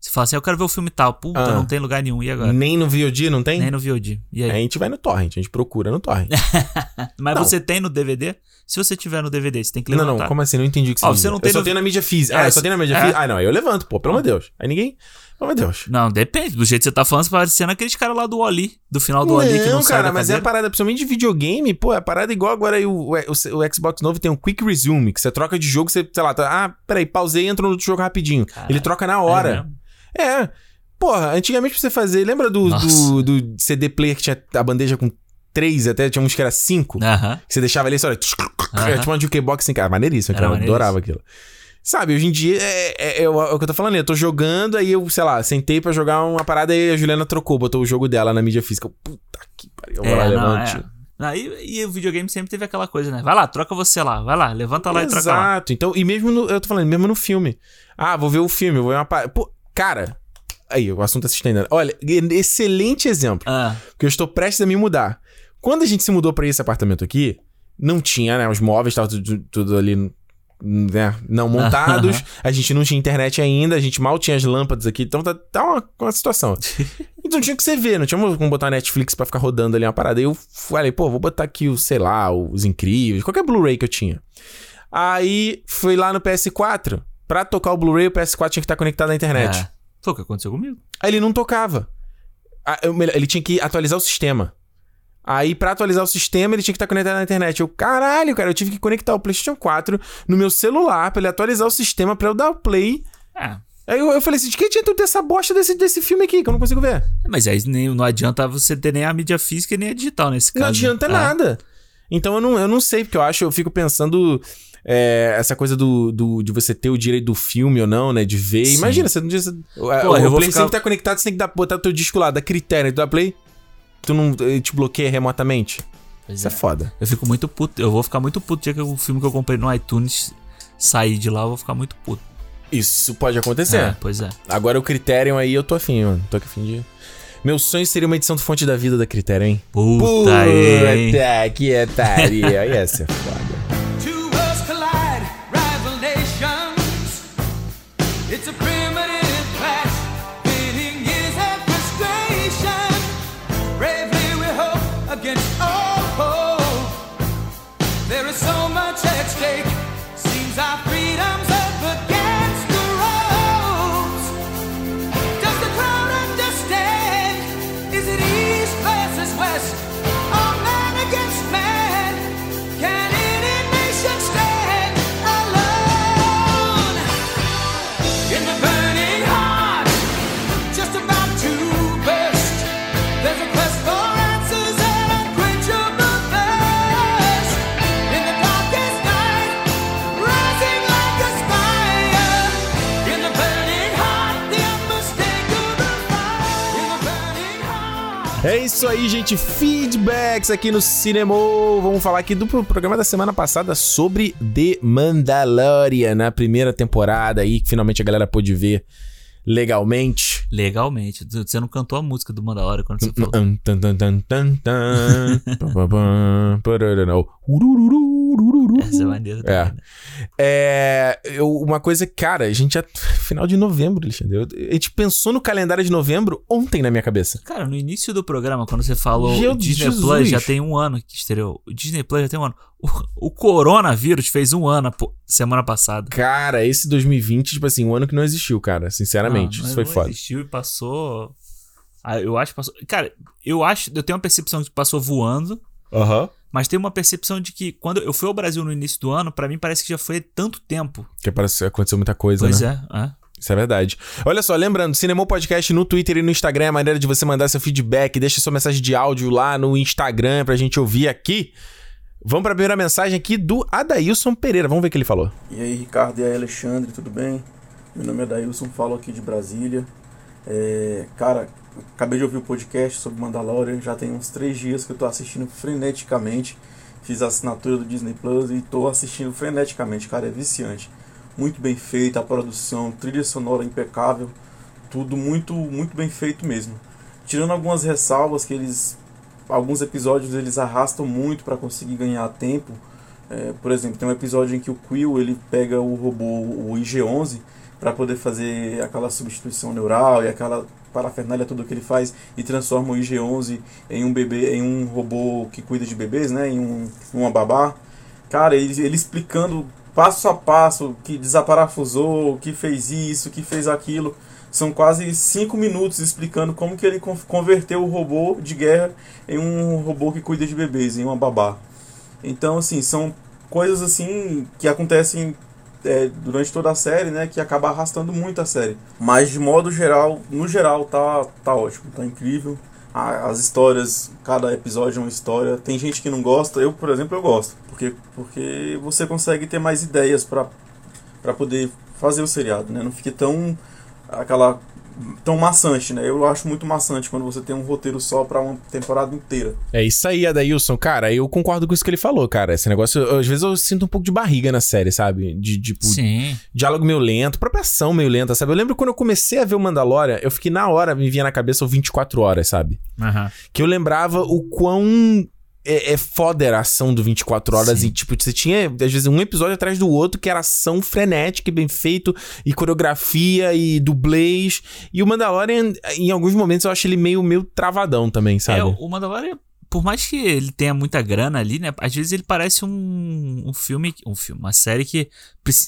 Você fala assim, eu quero ver o filme tal. Puta, Ah. não tem lugar nenhum. E agora? Nem no VOD, não tem? Nem no VOD. E aí? Aí a gente vai no torrent, a gente procura no torrent. Mas Não. você tem no DVD? Se você tiver no DVD, você tem que Não, levantar. não, como assim? Não entendi o que você disse. você não tem Eu só no- tenho na mídia física. É, ah, eu só tenho na mídia é. física. Ah, não, aí eu levanto, pô, pelo amor de Deus. Aí ninguém. Pelo amor de Deus. Não, depende. Do jeito que você tá falando, você parecendo aqueles caras lá do Oli. Do final do Oli que não cara, da mas é a parada, principalmente de videogame, pô, é a parada igual agora aí o, o, o Xbox novo tem um Quick Resume, que você troca de jogo, você, sei lá, tá, ah, peraí, pausei e entra no outro jogo rapidinho. Caralho. Ele troca na É hora. mesmo? É. Porra, antigamente pra você fazer, lembra do, do, do CD player que tinha a bandeja com três, até tinha uns que era cinco, Aham. que você deixava ali só, olha, Aham. era tipo uma jukebox assim, cara, maneiríssimo, Era eu maneiríssimo. adorava aquilo. Sabe, hoje em dia é, é- é o é o que eu tô falando, eu tô jogando, aí eu, sei lá, sentei pra jogar uma parada e a Juliana trocou, botou o jogo dela na mídia física. Puta que pariu, eu vou lá, É, levante. é. Não, e, e o videogame sempre teve aquela coisa, né? Vai lá, troca você lá. Vai lá, levanta lá e troca lá. Exato. Então, e mesmo no, eu tô falando, mesmo no filme. Ah, vou ver o filme, vou ver uma parada. Pô, cara, aí, o assunto tá se estendendo. Olha, excelente exemplo. Ah, Porque eu estou prestes a me mudar. Quando a gente se mudou pra esse apartamento aqui, não tinha, né? Os móveis estavam tudo, tudo ali, né? Não montados. a gente não tinha internet ainda, a gente mal tinha as lâmpadas aqui. Então tá, tá uma, uma situação. Então tinha que você ver, não tinha como botar Netflix pra ficar rodando ali uma parada. Aí eu falei, pô, vou botar aqui o, sei lá, os incríveis, qualquer Blu-ray que eu tinha. Aí fui lá no PS4. Pra tocar o Blu-ray, o PS4 tinha que estar conectado à internet. é. Foi o que aconteceu comigo. Aí ele não tocava. Ele tinha que atualizar o sistema. Aí, pra atualizar o sistema, ele tinha que estar conectado na internet. Eu, caralho, cara, eu tive que conectar o PlayStation 4 no meu celular pra ele atualizar o sistema pra eu dar o play. É. Aí eu, eu falei assim: de que adianta eu ter essa bosta desse, desse filme aqui que eu não consigo ver? Mas aí nem, não adianta você ter nem a mídia física e nem a digital nesse caso. Não adianta É. nada. Então eu não, eu não sei, porque eu acho, eu fico pensando. É, essa coisa do, do- de você ter o direito do filme ou não, né? De ver. Sim. Imagina, você não diz. o eu vou Play ficar- sempre tá conectado, você tem que dar, botar o teu disco lá, da critério, tu dá play. Tu não eh, te bloqueia remotamente. Pois Isso é é. foda. Eu fico muito puto. Eu vou ficar muito puto dia que o filme que eu comprei no iTunes sair de lá, eu vou ficar muito puto. Isso pode acontecer. É, pois é. Agora o Criterion aí eu tô afim, mano. Tô afim de. Meu sonho seria uma edição do Fonte da Vida da Criterion, hein? Puta, aí, hein? Puta que etaria. Aí essa é foda. É isso aí, gente. Feedbacks aqui no Cinema. Vamos falar aqui do pro- programa da semana passada sobre The Mandalorian, na primeira temporada aí, que finalmente a galera pôde ver legalmente. Legalmente. Você não cantou a música do Mandalorian quando você falou. Essa é maneira também, É. né? É, eu- uma coisa, cara, a gente já. Final de novembro, Alexandre. Eu- a gente pensou no calendário de novembro ontem na minha cabeça. Cara, no início do programa, quando você falou Meu Disney Jesus. Plus, já tem um ano que estreou. O Disney Plus já tem um ano. O, o coronavírus fez um ano pô, semana passada. Cara, esse 2020, tipo assim, um ano que não existiu, cara. Sinceramente, Não, isso não- foi não foda. existiu e passou. Ah, eu acho que passou. Cara, eu acho. Eu tenho uma percepção de que passou voando. Aham. Mas tem uma percepção de que quando eu fui ao Brasil no início do ano, pra mim parece que já foi tanto tempo. Que parece que aconteceu muita coisa, Pois né? é, é. Isso é verdade. Olha só, lembrando, Cinemou Podcast no Twitter e no Instagram é a maneira de você mandar seu feedback. Deixa sua mensagem de áudio lá no Instagram pra gente ouvir aqui. Vamos pra primeira mensagem aqui do Adailson Pereira. Vamos ver o que ele falou. E aí, Ricardo e aí, Alexandre, tudo bem? Meu nome é Dailson, falo aqui de Brasília. É, cara, acabei de ouvir o podcast sobre Mandalorian, já tem uns três dias que eu tô assistindo freneticamente. Fiz a assinatura do Disney Plus e tô assistindo freneticamente, cara, é viciante. Muito bem feita a produção, trilha sonora impecável, tudo muito, muito bem feito mesmo. Tirando algumas ressalvas que eles, alguns episódios eles arrastam muito para conseguir ganhar tempo. É, por exemplo, tem um episódio em que o Quill ele pega o robô, o IG-11, para poder fazer aquela substituição neural e aquela parafernália tudo que ele faz e transforma o IG-11 em um bebê, em um robô que cuida de bebês, né, em um, uma babá. Cara, ele, ele explicando passo a passo que desaparafusou, que fez isso, que fez aquilo. São quase cinco minutos explicando como que ele con- converteu o robô de guerra em um robô que cuida de bebês, em uma babá. Então, assim, são coisas assim que acontecem é, durante toda a série, né? Que acaba arrastando muito a série. Mas de modo geral, no geral, tá, tá ótimo, tá incrível. As histórias, cada episódio é uma história. Tem gente que não gosta, eu, por exemplo, eu gosto. Porque, porque você consegue ter mais ideias para poder fazer o seriado, né? Não fique tão aquela tão maçante, né? Eu acho muito maçante quando você tem um roteiro só pra uma temporada inteira. É isso aí, Adailson. Cara, eu concordo com isso que ele falou, cara. Esse negócio, eu- às vezes eu sinto um pouco de barriga na série, sabe? De, tipo, Sim. diálogo meio lento, própria ação meio lenta, sabe? Eu lembro quando eu comecei a ver o Mandalorian, eu fiquei na hora, me vinha na cabeça o 24 horas, sabe? Aham. Que eu lembrava o quão é, é foda a ação do 24 horas Sim. e, tipo, você tinha, às vezes, um episódio atrás do outro que era ação frenética e bem feito, e coreografia e dublês. E o Mandalorian, em alguns momentos, eu acho ele meio, meio travadão também, sabe? É, o Mandalorian, por mais que ele tenha muita grana ali, né? Às vezes ele parece um, um filme, um filme, uma série que,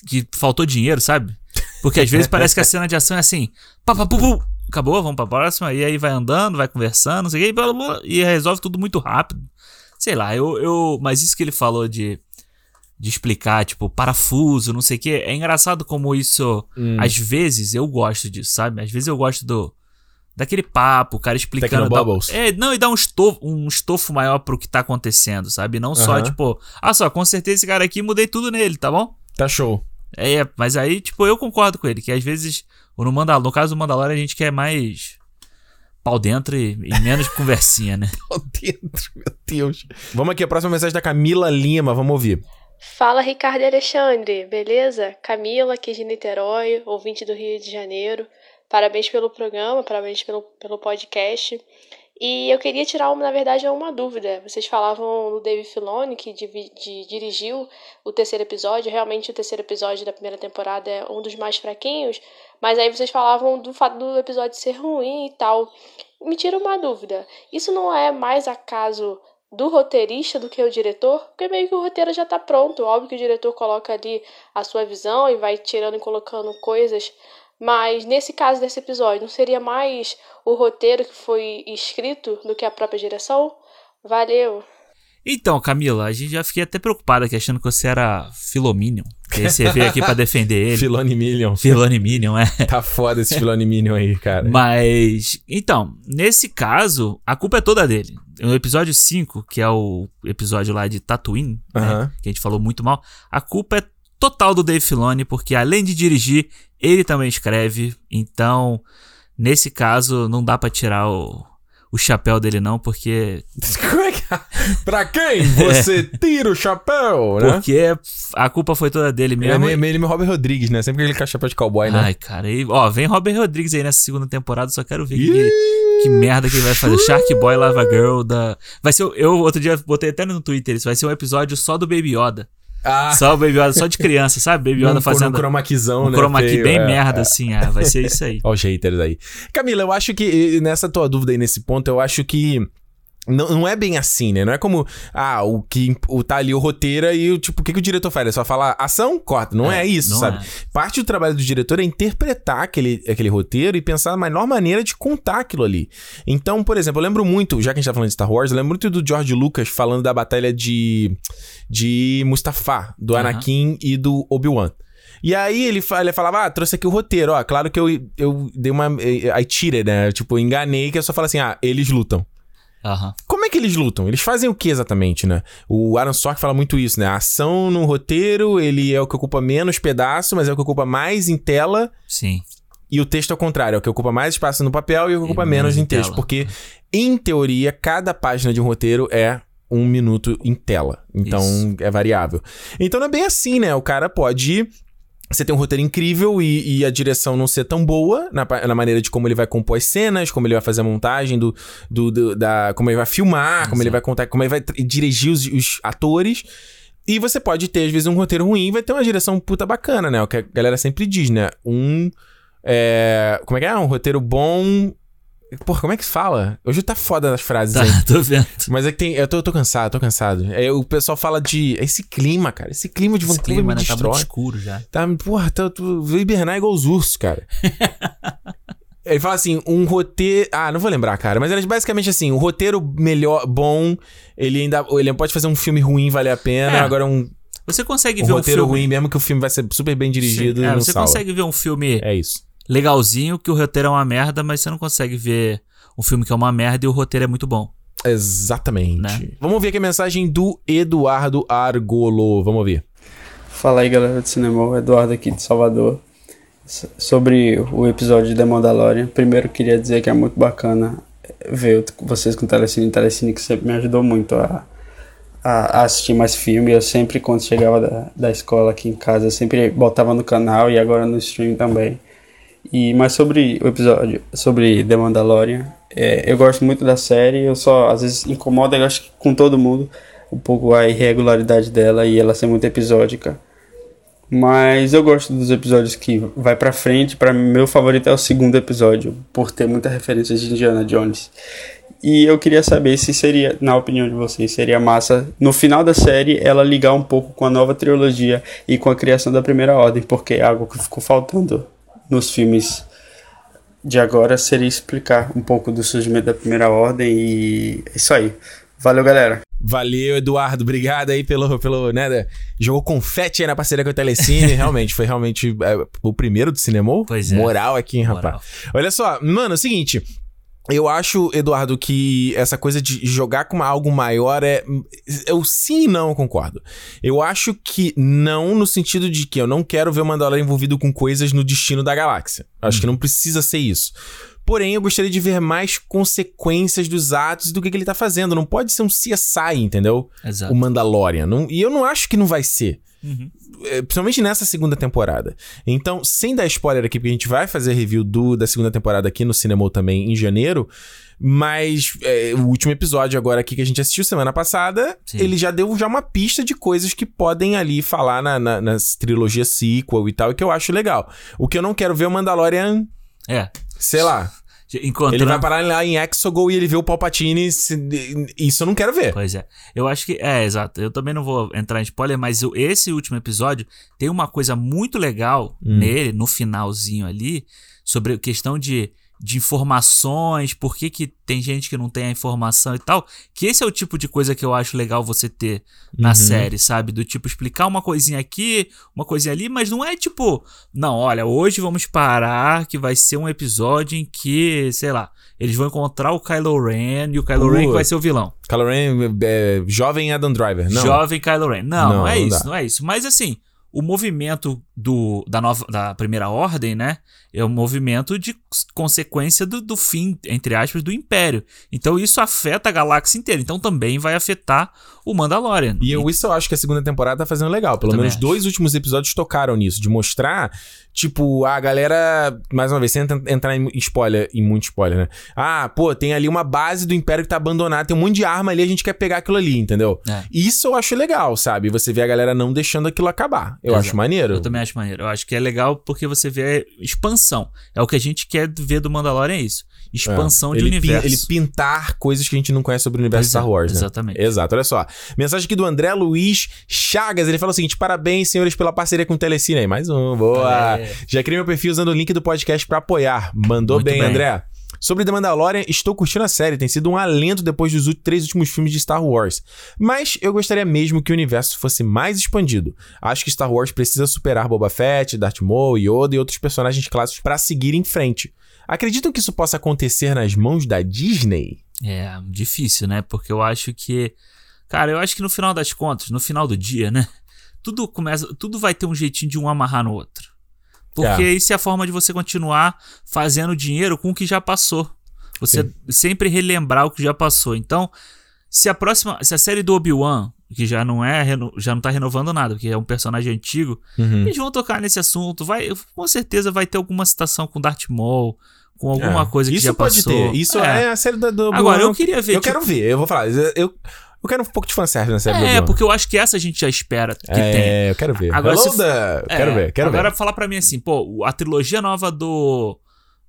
que faltou dinheiro, sabe? Porque às vezes parece que a cena de ação é assim, pá, pá, pu, pu, acabou, vamos pra próxima, e aí vai andando, vai conversando, não sei o que, e resolve tudo muito rápido. Sei lá, eu, eu. Mas isso que ele falou de. De explicar, tipo, parafuso, não sei o que. É engraçado como isso. Hum. Às vezes eu gosto disso, sabe? Às vezes eu gosto do. Daquele papo, o cara explicando. dá- é, não, e dá um estofo, um estofo maior pro que tá acontecendo, sabe? Não só, Aham. tipo, ah só, consertei esse cara aqui e mudei tudo nele, tá bom? Tá show. É, mas aí, tipo, eu concordo com ele, que às vezes, no, Mandal no caso do Mandalorian, a gente quer mais pau dentro e, e menos conversinha, né? Ó dentro, meu Deus. Vamos aqui, a próxima mensagem da Camila Lima, vamos ouvir. Fala Ricardo e Alexandre, beleza? Camila, aqui de Niterói, ouvinte do Rio de Janeiro. Parabéns pelo programa, parabéns pelo, pelo podcast. E eu queria tirar, uma, na verdade, uma dúvida. Vocês falavam do Dave Filoni, que divi- de- dirigiu o terceiro episódio. Realmente, o terceiro episódio da primeira temporada é um dos mais fraquinhos. Mas aí vocês falavam do fato do episódio ser ruim e tal. Me tira uma dúvida. Isso não é mais acaso do roteirista do que o diretor? Porque meio que o roteiro já tá pronto. Óbvio que o diretor coloca ali a sua visão e vai tirando e colocando coisas. Mas nesse caso desse episódio, não seria mais o roteiro que foi escrito do que a própria direção? Valeu! Então, Camila, a gente já fiquei até preocupada aqui, achando que você era Filominion. Que aí você veio aqui pra defender ele. Filone Million. Filoni Minion, é. Tá foda esse Filone Million aí, cara. Mas, então, nesse caso, a culpa é toda dele. No episódio 5, que é o episódio lá de Tatooine, né, Aham. que a gente falou muito mal, a culpa é total do Dave Filoni, porque além de dirigir, ele também escreve. Então, nesse caso, não dá pra tirar o, o chapéu dele, não, porque. Como é que... pra quem você tira o chapéu, né? Porque a culpa foi toda dele É mesmo. meio, meio Robert Rodrigues, né? Sempre aquele com chapéu de cowboy, né? Ai, cara, e, ó, vem Robert Rodrigues aí nessa segunda temporada, só quero ver que, que, que merda que ele vai fazer. Shark Boy Lava Girl da. Vai ser. Eu outro dia botei até no Twitter isso, vai ser um episódio só do Baby Yoda. Ah, Só o Baby Yoda, só de criança, sabe? Baby Yoda num, fazendo. num chroma keyzão, um né? chroma key bem é, merda, é. assim, ah, vai ser isso aí. Ó, os haters aí. Camila, eu acho que nessa tua dúvida aí, nesse ponto, eu acho que. Não, não é bem assim, né? Não é como, ah, o que o, tá ali o roteiro e o tipo, o que, que o diretor faz? É só falar ação, corta. Não é, É, isso, não sabe? é. Parte do trabalho do diretor é interpretar aquele, aquele roteiro e pensar na melhor maneira de contar aquilo ali. Então, por exemplo, eu lembro muito, já que a gente tá falando de Star Wars, eu lembro muito do George Lucas falando da batalha de, de Mustafá, do Aham. Anakin e do Obi-Wan. E aí ele, ele falava, ah, trouxe aqui o roteiro, ó. Claro que eu, eu dei uma. eh, I cheated, né? Tipo, enganei, que eu só falo assim, ah, eles lutam. Aham. Como é que eles lutam? Eles fazem o que exatamente, né? O Aaron Sorkin fala muito isso, né? A ação no roteiro, ele é o que ocupa menos pedaço, mas é o que ocupa mais em tela. Sim. E o texto é o contrário, é o que ocupa mais espaço no papel e o que ocupa menos menos em em texto. tela. Porque, em teoria, cada página de um roteiro é um minuto em tela. Então, Isso. é variável. Então, não é bem assim, né? O cara pode... Você tem um roteiro incrível e, e a direção não ser tão boa na, na maneira de como ele vai compor as cenas, como ele vai fazer a montagem do, do, do- da, como ele vai filmar, como ele vai contar, como ele vai dirigir os, os atores. E você pode ter, às vezes, um roteiro ruim e vai ter uma direção puta bacana, né? O que a galera sempre diz, né? Um. É, como é que é? Um roteiro bom. Porra, como é que fala? Hoje tá foda as frases Tá, aí. tô vendo. Mas é que tem. Eu tô, eu tô cansado, tô cansado. É, o pessoal fala de. Esse clima, cara. Esse clima de Esse Vancouver clima, me né? Tá destrói. muito escuro já. Tá, porra, tá, tu veio hibernar igual os ursos, cara. Ele fala assim, um roteiro... Ah, não vou lembrar, cara. Mas ele é basicamente assim, um roteiro melhor, bom, ele ainda... Ele pode fazer um filme ruim, valer a pena. É. Agora um, Você consegue um ver um roteiro filme. ruim, mesmo que o filme vai ser super bem dirigido, Sim, é, não você salva. consegue ver um filme É isso. Legalzinho, que o roteiro é uma merda, mas você não consegue ver um filme que é uma merda e o roteiro é muito bom. Exatamente. Né? Vamos ver aqui a mensagem do Eduardo Argolo. Vamos ouvir. Fala aí galera do cinema, Eduardo aqui de Salvador. Sobre o episódio de The Mandalorian, primeiro queria dizer que é muito bacana ver o- vocês com o Telecine, o Telecine que sempre me ajudou muito a, a, a assistir mais filme. Eu sempre, quando chegava da, da escola aqui em casa, eu sempre botava no canal e agora no stream também. E mais sobre o episódio, sobre The Mandalorian, é, eu gosto muito da série, eu só às vezes incomoda, eu acho que com todo mundo, um pouco a irregularidade dela e ela ser muito episódica. Mas eu gosto dos episódios que vai pra frente, para meu favorito é o segundo episódio, por ter muita referência de Indiana Jones. E eu queria saber se seria, na opinião de vocês, seria massa no final da série ela ligar um pouco com a nova trilogia e com a criação da Primeira Ordem, porque é algo que ficou faltando nos filmes de agora seria explicar um pouco do surgimento da Primeira Ordem e é isso aí. Valeu, galera. Valeu, Eduardo. Obrigado aí pelo, pelo né, jogou confete aí na parceria com o Telecine. realmente, foi realmente é, o primeiro do cinema. Pois é. Moral aqui, hein, rapaz. Moral. Olha só, mano, é o seguinte. Eu acho, Eduardo, que essa coisa de jogar com algo maior é. Eu sim e não concordo. Eu acho que não no sentido de que eu não quero ver o Mandalorian envolvido com coisas no destino da galáxia. Acho que não precisa ser isso. Porém, eu gostaria de ver mais consequências dos atos e do que, que ele tá fazendo. Não pode ser um CSI, entendeu? Exato. O Mandalorian. Não- e eu não acho que não vai ser. Uhum. Principalmente nessa segunda temporada. Então, sem dar spoiler aqui, porque a gente vai fazer review do, da segunda temporada aqui no cinema também em janeiro. Mas é, o último episódio agora aqui que a gente assistiu semana passada, Sim. ele já deu já uma pista de coisas que podem ali falar na, na, nas trilogia sequel e tal, e que eu acho legal. O que eu não quero ver é o Mandalorian, É. sei lá. Encontrando... Ele vai parar lá em Exogol e ele vê o Palpatine. Isso eu não quero ver. Pois é. Eu acho que. É, exato. Eu também não vou entrar em spoiler, mas esse último episódio tem uma coisa muito legal Hum. nele, no finalzinho ali, sobre a questão de, de informações, por que, que tem gente que não tem a informação e tal. Que esse é o tipo de coisa que eu acho legal você ter na Uhum. série, sabe? Do tipo, explicar uma coisinha aqui, uma coisinha ali, mas não é tipo, não, olha, hoje vamos parar que vai ser um episódio em que, sei lá, eles vão encontrar o Kylo Ren e o Kylo Ren que vai ser o vilão. Kylo Ren, é, jovem Adam Driver. Não. Jovem Kylo Ren. Não, Não, não é não isso, dá. não é isso. Mas assim, o movimento do, da, nova, da primeira ordem, né? É um movimento de consequência do, do fim, entre aspas, do Império. Então isso afeta a galáxia inteira. Então também vai afetar o Mandalorian. E eu, isso eu acho que a segunda temporada tá fazendo legal. Pelo menos acho. dois últimos episódios tocaram nisso, de mostrar, tipo, a galera, mais uma vez, sem ent- entrar em spoiler, em muito spoiler, né? Ah, pô, tem ali uma base do Império que tá abandonada, tem um monte de arma ali, a gente quer pegar aquilo ali, entendeu? É. Isso eu acho legal, sabe? Você vê a galera não deixando aquilo acabar. Eu Exato. acho maneiro. Eu também acho maneiro. Eu acho que é legal porque você vê expansão. É o que a gente quer ver do Mandalorian, é isso. Expansão É. de ele pin- universo. ele pintar coisas que a gente não conhece sobre o universo Star é, Wars, né? exatamente. Exato, olha só. Mensagem aqui do André Luiz Chagas. Ele fala o seguinte: parabéns, senhores, pela parceria com o Telecine aí. Mais um, boa. É. Já criei meu perfil usando o link do podcast pra apoiar. Mandou bem, bem. André. Sobre The Mandalorian, estou curtindo a série. Tem sido um alento depois dos três últimos filmes de Star Wars. Mas eu gostaria mesmo que o universo fosse mais expandido. Acho que Star Wars precisa superar Boba Fett, Darth Maul, Yoda e outros personagens clássicos para seguir em frente. Acreditam que isso possa acontecer nas mãos da Disney? É, difícil, né? Porque eu acho que. Cara, eu acho que no final das contas, no final do dia, né? Tudo começa. Tudo vai ter um jeitinho de um amarrar no outro. Porque É. isso é a forma de você continuar fazendo dinheiro com o que já passou. Você sempre relembrar o que já passou. Então, se a próxima. Se a série do Obi-Wan, que já não é. já não tá renovando nada, porque é um personagem antigo, Uhum. eles vão tocar nesse assunto. Vai, com certeza vai ter alguma citação com Darth Maul, com alguma É. coisa que Isso já pode passou. ter. Isso é, a série do Agora, Obi-Wan. eu queria ver. Eu tipo, quero ver, eu vou falar. Eu, eu quero um pouco de fanservice na série É, porque eu acho que essa a gente já espera que é, tenha. eu quero ver. Agora, Hello se- there. É, Quero ver, quero agora ver. falar pra mim assim, pô, a trilogia nova do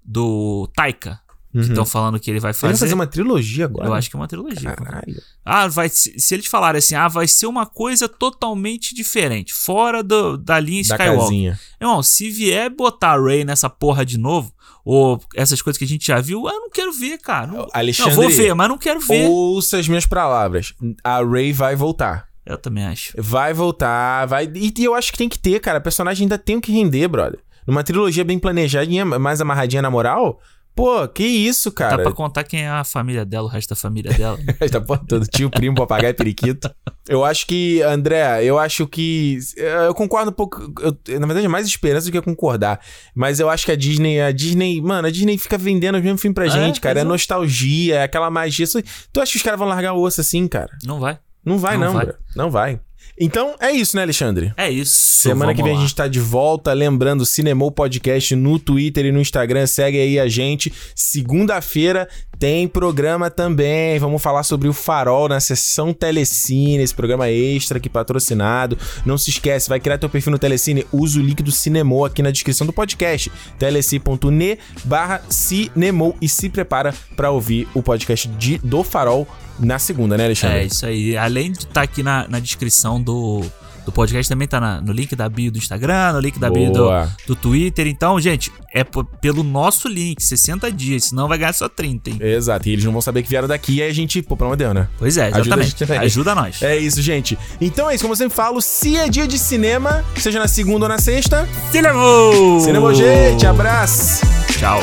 do Taika, que Uhum. estão falando que ele vai Ele vai fazer. fazer uma trilogia agora? Eu acho que é uma trilogia. cara. Caralho. Ah, vai se se eles falarem assim, ah, vai ser uma coisa totalmente diferente, fora do, da linha Da Skywalker. casinha. Irmão, se vier botar a Ray nessa porra de novo, ou essas coisas que a gente já viu, eu não quero ver, cara. Não, Alexandre, não vou ver, mas não quero ver. ouça as minhas palavras. A Ray vai voltar. Eu também acho. Vai voltar, vai... E, eu acho que tem que ter, cara. A personagem ainda tem que render, brother. Numa trilogia bem planejadinha, mais amarradinha na moral... Pô, que isso, Dá cara. pra contar quem é a família dela, o resto da família dela. Porra toda, tio, primo, papagaio, periquito. Eu acho que, André, eu acho que. Eu concordo um pouco. eu- na verdade, é mais esperança do que concordar. Mas eu acho que a Disney, a Disney, mano, a Disney fica vendendo o mesmo filme pra É, gente, cara. É exato. nostalgia, é aquela magia. Tu acha que os caras vão largar o osso assim, cara? Não vai. Não vai, não, Não vai. bro. Não vai. Então, é isso, né, Alexandre? É isso. Semana que vem a lá. gente tá de volta. Lembrando, Cinemou Podcast no Twitter e no Instagram. Segue aí a gente. Segunda-feira tem programa também. Vamos falar sobre o Farol na sessão Telecine, esse programa extra aqui patrocinado. Não se esquece, vai criar teu perfil no Telecine, usa o link do Cinemou aqui na descrição do podcast. telecine.ne barra Cinemou e se prepara pra ouvir o podcast de, do Farol na segunda, né, Alexandre? É isso aí. Além de estar aqui na, na descrição do, do podcast, também tá na- no link da bio do Instagram, no link da bio do, Boa. do Twitter. Então, gente, é pelo nosso link, 60 dias, senão vai ganhar só 30, hein? Exato, e eles não vão saber que vieram daqui e aí a gente, pô, pelo amor de Deus, né? Pois é, Ajuda a exatamente. gente também. Ajuda, nós. É isso, gente. Então é isso, como eu sempre falo, se é dia de cinema, seja na segunda ou na sexta, Cinema! cinema, gente, abraço! Tchau.